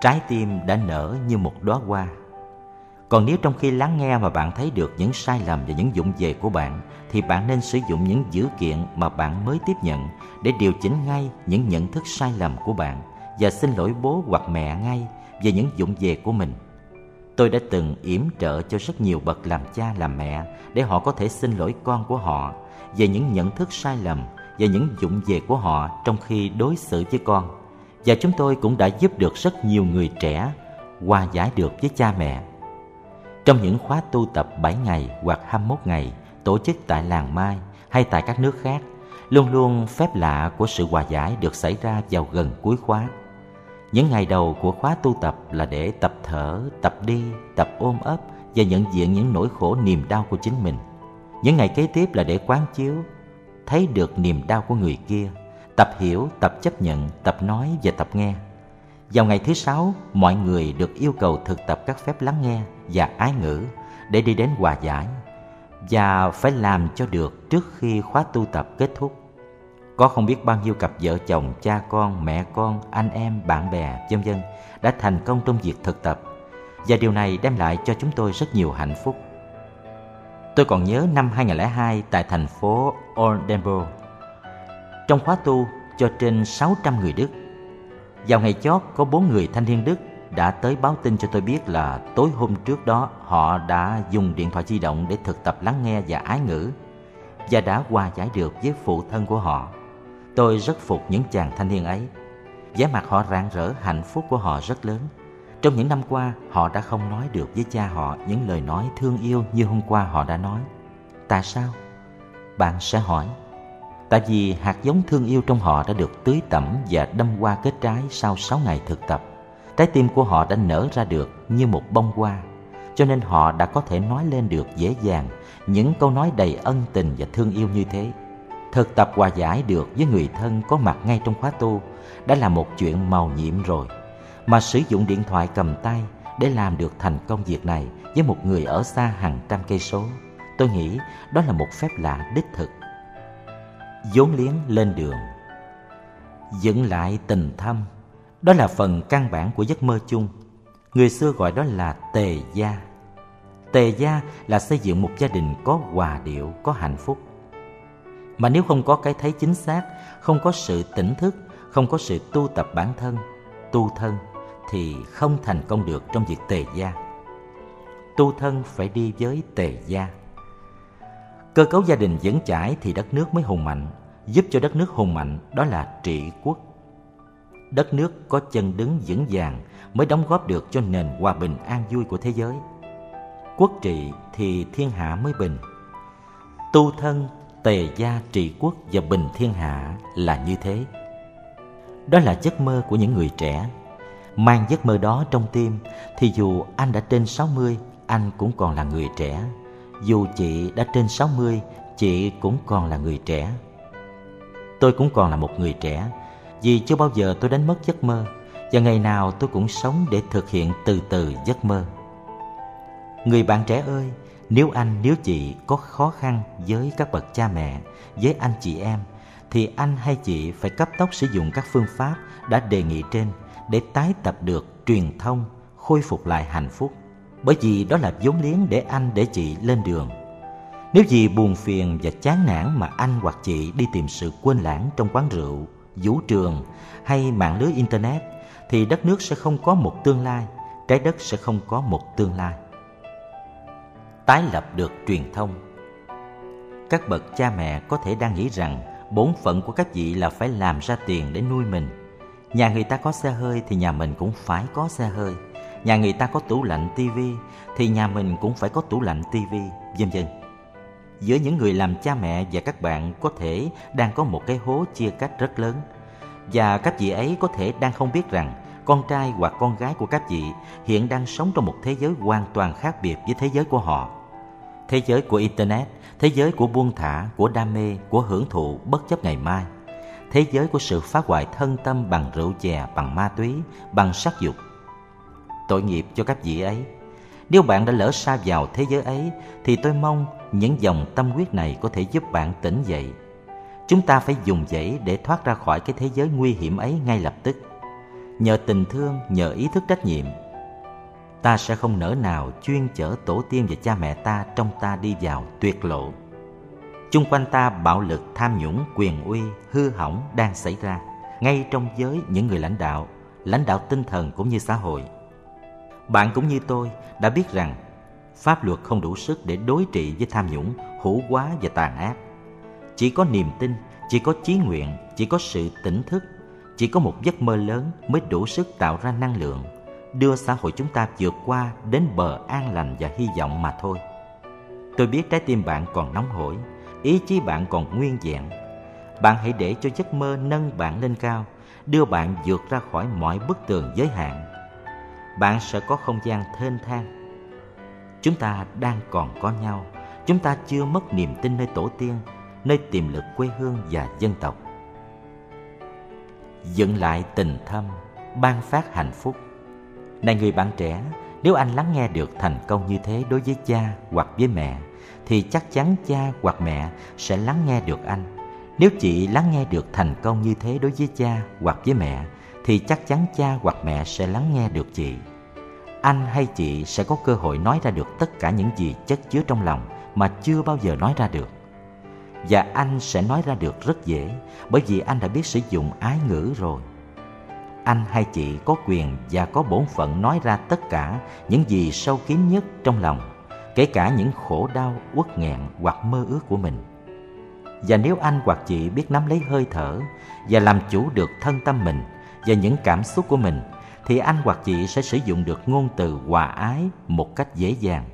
Trái tim đã nở như một đóa hoa. Còn nếu trong khi lắng nghe mà bạn thấy được những sai lầm và những dụng về của bạn, thì bạn nên sử dụng những dữ kiện mà bạn mới tiếp nhận để điều chỉnh ngay những nhận thức sai lầm của bạn và xin lỗi bố hoặc mẹ ngay về những dụng về của mình. Tôi đã từng yểm trợ cho rất nhiều bậc làm cha làm mẹ để họ có thể xin lỗi con của họ về những nhận thức sai lầm và những dụng về của họ trong khi đối xử với con. Và chúng tôi cũng đã giúp được rất nhiều người trẻ hòa giải được với cha mẹ trong những khóa tu tập 7 ngày hoặc 21 ngày tổ chức tại làng Mai hay tại các nước khác, luôn luôn phép lạ của sự hòa giải được xảy ra vào gần cuối khóa. Những ngày đầu của khóa tu tập là để tập thở, tập đi, tập ôm ấp và nhận diện những nỗi khổ niềm đau của chính mình. Những ngày kế tiếp là để quán chiếu, thấy được niềm đau của người kia, tập hiểu, tập chấp nhận, tập nói và tập nghe. Vào ngày thứ sáu, mọi người được yêu cầu thực tập các phép lắng nghe và ái ngữ để đi đến hòa giải và phải làm cho được trước khi khóa tu tập kết thúc. Có không biết bao nhiêu cặp vợ chồng, cha con, mẹ con, anh em, bạn bè, vân vân đã thành công trong việc thực tập và điều này đem lại cho chúng tôi rất nhiều hạnh phúc. Tôi còn nhớ năm 2002 tại thành phố Oldenburg. Trong khóa tu cho trên 600 người Đức vào ngày chót, có bốn người thanh niên Đức đã tới báo tin cho tôi biết là tối hôm trước đó họ đã dùng điện thoại di động để thực tập lắng nghe và ái ngữ và đã hòa giải được với phụ thân của họ. Tôi rất phục những chàng thanh niên ấy vẻ mặt họ rạng rỡ hạnh phúc của họ rất lớn. Trong những năm qua, họ đã không nói được với cha họ những lời nói thương yêu như hôm qua họ đã nói. Tại sao? Bạn sẽ hỏi. Tại vì hạt giống thương yêu trong họ đã được tưới tẩm và đâm qua kết trái sau 6 ngày thực tập. Trái tim của họ đã nở ra được như một bông hoa, cho nên họ đã có thể nói lên được dễ dàng những câu nói đầy ân tình và thương yêu như thế. Thực tập hòa giải được với người thân có mặt ngay trong khóa tu đã là một chuyện màu nhiệm rồi. Mà sử dụng điện thoại cầm tay để làm được thành công việc này với một người ở xa hàng trăm cây số, tôi nghĩ đó là một phép lạ đích thực. Vốn liếng lên đường dựng lại tình thâm đó là phần căn bản của giấc mơ chung. Người xưa gọi đó là tề gia. Tề gia là xây dựng một gia đình có hòa điệu có hạnh phúc mà nếu không có cái thấy chính xác, không có sự tỉnh thức, không có sự tu tập bản thân, tu thân thì không thành công được trong việc tề gia. Tu thân phải đi với tề gia. Cơ cấu gia đình vững chãi thì đất nước mới hùng mạnh, giúp cho đất nước hùng mạnh, đó là trị quốc. Đất nước có chân đứng vững vàng mới đóng góp được cho nền hòa bình an vui của thế giới. Quốc trị thì thiên hạ mới bình. Tu thân tề gia trị quốc và bình thiên hạ là như thế. Đó là giấc mơ của những người trẻ. Mang giấc mơ đó trong tim, thì dù anh đã trên 60 anh cũng còn là người trẻ. Dù chị đã trên 60 chị cũng còn là người trẻ. Tôi cũng còn là một người trẻ, vì chưa bao giờ tôi đánh mất giấc mơ, và ngày nào tôi cũng sống để thực hiện từ từ giấc mơ. Người bạn trẻ ơi nếu anh, nếu chị có khó khăn với các bậc cha mẹ, với anh chị em, thì anh hay chị phải cấp tốc sử dụng các phương pháp đã đề nghị trên để tái tập được truyền thông, khôi phục lại hạnh phúc. Bởi vì đó là vốn liếng để anh, để chị lên đường. Nếu gì buồn phiền và chán nản mà anh hoặc chị đi tìm sự quên lãng trong quán rượu, vũ trường hay mạng lưới internet, thì đất nước sẽ không có một tương lai, trái đất sẽ không có một tương lai tái lập được truyền thông. Các bậc cha mẹ có thể đang nghĩ rằng bổn phận của các vị là phải làm ra tiền để nuôi mình. Nhà người ta có xe hơi thì nhà mình cũng phải có xe hơi. Nhà người ta có tủ lạnh tivi thì nhà mình cũng phải có tủ lạnh tivi vân vân. Giữa những người làm cha mẹ và các bạn có thể đang có một cái hố chia cách rất lớn. Và các vị ấy có thể đang không biết rằng con trai hoặc con gái của các vị hiện đang sống trong một thế giới hoàn toàn khác biệt với thế giới của họ thế giới của internet, thế giới của buông thả, của đam mê, của hưởng thụ bất chấp ngày mai. Thế giới của sự phá hoại thân tâm bằng rượu chè, bằng ma túy, bằng sắc dục. Tội nghiệp cho các vị ấy. Nếu bạn đã lỡ xa vào thế giới ấy, thì tôi mong những dòng tâm huyết này có thể giúp bạn tỉnh dậy. Chúng ta phải dùng dãy để thoát ra khỏi cái thế giới nguy hiểm ấy ngay lập tức. Nhờ tình thương, nhờ ý thức trách nhiệm ta sẽ không nỡ nào chuyên chở tổ tiên và cha mẹ ta trong ta đi vào tuyệt lộ. Chung quanh ta bạo lực, tham nhũng, quyền uy, hư hỏng đang xảy ra, ngay trong giới những người lãnh đạo lãnh đạo tinh thần cũng như xã hội. Bạn cũng như tôi đã biết rằng, pháp luật không đủ sức để đối trị với tham nhũng, hủ quá và tàn ác. Chỉ có niềm tin, chỉ có chí nguyện, chỉ có sự tỉnh thức, chỉ có một giấc mơ lớn mới đủ sức tạo ra năng lượng đưa xã hội chúng ta vượt qua đến bờ an lành và hy vọng mà thôi. Tôi biết trái tim bạn còn nóng hổi, ý chí bạn còn nguyên vẹn. Bạn hãy để cho giấc mơ nâng bạn lên cao, đưa bạn vượt ra khỏi mọi bức tường giới hạn. Bạn sẽ có không gian thênh thang. Chúng ta đang còn có nhau, chúng ta chưa mất niềm tin nơi tổ tiên, nơi tiềm lực quê hương và dân tộc. Dựng lại tình thâm, ban phát hạnh phúc này người bạn trẻ, nếu anh lắng nghe được thành công như thế đối với cha hoặc với mẹ, thì chắc chắn cha hoặc mẹ sẽ lắng nghe được anh. Nếu chị lắng nghe được thành công như thế đối với cha hoặc với mẹ, thì chắc chắn cha hoặc mẹ sẽ lắng nghe được chị. Anh hay chị sẽ có cơ hội nói ra được tất cả những gì chất chứa trong lòng mà chưa bao giờ nói ra được. Và anh sẽ nói ra được rất dễ bởi vì anh đã biết sử dụng ái ngữ rồi anh hay chị có quyền và có bổn phận nói ra tất cả những gì sâu kín nhất trong lòng, kể cả những khổ đau, uất nghẹn hoặc mơ ước của mình. Và nếu anh hoặc chị biết nắm lấy hơi thở và làm chủ được thân tâm mình và những cảm xúc của mình, thì anh hoặc chị sẽ sử dụng được ngôn từ hòa ái một cách dễ dàng.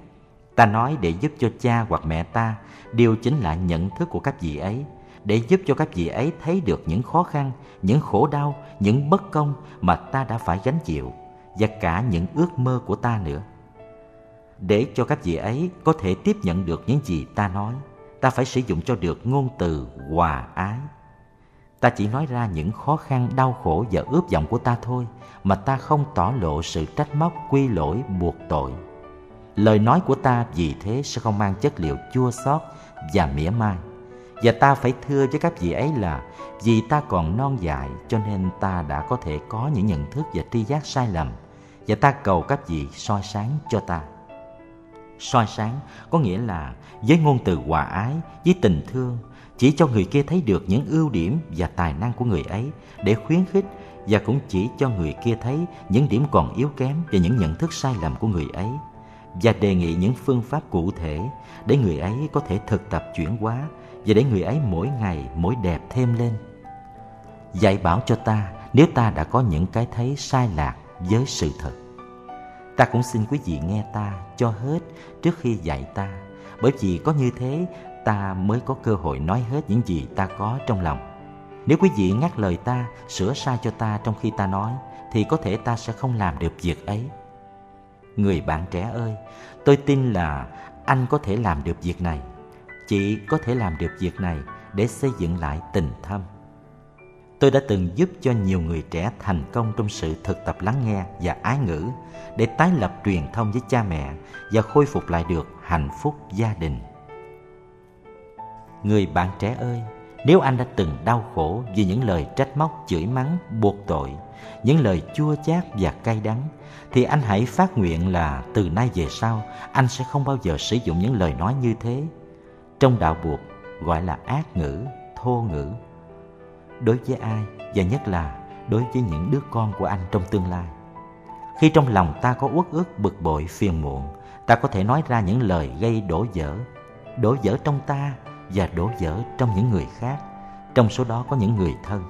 Ta nói để giúp cho cha hoặc mẹ ta điều chỉnh lại nhận thức của các vị ấy để giúp cho các vị ấy thấy được những khó khăn, những khổ đau, những bất công mà ta đã phải gánh chịu, và cả những ước mơ của ta nữa. Để cho các vị ấy có thể tiếp nhận được những gì ta nói, ta phải sử dụng cho được ngôn từ hòa ái. Ta chỉ nói ra những khó khăn, đau khổ và ướp vọng của ta thôi, mà ta không tỏ lộ sự trách móc, quy lỗi, buộc tội. Lời nói của ta vì thế sẽ không mang chất liệu chua xót và mỉa mai và ta phải thưa với các vị ấy là, vì ta còn non dại, cho nên ta đã có thể có những nhận thức và tri giác sai lầm. Và ta cầu các vị soi sáng cho ta. Soi sáng có nghĩa là với ngôn từ hòa ái, với tình thương, chỉ cho người kia thấy được những ưu điểm và tài năng của người ấy để khuyến khích và cũng chỉ cho người kia thấy những điểm còn yếu kém và những nhận thức sai lầm của người ấy. Và đề nghị những phương pháp cụ thể để người ấy có thể thực tập chuyển hóa và để người ấy mỗi ngày mỗi đẹp thêm lên. Dạy bảo cho ta nếu ta đã có những cái thấy sai lạc với sự thật. Ta cũng xin quý vị nghe ta cho hết trước khi dạy ta, bởi vì có như thế ta mới có cơ hội nói hết những gì ta có trong lòng. Nếu quý vị ngắt lời ta, sửa sai cho ta trong khi ta nói, thì có thể ta sẽ không làm được việc ấy. Người bạn trẻ ơi, tôi tin là anh có thể làm được việc này. Chị có thể làm được việc này để xây dựng lại tình thâm. Tôi đã từng giúp cho nhiều người trẻ thành công trong sự thực tập lắng nghe và ái ngữ để tái lập truyền thông với cha mẹ và khôi phục lại được hạnh phúc gia đình. Người bạn trẻ ơi, nếu anh đã từng đau khổ vì những lời trách móc, chửi mắng, buộc tội, những lời chua chát và cay đắng, thì anh hãy phát nguyện là từ nay về sau anh sẽ không bao giờ sử dụng những lời nói như thế. Trong đạo buộc gọi là ác ngữ, thô ngữ. Đối với ai và nhất là đối với những đứa con của anh trong tương lai. Khi trong lòng ta có uất ức bực bội phiền muộn, ta có thể nói ra những lời gây đổ vỡ, đổ vỡ trong ta và đổ vỡ trong những người khác, trong số đó có những người thân.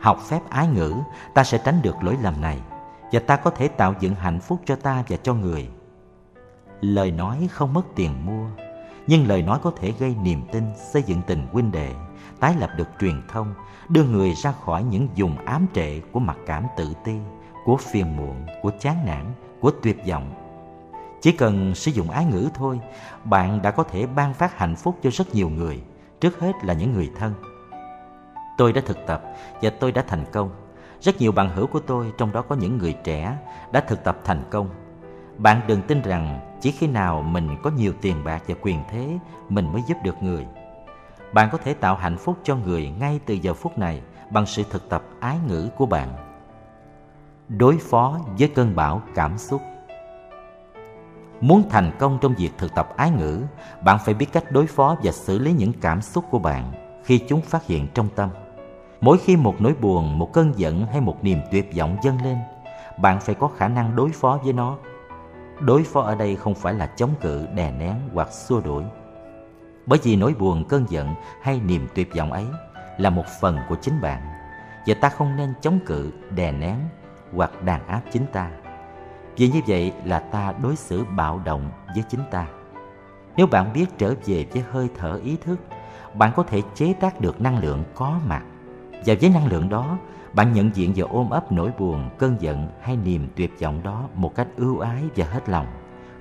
Học phép ái ngữ, ta sẽ tránh được lỗi lầm này và ta có thể tạo dựng hạnh phúc cho ta và cho người. Lời nói không mất tiền mua, nhưng lời nói có thể gây niềm tin, xây dựng tình huynh đệ, tái lập được truyền thông, đưa người ra khỏi những vùng ám trệ của mặc cảm tự ti, của phiền muộn, của chán nản, của tuyệt vọng chỉ cần sử dụng ái ngữ thôi, bạn đã có thể ban phát hạnh phúc cho rất nhiều người, trước hết là những người thân. Tôi đã thực tập và tôi đã thành công. Rất nhiều bạn hữu của tôi, trong đó có những người trẻ, đã thực tập thành công. Bạn đừng tin rằng chỉ khi nào mình có nhiều tiền bạc và quyền thế, mình mới giúp được người. Bạn có thể tạo hạnh phúc cho người ngay từ giờ phút này bằng sự thực tập ái ngữ của bạn. Đối phó với cơn bão cảm xúc Muốn thành công trong việc thực tập ái ngữ, bạn phải biết cách đối phó và xử lý những cảm xúc của bạn khi chúng phát hiện trong tâm. Mỗi khi một nỗi buồn, một cơn giận hay một niềm tuyệt vọng dâng lên, bạn phải có khả năng đối phó với nó. Đối phó ở đây không phải là chống cự, đè nén hoặc xua đuổi. Bởi vì nỗi buồn, cơn giận hay niềm tuyệt vọng ấy là một phần của chính bạn và ta không nên chống cự, đè nén hoặc đàn áp chính ta vì như vậy là ta đối xử bạo động với chính ta. Nếu bạn biết trở về với hơi thở ý thức, bạn có thể chế tác được năng lượng có mặt. Và với năng lượng đó, bạn nhận diện và ôm ấp nỗi buồn, cơn giận hay niềm tuyệt vọng đó một cách ưu ái và hết lòng.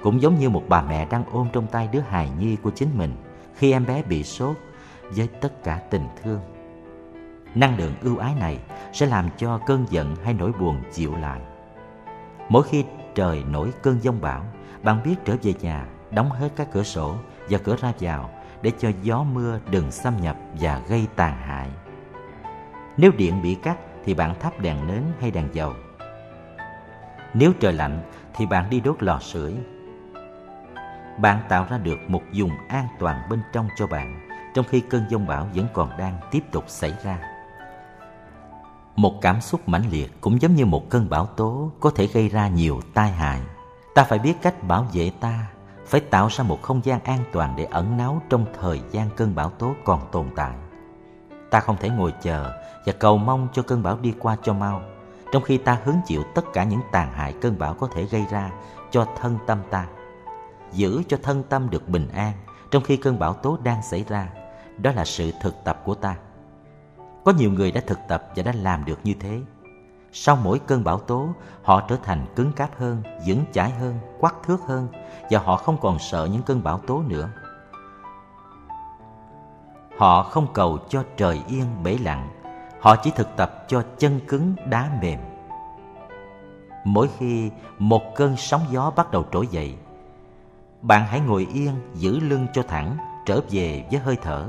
Cũng giống như một bà mẹ đang ôm trong tay đứa hài nhi của chính mình khi em bé bị sốt với tất cả tình thương. Năng lượng ưu ái này sẽ làm cho cơn giận hay nỗi buồn dịu lại. Mỗi khi trời nổi cơn giông bão, bạn biết trở về nhà, đóng hết các cửa sổ và cửa ra vào để cho gió mưa đừng xâm nhập và gây tàn hại. Nếu điện bị cắt thì bạn thắp đèn nến hay đèn dầu. Nếu trời lạnh thì bạn đi đốt lò sưởi. Bạn tạo ra được một vùng an toàn bên trong cho bạn, trong khi cơn giông bão vẫn còn đang tiếp tục xảy ra. Một cảm xúc mãnh liệt cũng giống như một cơn bão tố có thể gây ra nhiều tai hại. Ta phải biết cách bảo vệ ta, phải tạo ra một không gian an toàn để ẩn náu trong thời gian cơn bão tố còn tồn tại. Ta không thể ngồi chờ và cầu mong cho cơn bão đi qua cho mau, trong khi ta hứng chịu tất cả những tàn hại cơn bão có thể gây ra cho thân tâm ta. Giữ cho thân tâm được bình an trong khi cơn bão tố đang xảy ra, đó là sự thực tập của ta. Có nhiều người đã thực tập và đã làm được như thế. Sau mỗi cơn bão tố, họ trở thành cứng cáp hơn, vững chãi hơn, quắc thước hơn và họ không còn sợ những cơn bão tố nữa. Họ không cầu cho trời yên bể lặng, họ chỉ thực tập cho chân cứng đá mềm. Mỗi khi một cơn sóng gió bắt đầu trỗi dậy, bạn hãy ngồi yên, giữ lưng cho thẳng, trở về với hơi thở,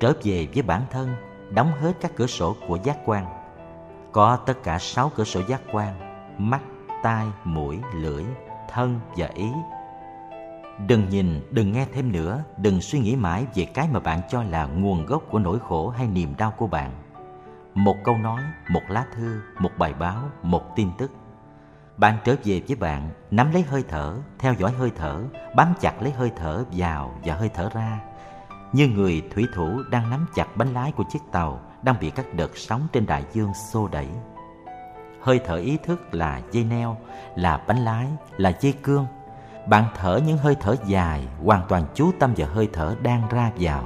trở về với bản thân đóng hết các cửa sổ của giác quan. Có tất cả sáu cửa sổ giác quan, mắt, tai, mũi, lưỡi, thân và ý. Đừng nhìn, đừng nghe thêm nữa, đừng suy nghĩ mãi về cái mà bạn cho là nguồn gốc của nỗi khổ hay niềm đau của bạn. Một câu nói, một lá thư, một bài báo, một tin tức. bạn trở về với bạn, nắm lấy hơi thở, theo dõi hơi thở, bám chặt lấy hơi thở vào và hơi thở ra. Như người thủy thủ đang nắm chặt bánh lái của chiếc tàu đang bị các đợt sóng trên đại dương xô đẩy. Hơi thở ý thức là dây neo, là bánh lái, là dây cương. Bạn thở những hơi thở dài, hoàn toàn chú tâm vào hơi thở đang ra vào.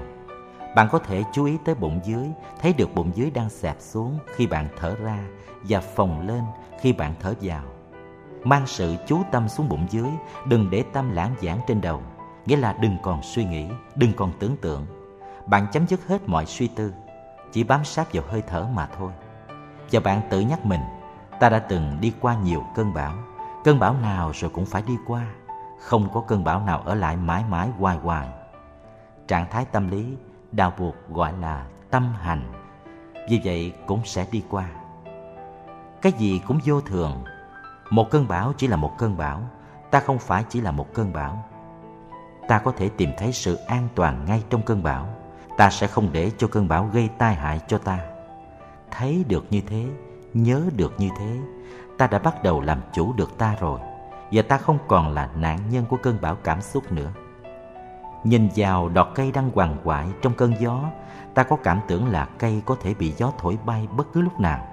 Bạn có thể chú ý tới bụng dưới, thấy được bụng dưới đang xẹp xuống khi bạn thở ra và phồng lên khi bạn thở vào. Mang sự chú tâm xuống bụng dưới đừng để tâm lãng giảng trên đầu. Nghĩa là đừng còn suy nghĩ đừng còn tưởng tượng. Bạn chấm dứt hết mọi suy tư chỉ bám sát vào hơi thở mà thôi. Và bạn tự nhắc mình ta đã từng đi qua nhiều cơn bão cơn bão nào rồi cũng phải đi qua không có cơn bão nào ở lại mãi mãi hoài hoài. Trạng thái tâm lý đạo buộc gọi là tâm hành. Vì vậy cũng sẽ đi qua. Cái gì cũng vô thường. Một cơn bão chỉ là một cơn bão, ta không phải chỉ là một cơn bão. Ta có thể tìm thấy sự an toàn ngay trong cơn bão. Ta sẽ không để cho cơn bão gây tai hại cho ta. Thấy được như thế, nhớ được như thế, ta đã bắt đầu làm chủ được ta rồi. Và ta không còn là nạn nhân của cơn bão cảm xúc nữa nhìn vào đọt cây đang hoàng hoại trong cơn gió, ta có cảm tưởng là cây có thể bị gió thổi bay bất cứ lúc nào.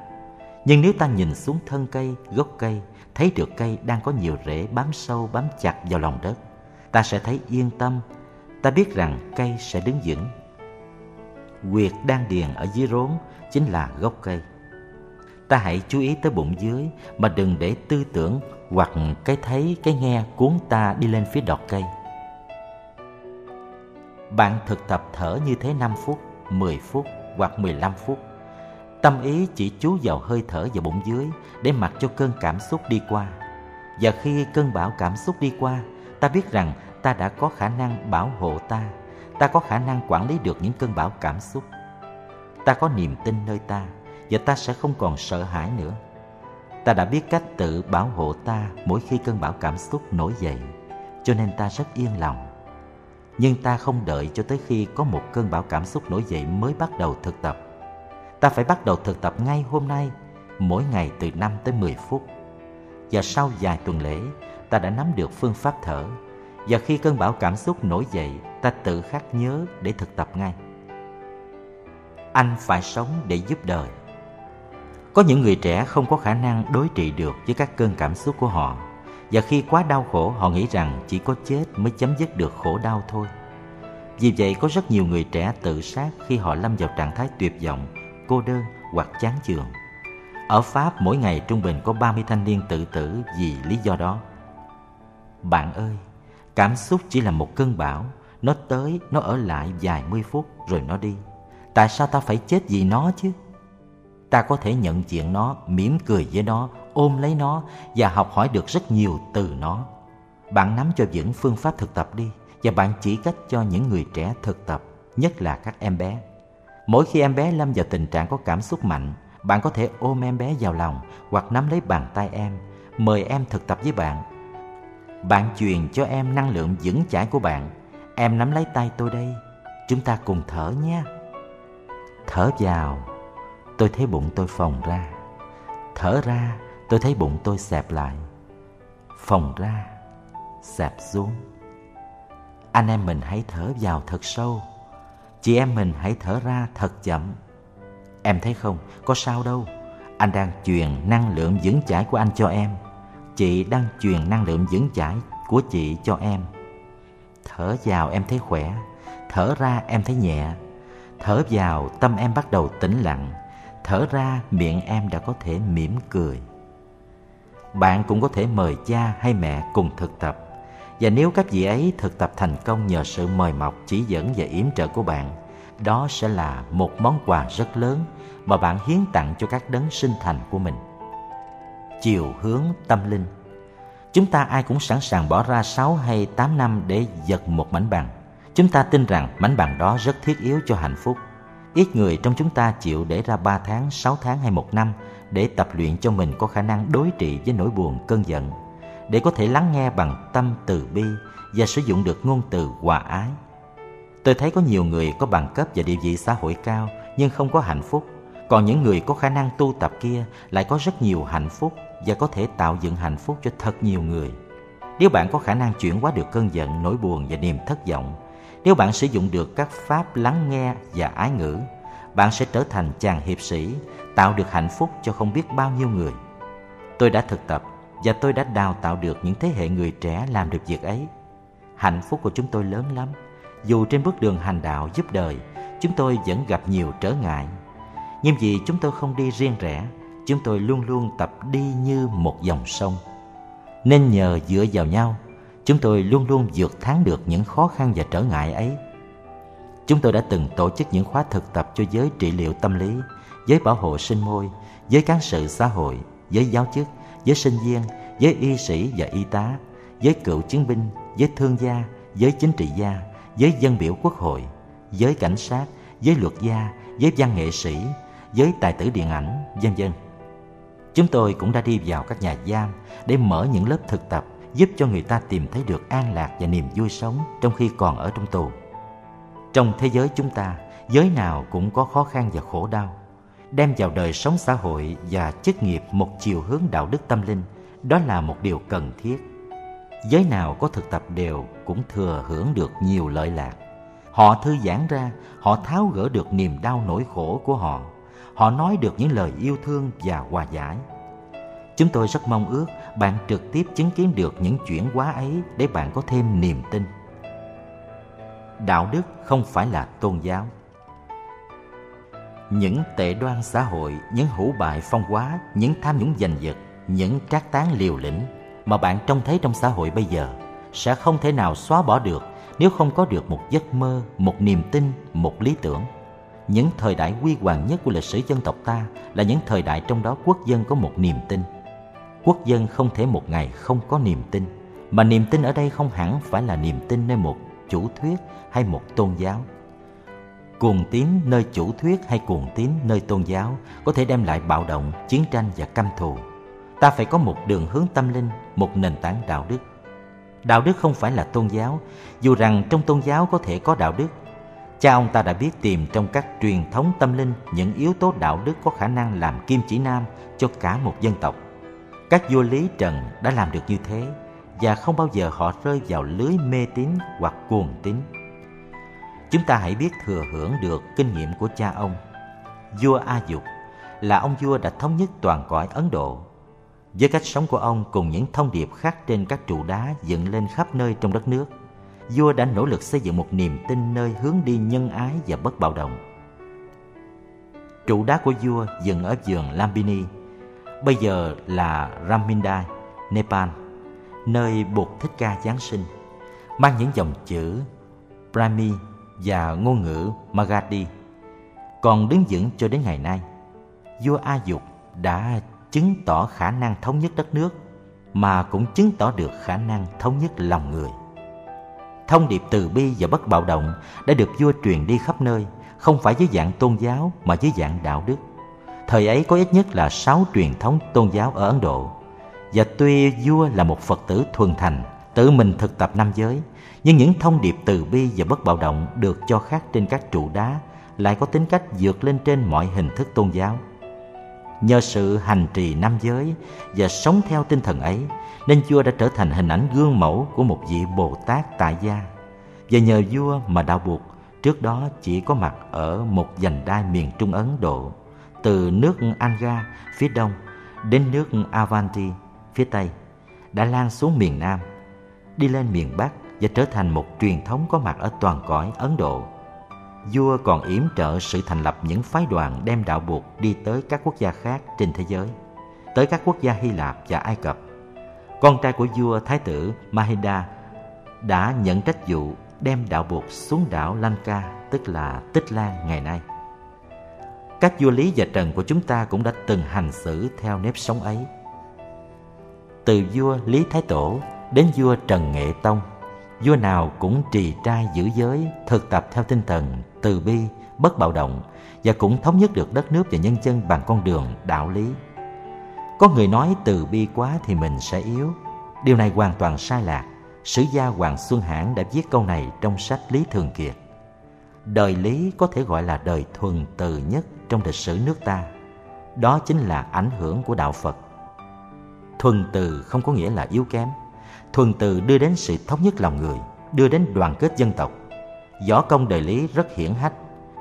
Nhưng nếu ta nhìn xuống thân cây, gốc cây, thấy được cây đang có nhiều rễ bám sâu, bám chặt vào lòng đất, ta sẽ thấy yên tâm. Ta biết rằng cây sẽ đứng vững. Quyệt đan điền ở dưới rốn chính là gốc cây. Ta hãy chú ý tới bụng dưới, mà đừng để tư tưởng hoặc cái thấy, cái nghe cuốn ta đi lên phía đọt cây bạn thực tập thở như thế 5 phút, 10 phút hoặc 15 phút Tâm ý chỉ chú vào hơi thở và bụng dưới để mặc cho cơn cảm xúc đi qua. Và khi cơn bão cảm xúc đi qua, ta biết rằng ta đã có khả năng bảo hộ ta, ta có khả năng quản lý được những cơn bão cảm xúc. Ta có niềm tin nơi ta và ta sẽ không còn sợ hãi nữa. Ta đã biết cách tự bảo hộ ta mỗi khi cơn bão cảm xúc nổi dậy, cho nên ta rất yên lòng. Nhưng ta không đợi cho tới khi có một cơn bão cảm xúc nổi dậy mới bắt đầu thực tập Ta phải bắt đầu thực tập ngay hôm nay, mỗi ngày từ 5 tới 10 phút. Và sau vài tuần lễ, ta đã nắm được phương pháp thở. Và khi cơn bão cảm xúc nổi dậy, ta tự khắc nhớ để thực tập ngay. Anh phải sống để giúp đời. Có những người trẻ không có khả năng đối trị được với các cơn cảm xúc của họ. Và khi quá đau khổ, họ nghĩ rằng chỉ có chết mới chấm dứt được khổ đau thôi. Vì vậy có rất nhiều người trẻ tự sát khi họ lâm vào trạng thái tuyệt vọng cô đơn hoặc chán chường. Ở Pháp mỗi ngày trung bình có 30 thanh niên tự tử vì lý do đó. Bạn ơi, cảm xúc chỉ là một cơn bão, nó tới, nó ở lại vài mươi phút rồi nó đi. Tại sao ta phải chết vì nó chứ? Ta có thể nhận diện nó, mỉm cười với nó, ôm lấy nó và học hỏi được rất nhiều từ nó. Bạn nắm cho vững phương pháp thực tập đi và bạn chỉ cách cho những người trẻ thực tập, nhất là các em bé. Mỗi khi em bé lâm vào tình trạng có cảm xúc mạnh, bạn có thể ôm em bé vào lòng hoặc nắm lấy bàn tay em, mời em thực tập với bạn. Bạn truyền cho em năng lượng vững chãi của bạn. Em nắm lấy tay tôi đây, chúng ta cùng thở nhé. Thở vào, tôi thấy bụng tôi phồng ra. Thở ra, tôi thấy bụng tôi xẹp lại. Phồng ra, xẹp xuống. Anh em mình hãy thở vào thật sâu. Chị em mình hãy thở ra thật chậm. Em thấy không, có sao đâu. Anh đang truyền năng lượng vững chãi của anh cho em. Chị đang truyền năng lượng vững chãi của chị cho em. Thở vào em thấy khỏe Thở ra em thấy nhẹ. Thở vào tâm em bắt đầu tĩnh lặng Thở ra miệng em đã có thể mỉm cười. Bạn cũng có thể mời cha hay mẹ cùng thực tập và nếu các vị ấy thực tập thành công nhờ sự mời mọc, chỉ dẫn và yểm trợ của bạn, đó sẽ là một món quà rất lớn mà bạn hiến tặng cho các đấng sinh thành của mình. Chiều hướng tâm linh Chúng ta ai cũng sẵn sàng bỏ ra 6 hay 8 năm để giật một mảnh bằng. Chúng ta tin rằng mảnh bằng đó rất thiết yếu cho hạnh phúc. Ít người trong chúng ta chịu để ra 3 tháng, 6 tháng hay một năm để tập luyện cho mình có khả năng đối trị với nỗi buồn, cơn giận để có thể lắng nghe bằng tâm từ bi và sử dụng được ngôn từ hòa ái. Tôi thấy có nhiều người có bằng cấp và địa vị xã hội cao nhưng không có hạnh phúc, còn những người có khả năng tu tập kia lại có rất nhiều hạnh phúc và có thể tạo dựng hạnh phúc cho thật nhiều người. Nếu bạn có khả năng chuyển hóa được cơn giận, nỗi buồn và niềm thất vọng, nếu bạn sử dụng được các pháp lắng nghe và ái ngữ, bạn sẽ trở thành chàng hiệp sĩ, tạo được hạnh phúc cho không biết bao nhiêu người. Tôi đã thực tập và tôi đã đào tạo được những thế hệ người trẻ làm được việc ấy. Hạnh phúc của chúng tôi lớn lắm. Dù trên bước đường hành đạo giúp đời, chúng tôi vẫn gặp nhiều trở ngại. Nhưng vì chúng tôi không đi riêng rẽ, chúng tôi luôn luôn tập đi như một dòng sông. Nên nhờ dựa vào nhau, chúng tôi luôn luôn vượt thắng được những khó khăn và trở ngại ấy. Chúng tôi đã từng tổ chức những khóa thực tập cho giới trị liệu tâm lý, giới bảo hộ sinh môi, giới cán sự xã hội, giới giáo chức, giới sinh viên, giới y sĩ và y tá, giới cựu chiến binh, giới thương gia, giới chính trị gia, giới dân biểu quốc hội, giới cảnh sát, giới luật gia, giới văn nghệ sĩ, giới tài tử điện ảnh, vân vân. Chúng tôi cũng đã đi vào các nhà giam để mở những lớp thực tập giúp cho người ta tìm thấy được an lạc và niềm vui sống trong khi còn ở trong tù. Trong thế giới chúng ta, giới nào cũng có khó khăn và khổ đau. Đem vào đời sống xã hội và chức nghiệp một chiều hướng đạo đức tâm linh, đó là một điều cần thiết. Giới nào có thực tập đều cũng thừa hưởng được nhiều lợi lạc. Họ thư giãn ra, họ tháo gỡ được niềm đau nỗi khổ của họ. Họ nói được những lời yêu thương và hòa giải. Chúng tôi rất mong ước bạn trực tiếp chứng kiến được những chuyển hóa ấy để bạn có thêm niềm tin. Đạo đức không phải là tôn giáo. Những tệ đoan xã hội, những hủ bại phong hóa, những tham nhũng giành giật, những trác tán liều lĩnh mà bạn trông thấy trong xã hội bây giờ sẽ không thể nào xóa bỏ được nếu không có được một giấc mơ, một niềm tin, một lý tưởng. Những thời đại huy hoàng nhất của lịch sử dân tộc ta là những thời đại trong đó quốc dân có một niềm tin quốc dân không thể một ngày không có niềm tin. Mà niềm tin ở đây không hẳn phải là niềm tin nơi một chủ thuyết hay một tôn giáo. Cuồng tín nơi chủ thuyết hay cuồng tín nơi tôn giáo có thể đem lại bạo động, chiến tranh và căm thù. Ta phải có một đường hướng tâm linh, một nền tảng đạo đức. Đạo đức không phải là tôn giáo, dù rằng trong tôn giáo có thể có đạo đức. Cha ông ta đã biết tìm trong các truyền thống tâm linh những yếu tố đạo đức có khả năng làm kim chỉ nam cho cả một dân tộc các vua lý trần đã làm được như thế và không bao giờ họ rơi vào lưới mê tín hoặc cuồng tín. Chúng ta hãy biết thừa hưởng được kinh nghiệm của cha ông. Vua A Dục là ông vua đã thống nhất toàn cõi Ấn Độ. Với cách sống của ông cùng những thông điệp khắc trên các trụ đá dựng lên khắp nơi trong đất nước, vua đã nỗ lực xây dựng một niềm tin nơi hướng đi nhân ái và bất bạo động. Trụ đá của vua dựng ở vườn Lambini, bây giờ là Ramindai, Nepal nơi Bụt Thích Ca Giáng sinh, mang những dòng chữ Brahmi và ngôn ngữ Magadhi, còn đứng vững cho đến ngày nay. Vua A Dục đã chứng tỏ khả năng thống nhất đất nước mà cũng chứng tỏ được khả năng thống nhất lòng người. Thông điệp từ bi và bất bạo động đã được vua truyền đi khắp nơi, không phải dưới dạng tôn giáo mà dưới dạng đạo đức. Thời ấy có ít nhất là sáu truyền thống tôn giáo ở Ấn Độ và tuy vua là một Phật tử thuần thành, tự mình thực tập năm giới, nhưng những thông điệp từ bi và bất bạo động được cho khắc trên các trụ đá lại có tính cách vượt lên trên mọi hình thức tôn giáo. Nhờ sự hành trì năm giới và sống theo tinh thần ấy, nên vua đã trở thành hình ảnh gương mẫu của một vị Bồ Tát tại gia. Và nhờ vua mà đạo buộc trước đó chỉ có mặt ở một vành đai miền Trung Ấn Độ, từ nước Anga phía đông đến nước Avanti phía Tây đã lan xuống miền Nam, đi lên miền Bắc và trở thành một truyền thống có mặt ở toàn cõi Ấn Độ. Vua còn yểm trợ sự thành lập những phái đoàn đem đạo buộc đi tới các quốc gia khác trên thế giới, tới các quốc gia Hy Lạp và Ai Cập. Con trai của vua Thái tử Mahinda đã nhận trách vụ đem đạo buộc xuống đảo Lanka, tức là Tích Lan ngày nay. Các vua Lý và Trần của chúng ta cũng đã từng hành xử theo nếp sống ấy từ vua Lý Thái Tổ đến vua Trần Nghệ Tông, vua nào cũng trì trai giữ giới, thực tập theo tinh thần từ bi, bất bạo động và cũng thống nhất được đất nước và nhân dân bằng con đường đạo lý. Có người nói từ bi quá thì mình sẽ yếu. Điều này hoàn toàn sai lạc. Sử gia Hoàng Xuân Hãn đã viết câu này trong sách Lý Thường Kiệt. Đời Lý có thể gọi là đời thuần từ nhất trong lịch sử nước ta. Đó chính là ảnh hưởng của đạo Phật. Thuần từ không có nghĩa là yếu kém. Thuần từ đưa đến sự thống nhất lòng người, đưa đến đoàn kết dân tộc. Võ công đời lý rất hiển hách.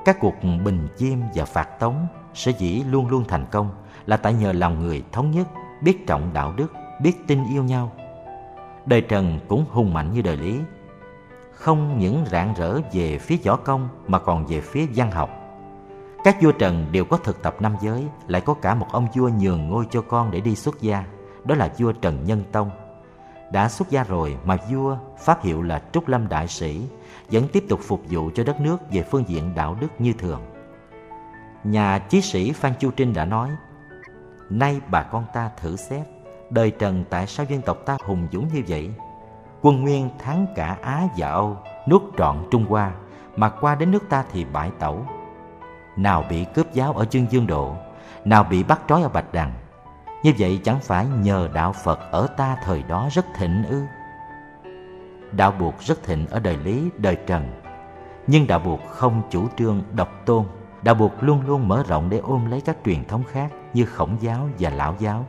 Các cuộc bình chiêm và phạt tống sở dĩ luôn luôn thành công là tại nhờ lòng người thống nhất, biết trọng đạo đức, biết tin yêu nhau. Đời trần cũng hùng mạnh như đời lý. Không những rạng rỡ về phía võ công mà còn về phía văn học các vua trần đều có thực tập năm giới, lại có cả một ông vua nhường ngôi cho con để đi xuất gia, đó là vua trần nhân tông. Đã xuất gia rồi mà vua pháp hiệu là trúc lâm đại sĩ, vẫn tiếp tục phục vụ cho đất nước về phương diện đạo đức như thường. Nhà chí sĩ phan chu trinh đã nói, nay bà con ta thử xét, đời trần tại sao dân tộc ta hùng dũng như vậy? Quân nguyên thắng cả á và âu, nuốt trọn trung hoa, mà qua đến nước ta thì bại tẩu nào bị cướp giáo ở chương dương độ, nào bị bắt trói ở bạch đằng. Như vậy chẳng phải nhờ đạo phật ở ta thời đó rất thịnh ư? Đạo buộc rất thịnh ở đời lý, đời trần. Nhưng đạo buộc không chủ trương độc tôn. Đạo buộc luôn luôn mở rộng để ôm lấy các truyền thống khác như khổng giáo và lão giáo.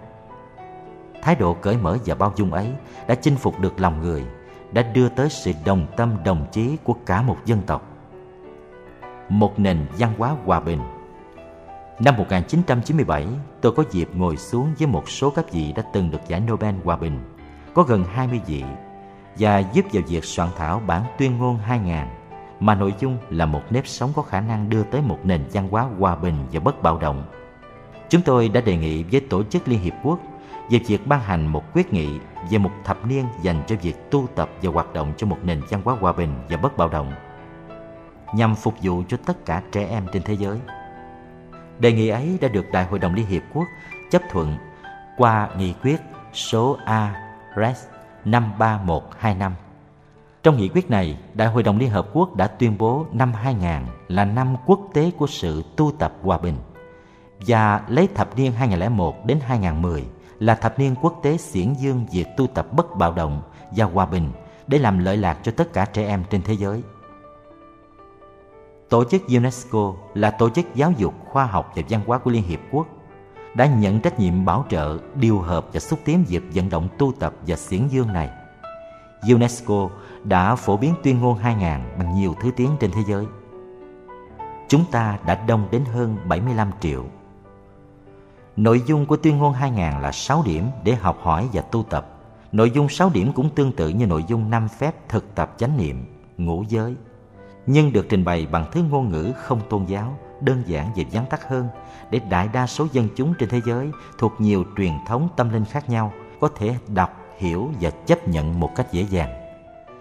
Thái độ cởi mở và bao dung ấy đã chinh phục được lòng người, đã đưa tới sự đồng tâm đồng chí của cả một dân tộc một nền văn hóa hòa bình Năm 1997, tôi có dịp ngồi xuống với một số các vị đã từng được giải Nobel Hòa Bình, có gần 20 vị, và giúp vào việc soạn thảo bản tuyên ngôn 2000, mà nội dung là một nếp sống có khả năng đưa tới một nền văn hóa hòa bình và bất bạo động. Chúng tôi đã đề nghị với Tổ chức Liên Hiệp Quốc về việc ban hành một quyết nghị về một thập niên dành cho việc tu tập và hoạt động cho một nền văn hóa hòa bình và bất bạo động, nhằm phục vụ cho tất cả trẻ em trên thế giới. Đề nghị ấy đã được Đại hội đồng Liên Hiệp Quốc chấp thuận qua nghị quyết số A-RES 53125. Trong nghị quyết này, Đại hội đồng Liên Hợp Quốc đã tuyên bố năm 2000 là năm quốc tế của sự tu tập hòa bình và lấy thập niên 2001 đến 2010 là thập niên quốc tế xiển dương việc tu tập bất bạo động và hòa bình để làm lợi lạc cho tất cả trẻ em trên thế giới. Tổ chức UNESCO là tổ chức giáo dục, khoa học và văn hóa của Liên Hiệp Quốc đã nhận trách nhiệm bảo trợ, điều hợp và xúc tiến việc vận động tu tập và xiển dương này. UNESCO đã phổ biến tuyên ngôn 2000 bằng nhiều thứ tiếng trên thế giới. Chúng ta đã đông đến hơn 75 triệu. Nội dung của tuyên ngôn 2000 là 6 điểm để học hỏi và tu tập. Nội dung 6 điểm cũng tương tự như nội dung 5 phép thực tập chánh niệm, ngũ giới, nhưng được trình bày bằng thứ ngôn ngữ không tôn giáo, đơn giản và vắn tắt hơn để đại đa số dân chúng trên thế giới thuộc nhiều truyền thống tâm linh khác nhau có thể đọc, hiểu và chấp nhận một cách dễ dàng.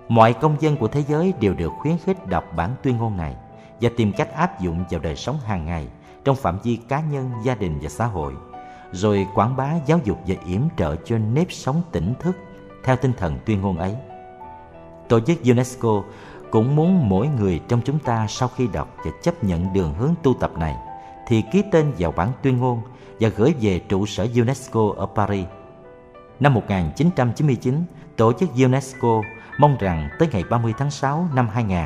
Mọi công dân của thế giới đều được khuyến khích đọc bản tuyên ngôn này và tìm cách áp dụng vào đời sống hàng ngày trong phạm vi cá nhân, gia đình và xã hội, rồi quảng bá giáo dục và yểm trợ cho nếp sống tỉnh thức theo tinh thần tuyên ngôn ấy. Tổ chức UNESCO cũng muốn mỗi người trong chúng ta sau khi đọc và chấp nhận đường hướng tu tập này thì ký tên vào bản tuyên ngôn và gửi về trụ sở UNESCO ở Paris. Năm 1999, tổ chức UNESCO mong rằng tới ngày 30 tháng 6 năm 2000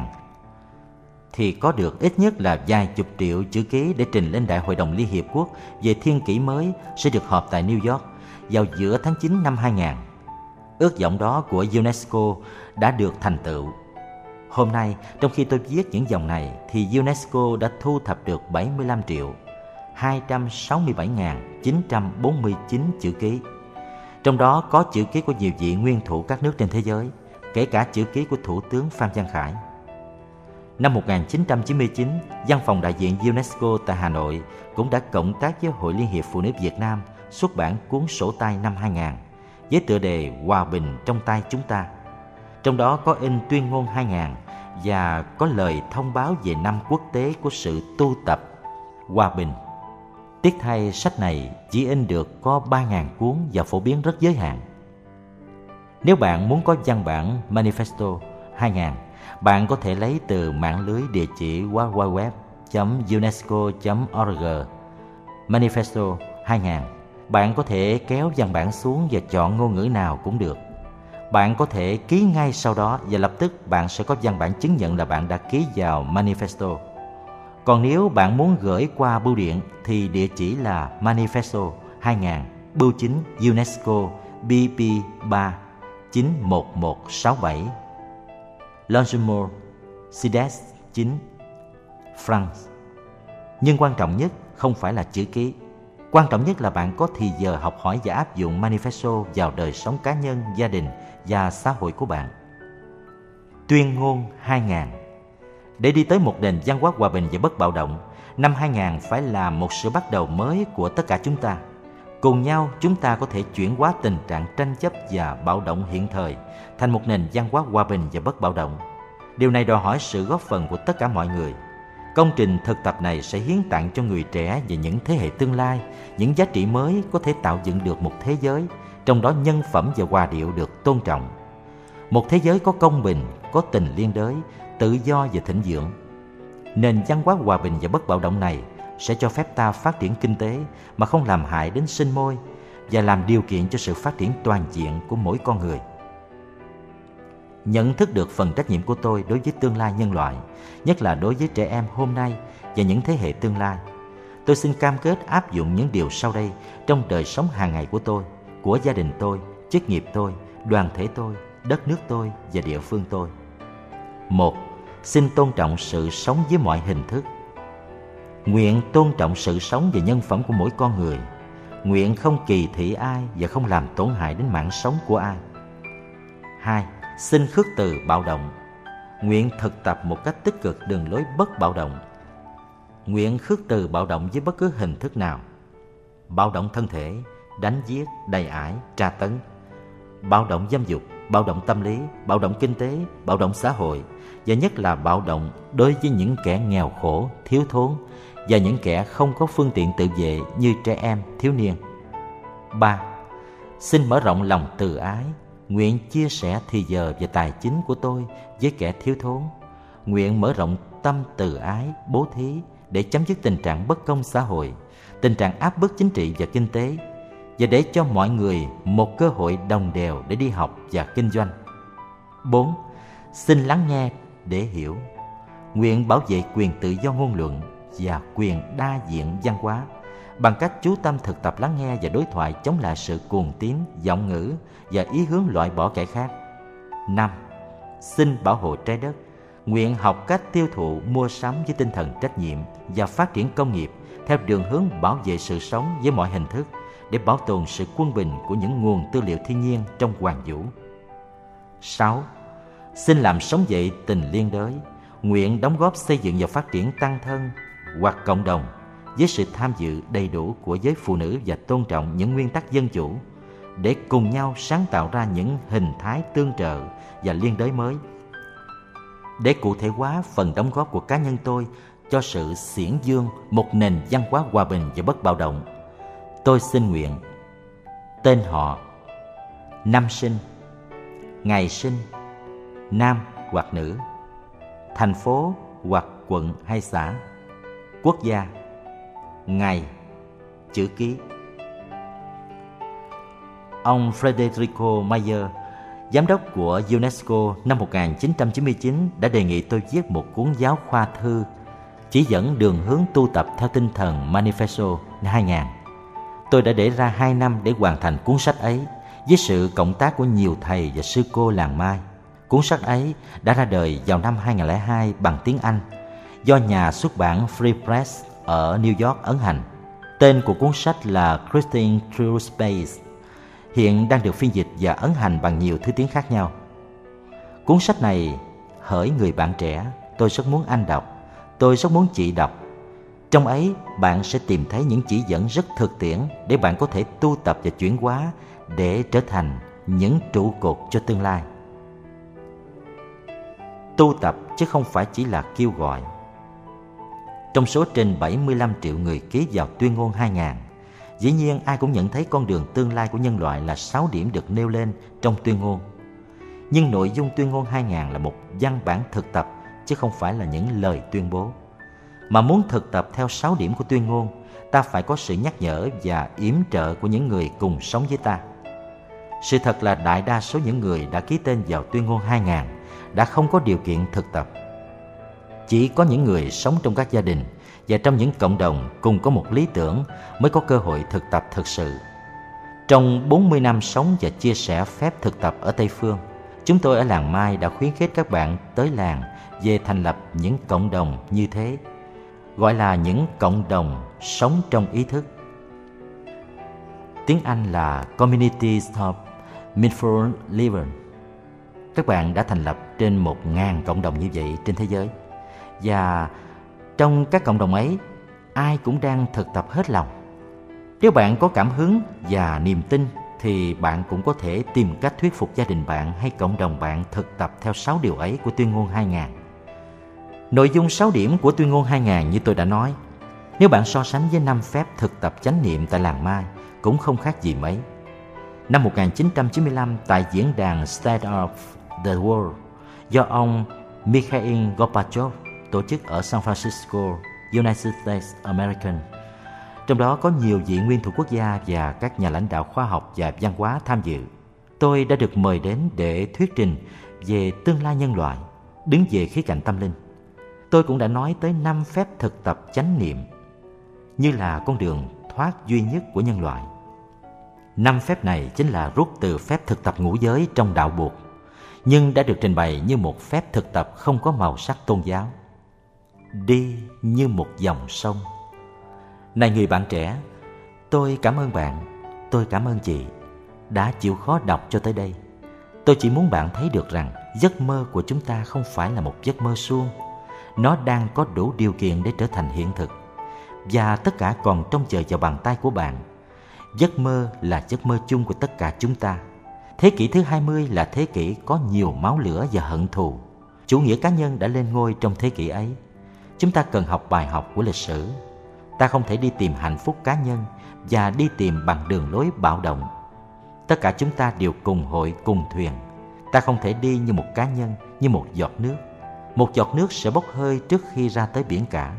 thì có được ít nhất là vài chục triệu chữ ký để trình lên Đại hội đồng Liên Hiệp Quốc về thiên kỷ mới sẽ được họp tại New York vào giữa tháng 9 năm 2000. Ước vọng đó của UNESCO đã được thành tựu Hôm nay, trong khi tôi viết những dòng này thì UNESCO đã thu thập được 75 triệu 267.949 chữ ký. Trong đó có chữ ký của nhiều vị nguyên thủ các nước trên thế giới, kể cả chữ ký của Thủ tướng Phan Văn Khải. Năm 1999, Văn phòng đại diện UNESCO tại Hà Nội cũng đã cộng tác với Hội Liên hiệp Phụ nữ Việt Nam xuất bản cuốn sổ tay năm 2000 với tựa đề Hòa bình trong tay chúng ta. Trong đó có in tuyên ngôn 2000 và có lời thông báo về năm quốc tế của sự tu tập hòa bình. Tiếc thay sách này chỉ in được có 3.000 cuốn và phổ biến rất giới hạn. Nếu bạn muốn có văn bản Manifesto 2000, bạn có thể lấy từ mạng lưới địa chỉ www.unesco.org/manifesto2000. Bạn có thể kéo văn bản xuống và chọn ngôn ngữ nào cũng được bạn có thể ký ngay sau đó và lập tức bạn sẽ có văn bản chứng nhận là bạn đã ký vào Manifesto. Còn nếu bạn muốn gửi qua bưu điện thì địa chỉ là Manifesto 2000, bưu chính UNESCO, BP3 91167 Longimore Cides 9 France. Nhưng quan trọng nhất không phải là chữ ký. Quan trọng nhất là bạn có thì giờ học hỏi và áp dụng manifesto vào đời sống cá nhân, gia đình và xã hội của bạn. Tuyên ngôn 2000 Để đi tới một nền văn hóa hòa bình và bất bạo động, năm 2000 phải là một sự bắt đầu mới của tất cả chúng ta. Cùng nhau chúng ta có thể chuyển hóa tình trạng tranh chấp và bạo động hiện thời thành một nền văn hóa hòa bình và bất bạo động. Điều này đòi hỏi sự góp phần của tất cả mọi người – Công trình thực tập này sẽ hiến tặng cho người trẻ và những thế hệ tương lai những giá trị mới có thể tạo dựng được một thế giới, trong đó nhân phẩm và hòa điệu được tôn trọng. Một thế giới có công bình, có tình liên đới, tự do và thịnh vượng. Nền văn hóa hòa bình và bất bạo động này sẽ cho phép ta phát triển kinh tế mà không làm hại đến sinh môi và làm điều kiện cho sự phát triển toàn diện của mỗi con người nhận thức được phần trách nhiệm của tôi đối với tương lai nhân loại, nhất là đối với trẻ em hôm nay và những thế hệ tương lai. Tôi xin cam kết áp dụng những điều sau đây trong đời sống hàng ngày của tôi, của gia đình tôi, chức nghiệp tôi, đoàn thể tôi, đất nước tôi và địa phương tôi. Một, Xin tôn trọng sự sống với mọi hình thức. Nguyện tôn trọng sự sống và nhân phẩm của mỗi con người. Nguyện không kỳ thị ai và không làm tổn hại đến mạng sống của ai. Hai xin khước từ bạo động nguyện thực tập một cách tích cực đường lối bất bạo động nguyện khước từ bạo động với bất cứ hình thức nào bạo động thân thể đánh giết đầy ải tra tấn bạo động dâm dục bạo động tâm lý bạo động kinh tế bạo động xã hội và nhất là bạo động đối với những kẻ nghèo khổ thiếu thốn và những kẻ không có phương tiện tự vệ như trẻ em thiếu niên 3. Xin mở rộng lòng từ ái Nguyện chia sẻ thì giờ và tài chính của tôi với kẻ thiếu thốn. Nguyện mở rộng tâm từ ái, bố thí để chấm dứt tình trạng bất công xã hội, tình trạng áp bức chính trị và kinh tế và để cho mọi người một cơ hội đồng đều để đi học và kinh doanh. 4. Xin lắng nghe để hiểu. Nguyện bảo vệ quyền tự do ngôn luận và quyền đa diện văn hóa bằng cách chú tâm thực tập lắng nghe và đối thoại chống lại sự cuồng tín, giọng ngữ và ý hướng loại bỏ kẻ khác. 5. Xin bảo hộ trái đất, nguyện học cách tiêu thụ, mua sắm với tinh thần trách nhiệm và phát triển công nghiệp theo đường hướng bảo vệ sự sống với mọi hình thức để bảo tồn sự quân bình của những nguồn tư liệu thiên nhiên trong hoàng vũ. 6. Xin làm sống dậy tình liên đới, nguyện đóng góp xây dựng và phát triển tăng thân hoặc cộng đồng với sự tham dự đầy đủ của giới phụ nữ và tôn trọng những nguyên tắc dân chủ để cùng nhau sáng tạo ra những hình thái tương trợ và liên đới mới. Để cụ thể hóa phần đóng góp của cá nhân tôi cho sự xiển dương một nền văn hóa hòa bình và bất bạo động, tôi xin nguyện tên họ, năm sinh, ngày sinh, nam hoặc nữ, thành phố hoặc quận hay xã, quốc gia ngày chữ ký ông Federico Mayer giám đốc của UNESCO năm 1999 đã đề nghị tôi viết một cuốn giáo khoa thư chỉ dẫn đường hướng tu tập theo tinh thần Manifesto 2000. Tôi đã để ra 2 năm để hoàn thành cuốn sách ấy với sự cộng tác của nhiều thầy và sư cô làng Mai. Cuốn sách ấy đã ra đời vào năm 2002 bằng tiếng Anh do nhà xuất bản Free Press ở New York, Ấn Hành. Tên của cuốn sách là Christine True Space, hiện đang được phiên dịch và ấn hành bằng nhiều thứ tiếng khác nhau. Cuốn sách này hỡi người bạn trẻ, tôi rất muốn anh đọc, tôi rất muốn chị đọc. Trong ấy, bạn sẽ tìm thấy những chỉ dẫn rất thực tiễn để bạn có thể tu tập và chuyển hóa để trở thành những trụ cột cho tương lai. Tu tập chứ không phải chỉ là kêu gọi trong số trên 75 triệu người ký vào tuyên ngôn 2000, dĩ nhiên ai cũng nhận thấy con đường tương lai của nhân loại là 6 điểm được nêu lên trong tuyên ngôn. Nhưng nội dung tuyên ngôn 2000 là một văn bản thực tập chứ không phải là những lời tuyên bố. Mà muốn thực tập theo 6 điểm của tuyên ngôn, ta phải có sự nhắc nhở và yểm trợ của những người cùng sống với ta. Sự thật là đại đa số những người đã ký tên vào tuyên ngôn 2000 đã không có điều kiện thực tập. Chỉ có những người sống trong các gia đình và trong những cộng đồng cùng có một lý tưởng mới có cơ hội thực tập thực sự. Trong 40 năm sống và chia sẻ phép thực tập ở Tây Phương, chúng tôi ở làng Mai đã khuyến khích các bạn tới làng về thành lập những cộng đồng như thế, gọi là những cộng đồng sống trong ý thức. Tiếng Anh là Communities of Mindful Living. Các bạn đã thành lập trên 1.000 cộng đồng như vậy trên thế giới. Và trong các cộng đồng ấy, ai cũng đang thực tập hết lòng. Nếu bạn có cảm hứng và niềm tin thì bạn cũng có thể tìm cách thuyết phục gia đình bạn hay cộng đồng bạn thực tập theo 6 điều ấy của tuyên ngôn 2000. Nội dung 6 điểm của tuyên ngôn 2000 như tôi đã nói, nếu bạn so sánh với năm phép thực tập chánh niệm tại làng Mai cũng không khác gì mấy. Năm 1995 tại diễn đàn State of the World do ông Mikhail Gorbachev tổ chức ở San Francisco, United States American. Trong đó có nhiều vị nguyên thủ quốc gia và các nhà lãnh đạo khoa học và văn hóa tham dự. Tôi đã được mời đến để thuyết trình về tương lai nhân loại, đứng về khía cạnh tâm linh. Tôi cũng đã nói tới năm phép thực tập chánh niệm như là con đường thoát duy nhất của nhân loại. Năm phép này chính là rút từ phép thực tập ngũ giới trong đạo buộc, nhưng đã được trình bày như một phép thực tập không có màu sắc tôn giáo. Đi như một dòng sông. Này người bạn trẻ, tôi cảm ơn bạn, tôi cảm ơn chị đã chịu khó đọc cho tới đây. Tôi chỉ muốn bạn thấy được rằng giấc mơ của chúng ta không phải là một giấc mơ suông. Nó đang có đủ điều kiện để trở thành hiện thực. Và tất cả còn trông chờ vào bàn tay của bạn Giấc mơ là giấc mơ chung của tất cả chúng ta. Thế kỷ thứ 20 là thế kỷ có nhiều máu lửa và hận thù. Chủ nghĩa cá nhân đã lên ngôi trong thế kỷ ấy. Chúng ta cần học bài học của lịch sử. Ta không thể đi tìm hạnh phúc cá nhân và đi tìm bằng đường lối bạo động. Tất cả chúng ta đều cùng hội cùng thuyền. Ta không thể đi như một cá nhân, như một giọt nước. Một giọt nước sẽ bốc hơi trước khi ra tới biển cả.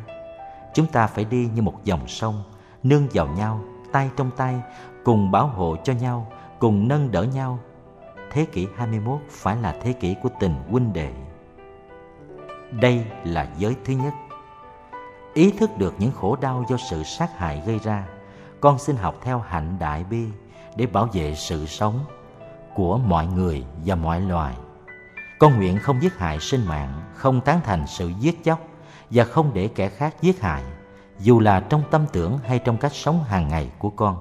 Chúng ta phải đi như một dòng sông, nương vào nhau tay trong tay, cùng bảo hộ cho nhau, cùng nâng đỡ nhau. Thế kỷ 21 phải là thế kỷ của tình huynh đệ. Đây là giới thứ nhất. Ý thức được những khổ đau do sự sát hại gây ra, con xin học theo hạnh đại bi để bảo vệ sự sống của mọi người và mọi loài. Con nguyện không giết hại sinh mạng, không tán thành sự giết chóc và không để kẻ khác giết hại dù là trong tâm tưởng hay trong cách sống hàng ngày của con.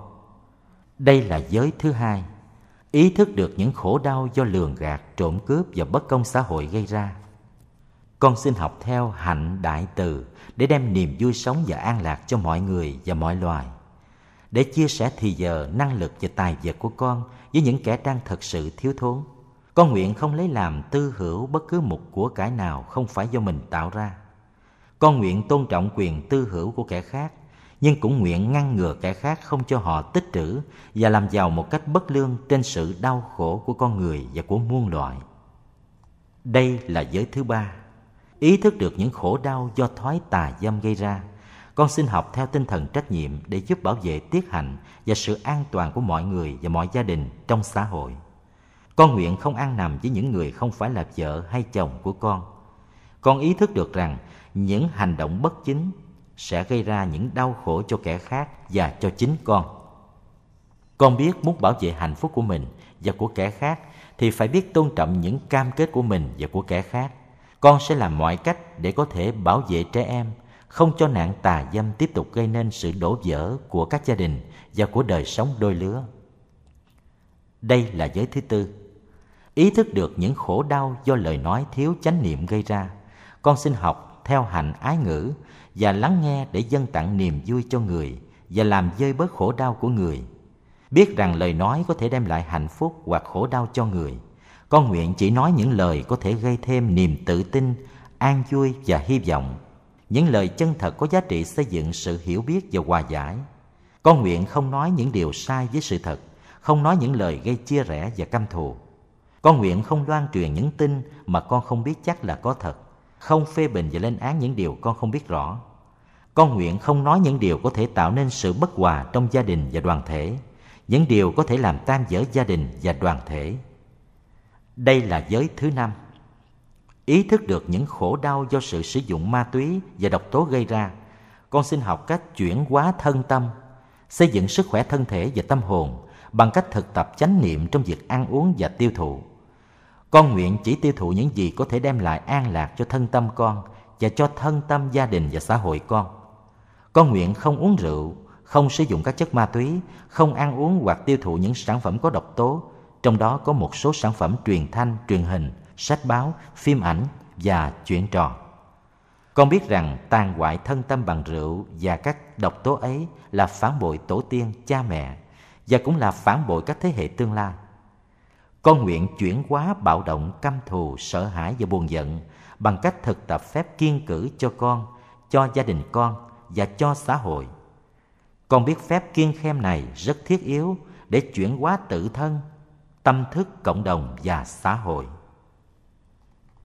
Đây là giới thứ hai, ý thức được những khổ đau do lường gạt, trộm cướp và bất công xã hội gây ra. Con xin học theo hạnh đại từ để đem niềm vui sống và an lạc cho mọi người và mọi loài. Để chia sẻ thì giờ, năng lực và tài vật của con với những kẻ đang thật sự thiếu thốn. Con nguyện không lấy làm tư hữu bất cứ một của cải nào không phải do mình tạo ra con nguyện tôn trọng quyền tư hữu của kẻ khác, nhưng cũng nguyện ngăn ngừa kẻ khác không cho họ tích trữ và làm giàu một cách bất lương trên sự đau khổ của con người và của muôn loài. Đây là giới thứ ba. Ý thức được những khổ đau do thói tà dâm gây ra, con xin học theo tinh thần trách nhiệm để giúp bảo vệ tiết hạnh và sự an toàn của mọi người và mọi gia đình trong xã hội. Con nguyện không ăn nằm với những người không phải là vợ hay chồng của con. Con ý thức được rằng những hành động bất chính sẽ gây ra những đau khổ cho kẻ khác và cho chính con. Con biết muốn bảo vệ hạnh phúc của mình và của kẻ khác thì phải biết tôn trọng những cam kết của mình và của kẻ khác. Con sẽ làm mọi cách để có thể bảo vệ trẻ em, không cho nạn tà dâm tiếp tục gây nên sự đổ vỡ của các gia đình và của đời sống đôi lứa. Đây là giới thứ tư. Ý thức được những khổ đau do lời nói thiếu chánh niệm gây ra. Con xin học theo hạnh ái ngữ và lắng nghe để dâng tặng niềm vui cho người và làm dơi bớt khổ đau của người. Biết rằng lời nói có thể đem lại hạnh phúc hoặc khổ đau cho người. Con nguyện chỉ nói những lời có thể gây thêm niềm tự tin, an vui và hy vọng. Những lời chân thật có giá trị xây dựng sự hiểu biết và hòa giải. Con nguyện không nói những điều sai với sự thật, không nói những lời gây chia rẽ và căm thù. Con nguyện không loan truyền những tin mà con không biết chắc là có thật không phê bình và lên án những điều con không biết rõ. Con nguyện không nói những điều có thể tạo nên sự bất hòa trong gia đình và đoàn thể, những điều có thể làm tan vỡ gia đình và đoàn thể. Đây là giới thứ năm. Ý thức được những khổ đau do sự sử dụng ma túy và độc tố gây ra, con xin học cách chuyển hóa thân tâm, xây dựng sức khỏe thân thể và tâm hồn bằng cách thực tập chánh niệm trong việc ăn uống và tiêu thụ. Con nguyện chỉ tiêu thụ những gì có thể đem lại an lạc cho thân tâm con và cho thân tâm gia đình và xã hội con. Con nguyện không uống rượu, không sử dụng các chất ma túy, không ăn uống hoặc tiêu thụ những sản phẩm có độc tố, trong đó có một số sản phẩm truyền thanh, truyền hình, sách báo, phim ảnh và chuyện trò. Con biết rằng tàn hoại thân tâm bằng rượu và các độc tố ấy là phản bội tổ tiên, cha mẹ và cũng là phản bội các thế hệ tương lai. Con nguyện chuyển hóa bạo động, căm thù, sợ hãi và buồn giận bằng cách thực tập phép kiên cử cho con, cho gia đình con và cho xã hội. Con biết phép kiên khem này rất thiết yếu để chuyển hóa tự thân, tâm thức cộng đồng và xã hội.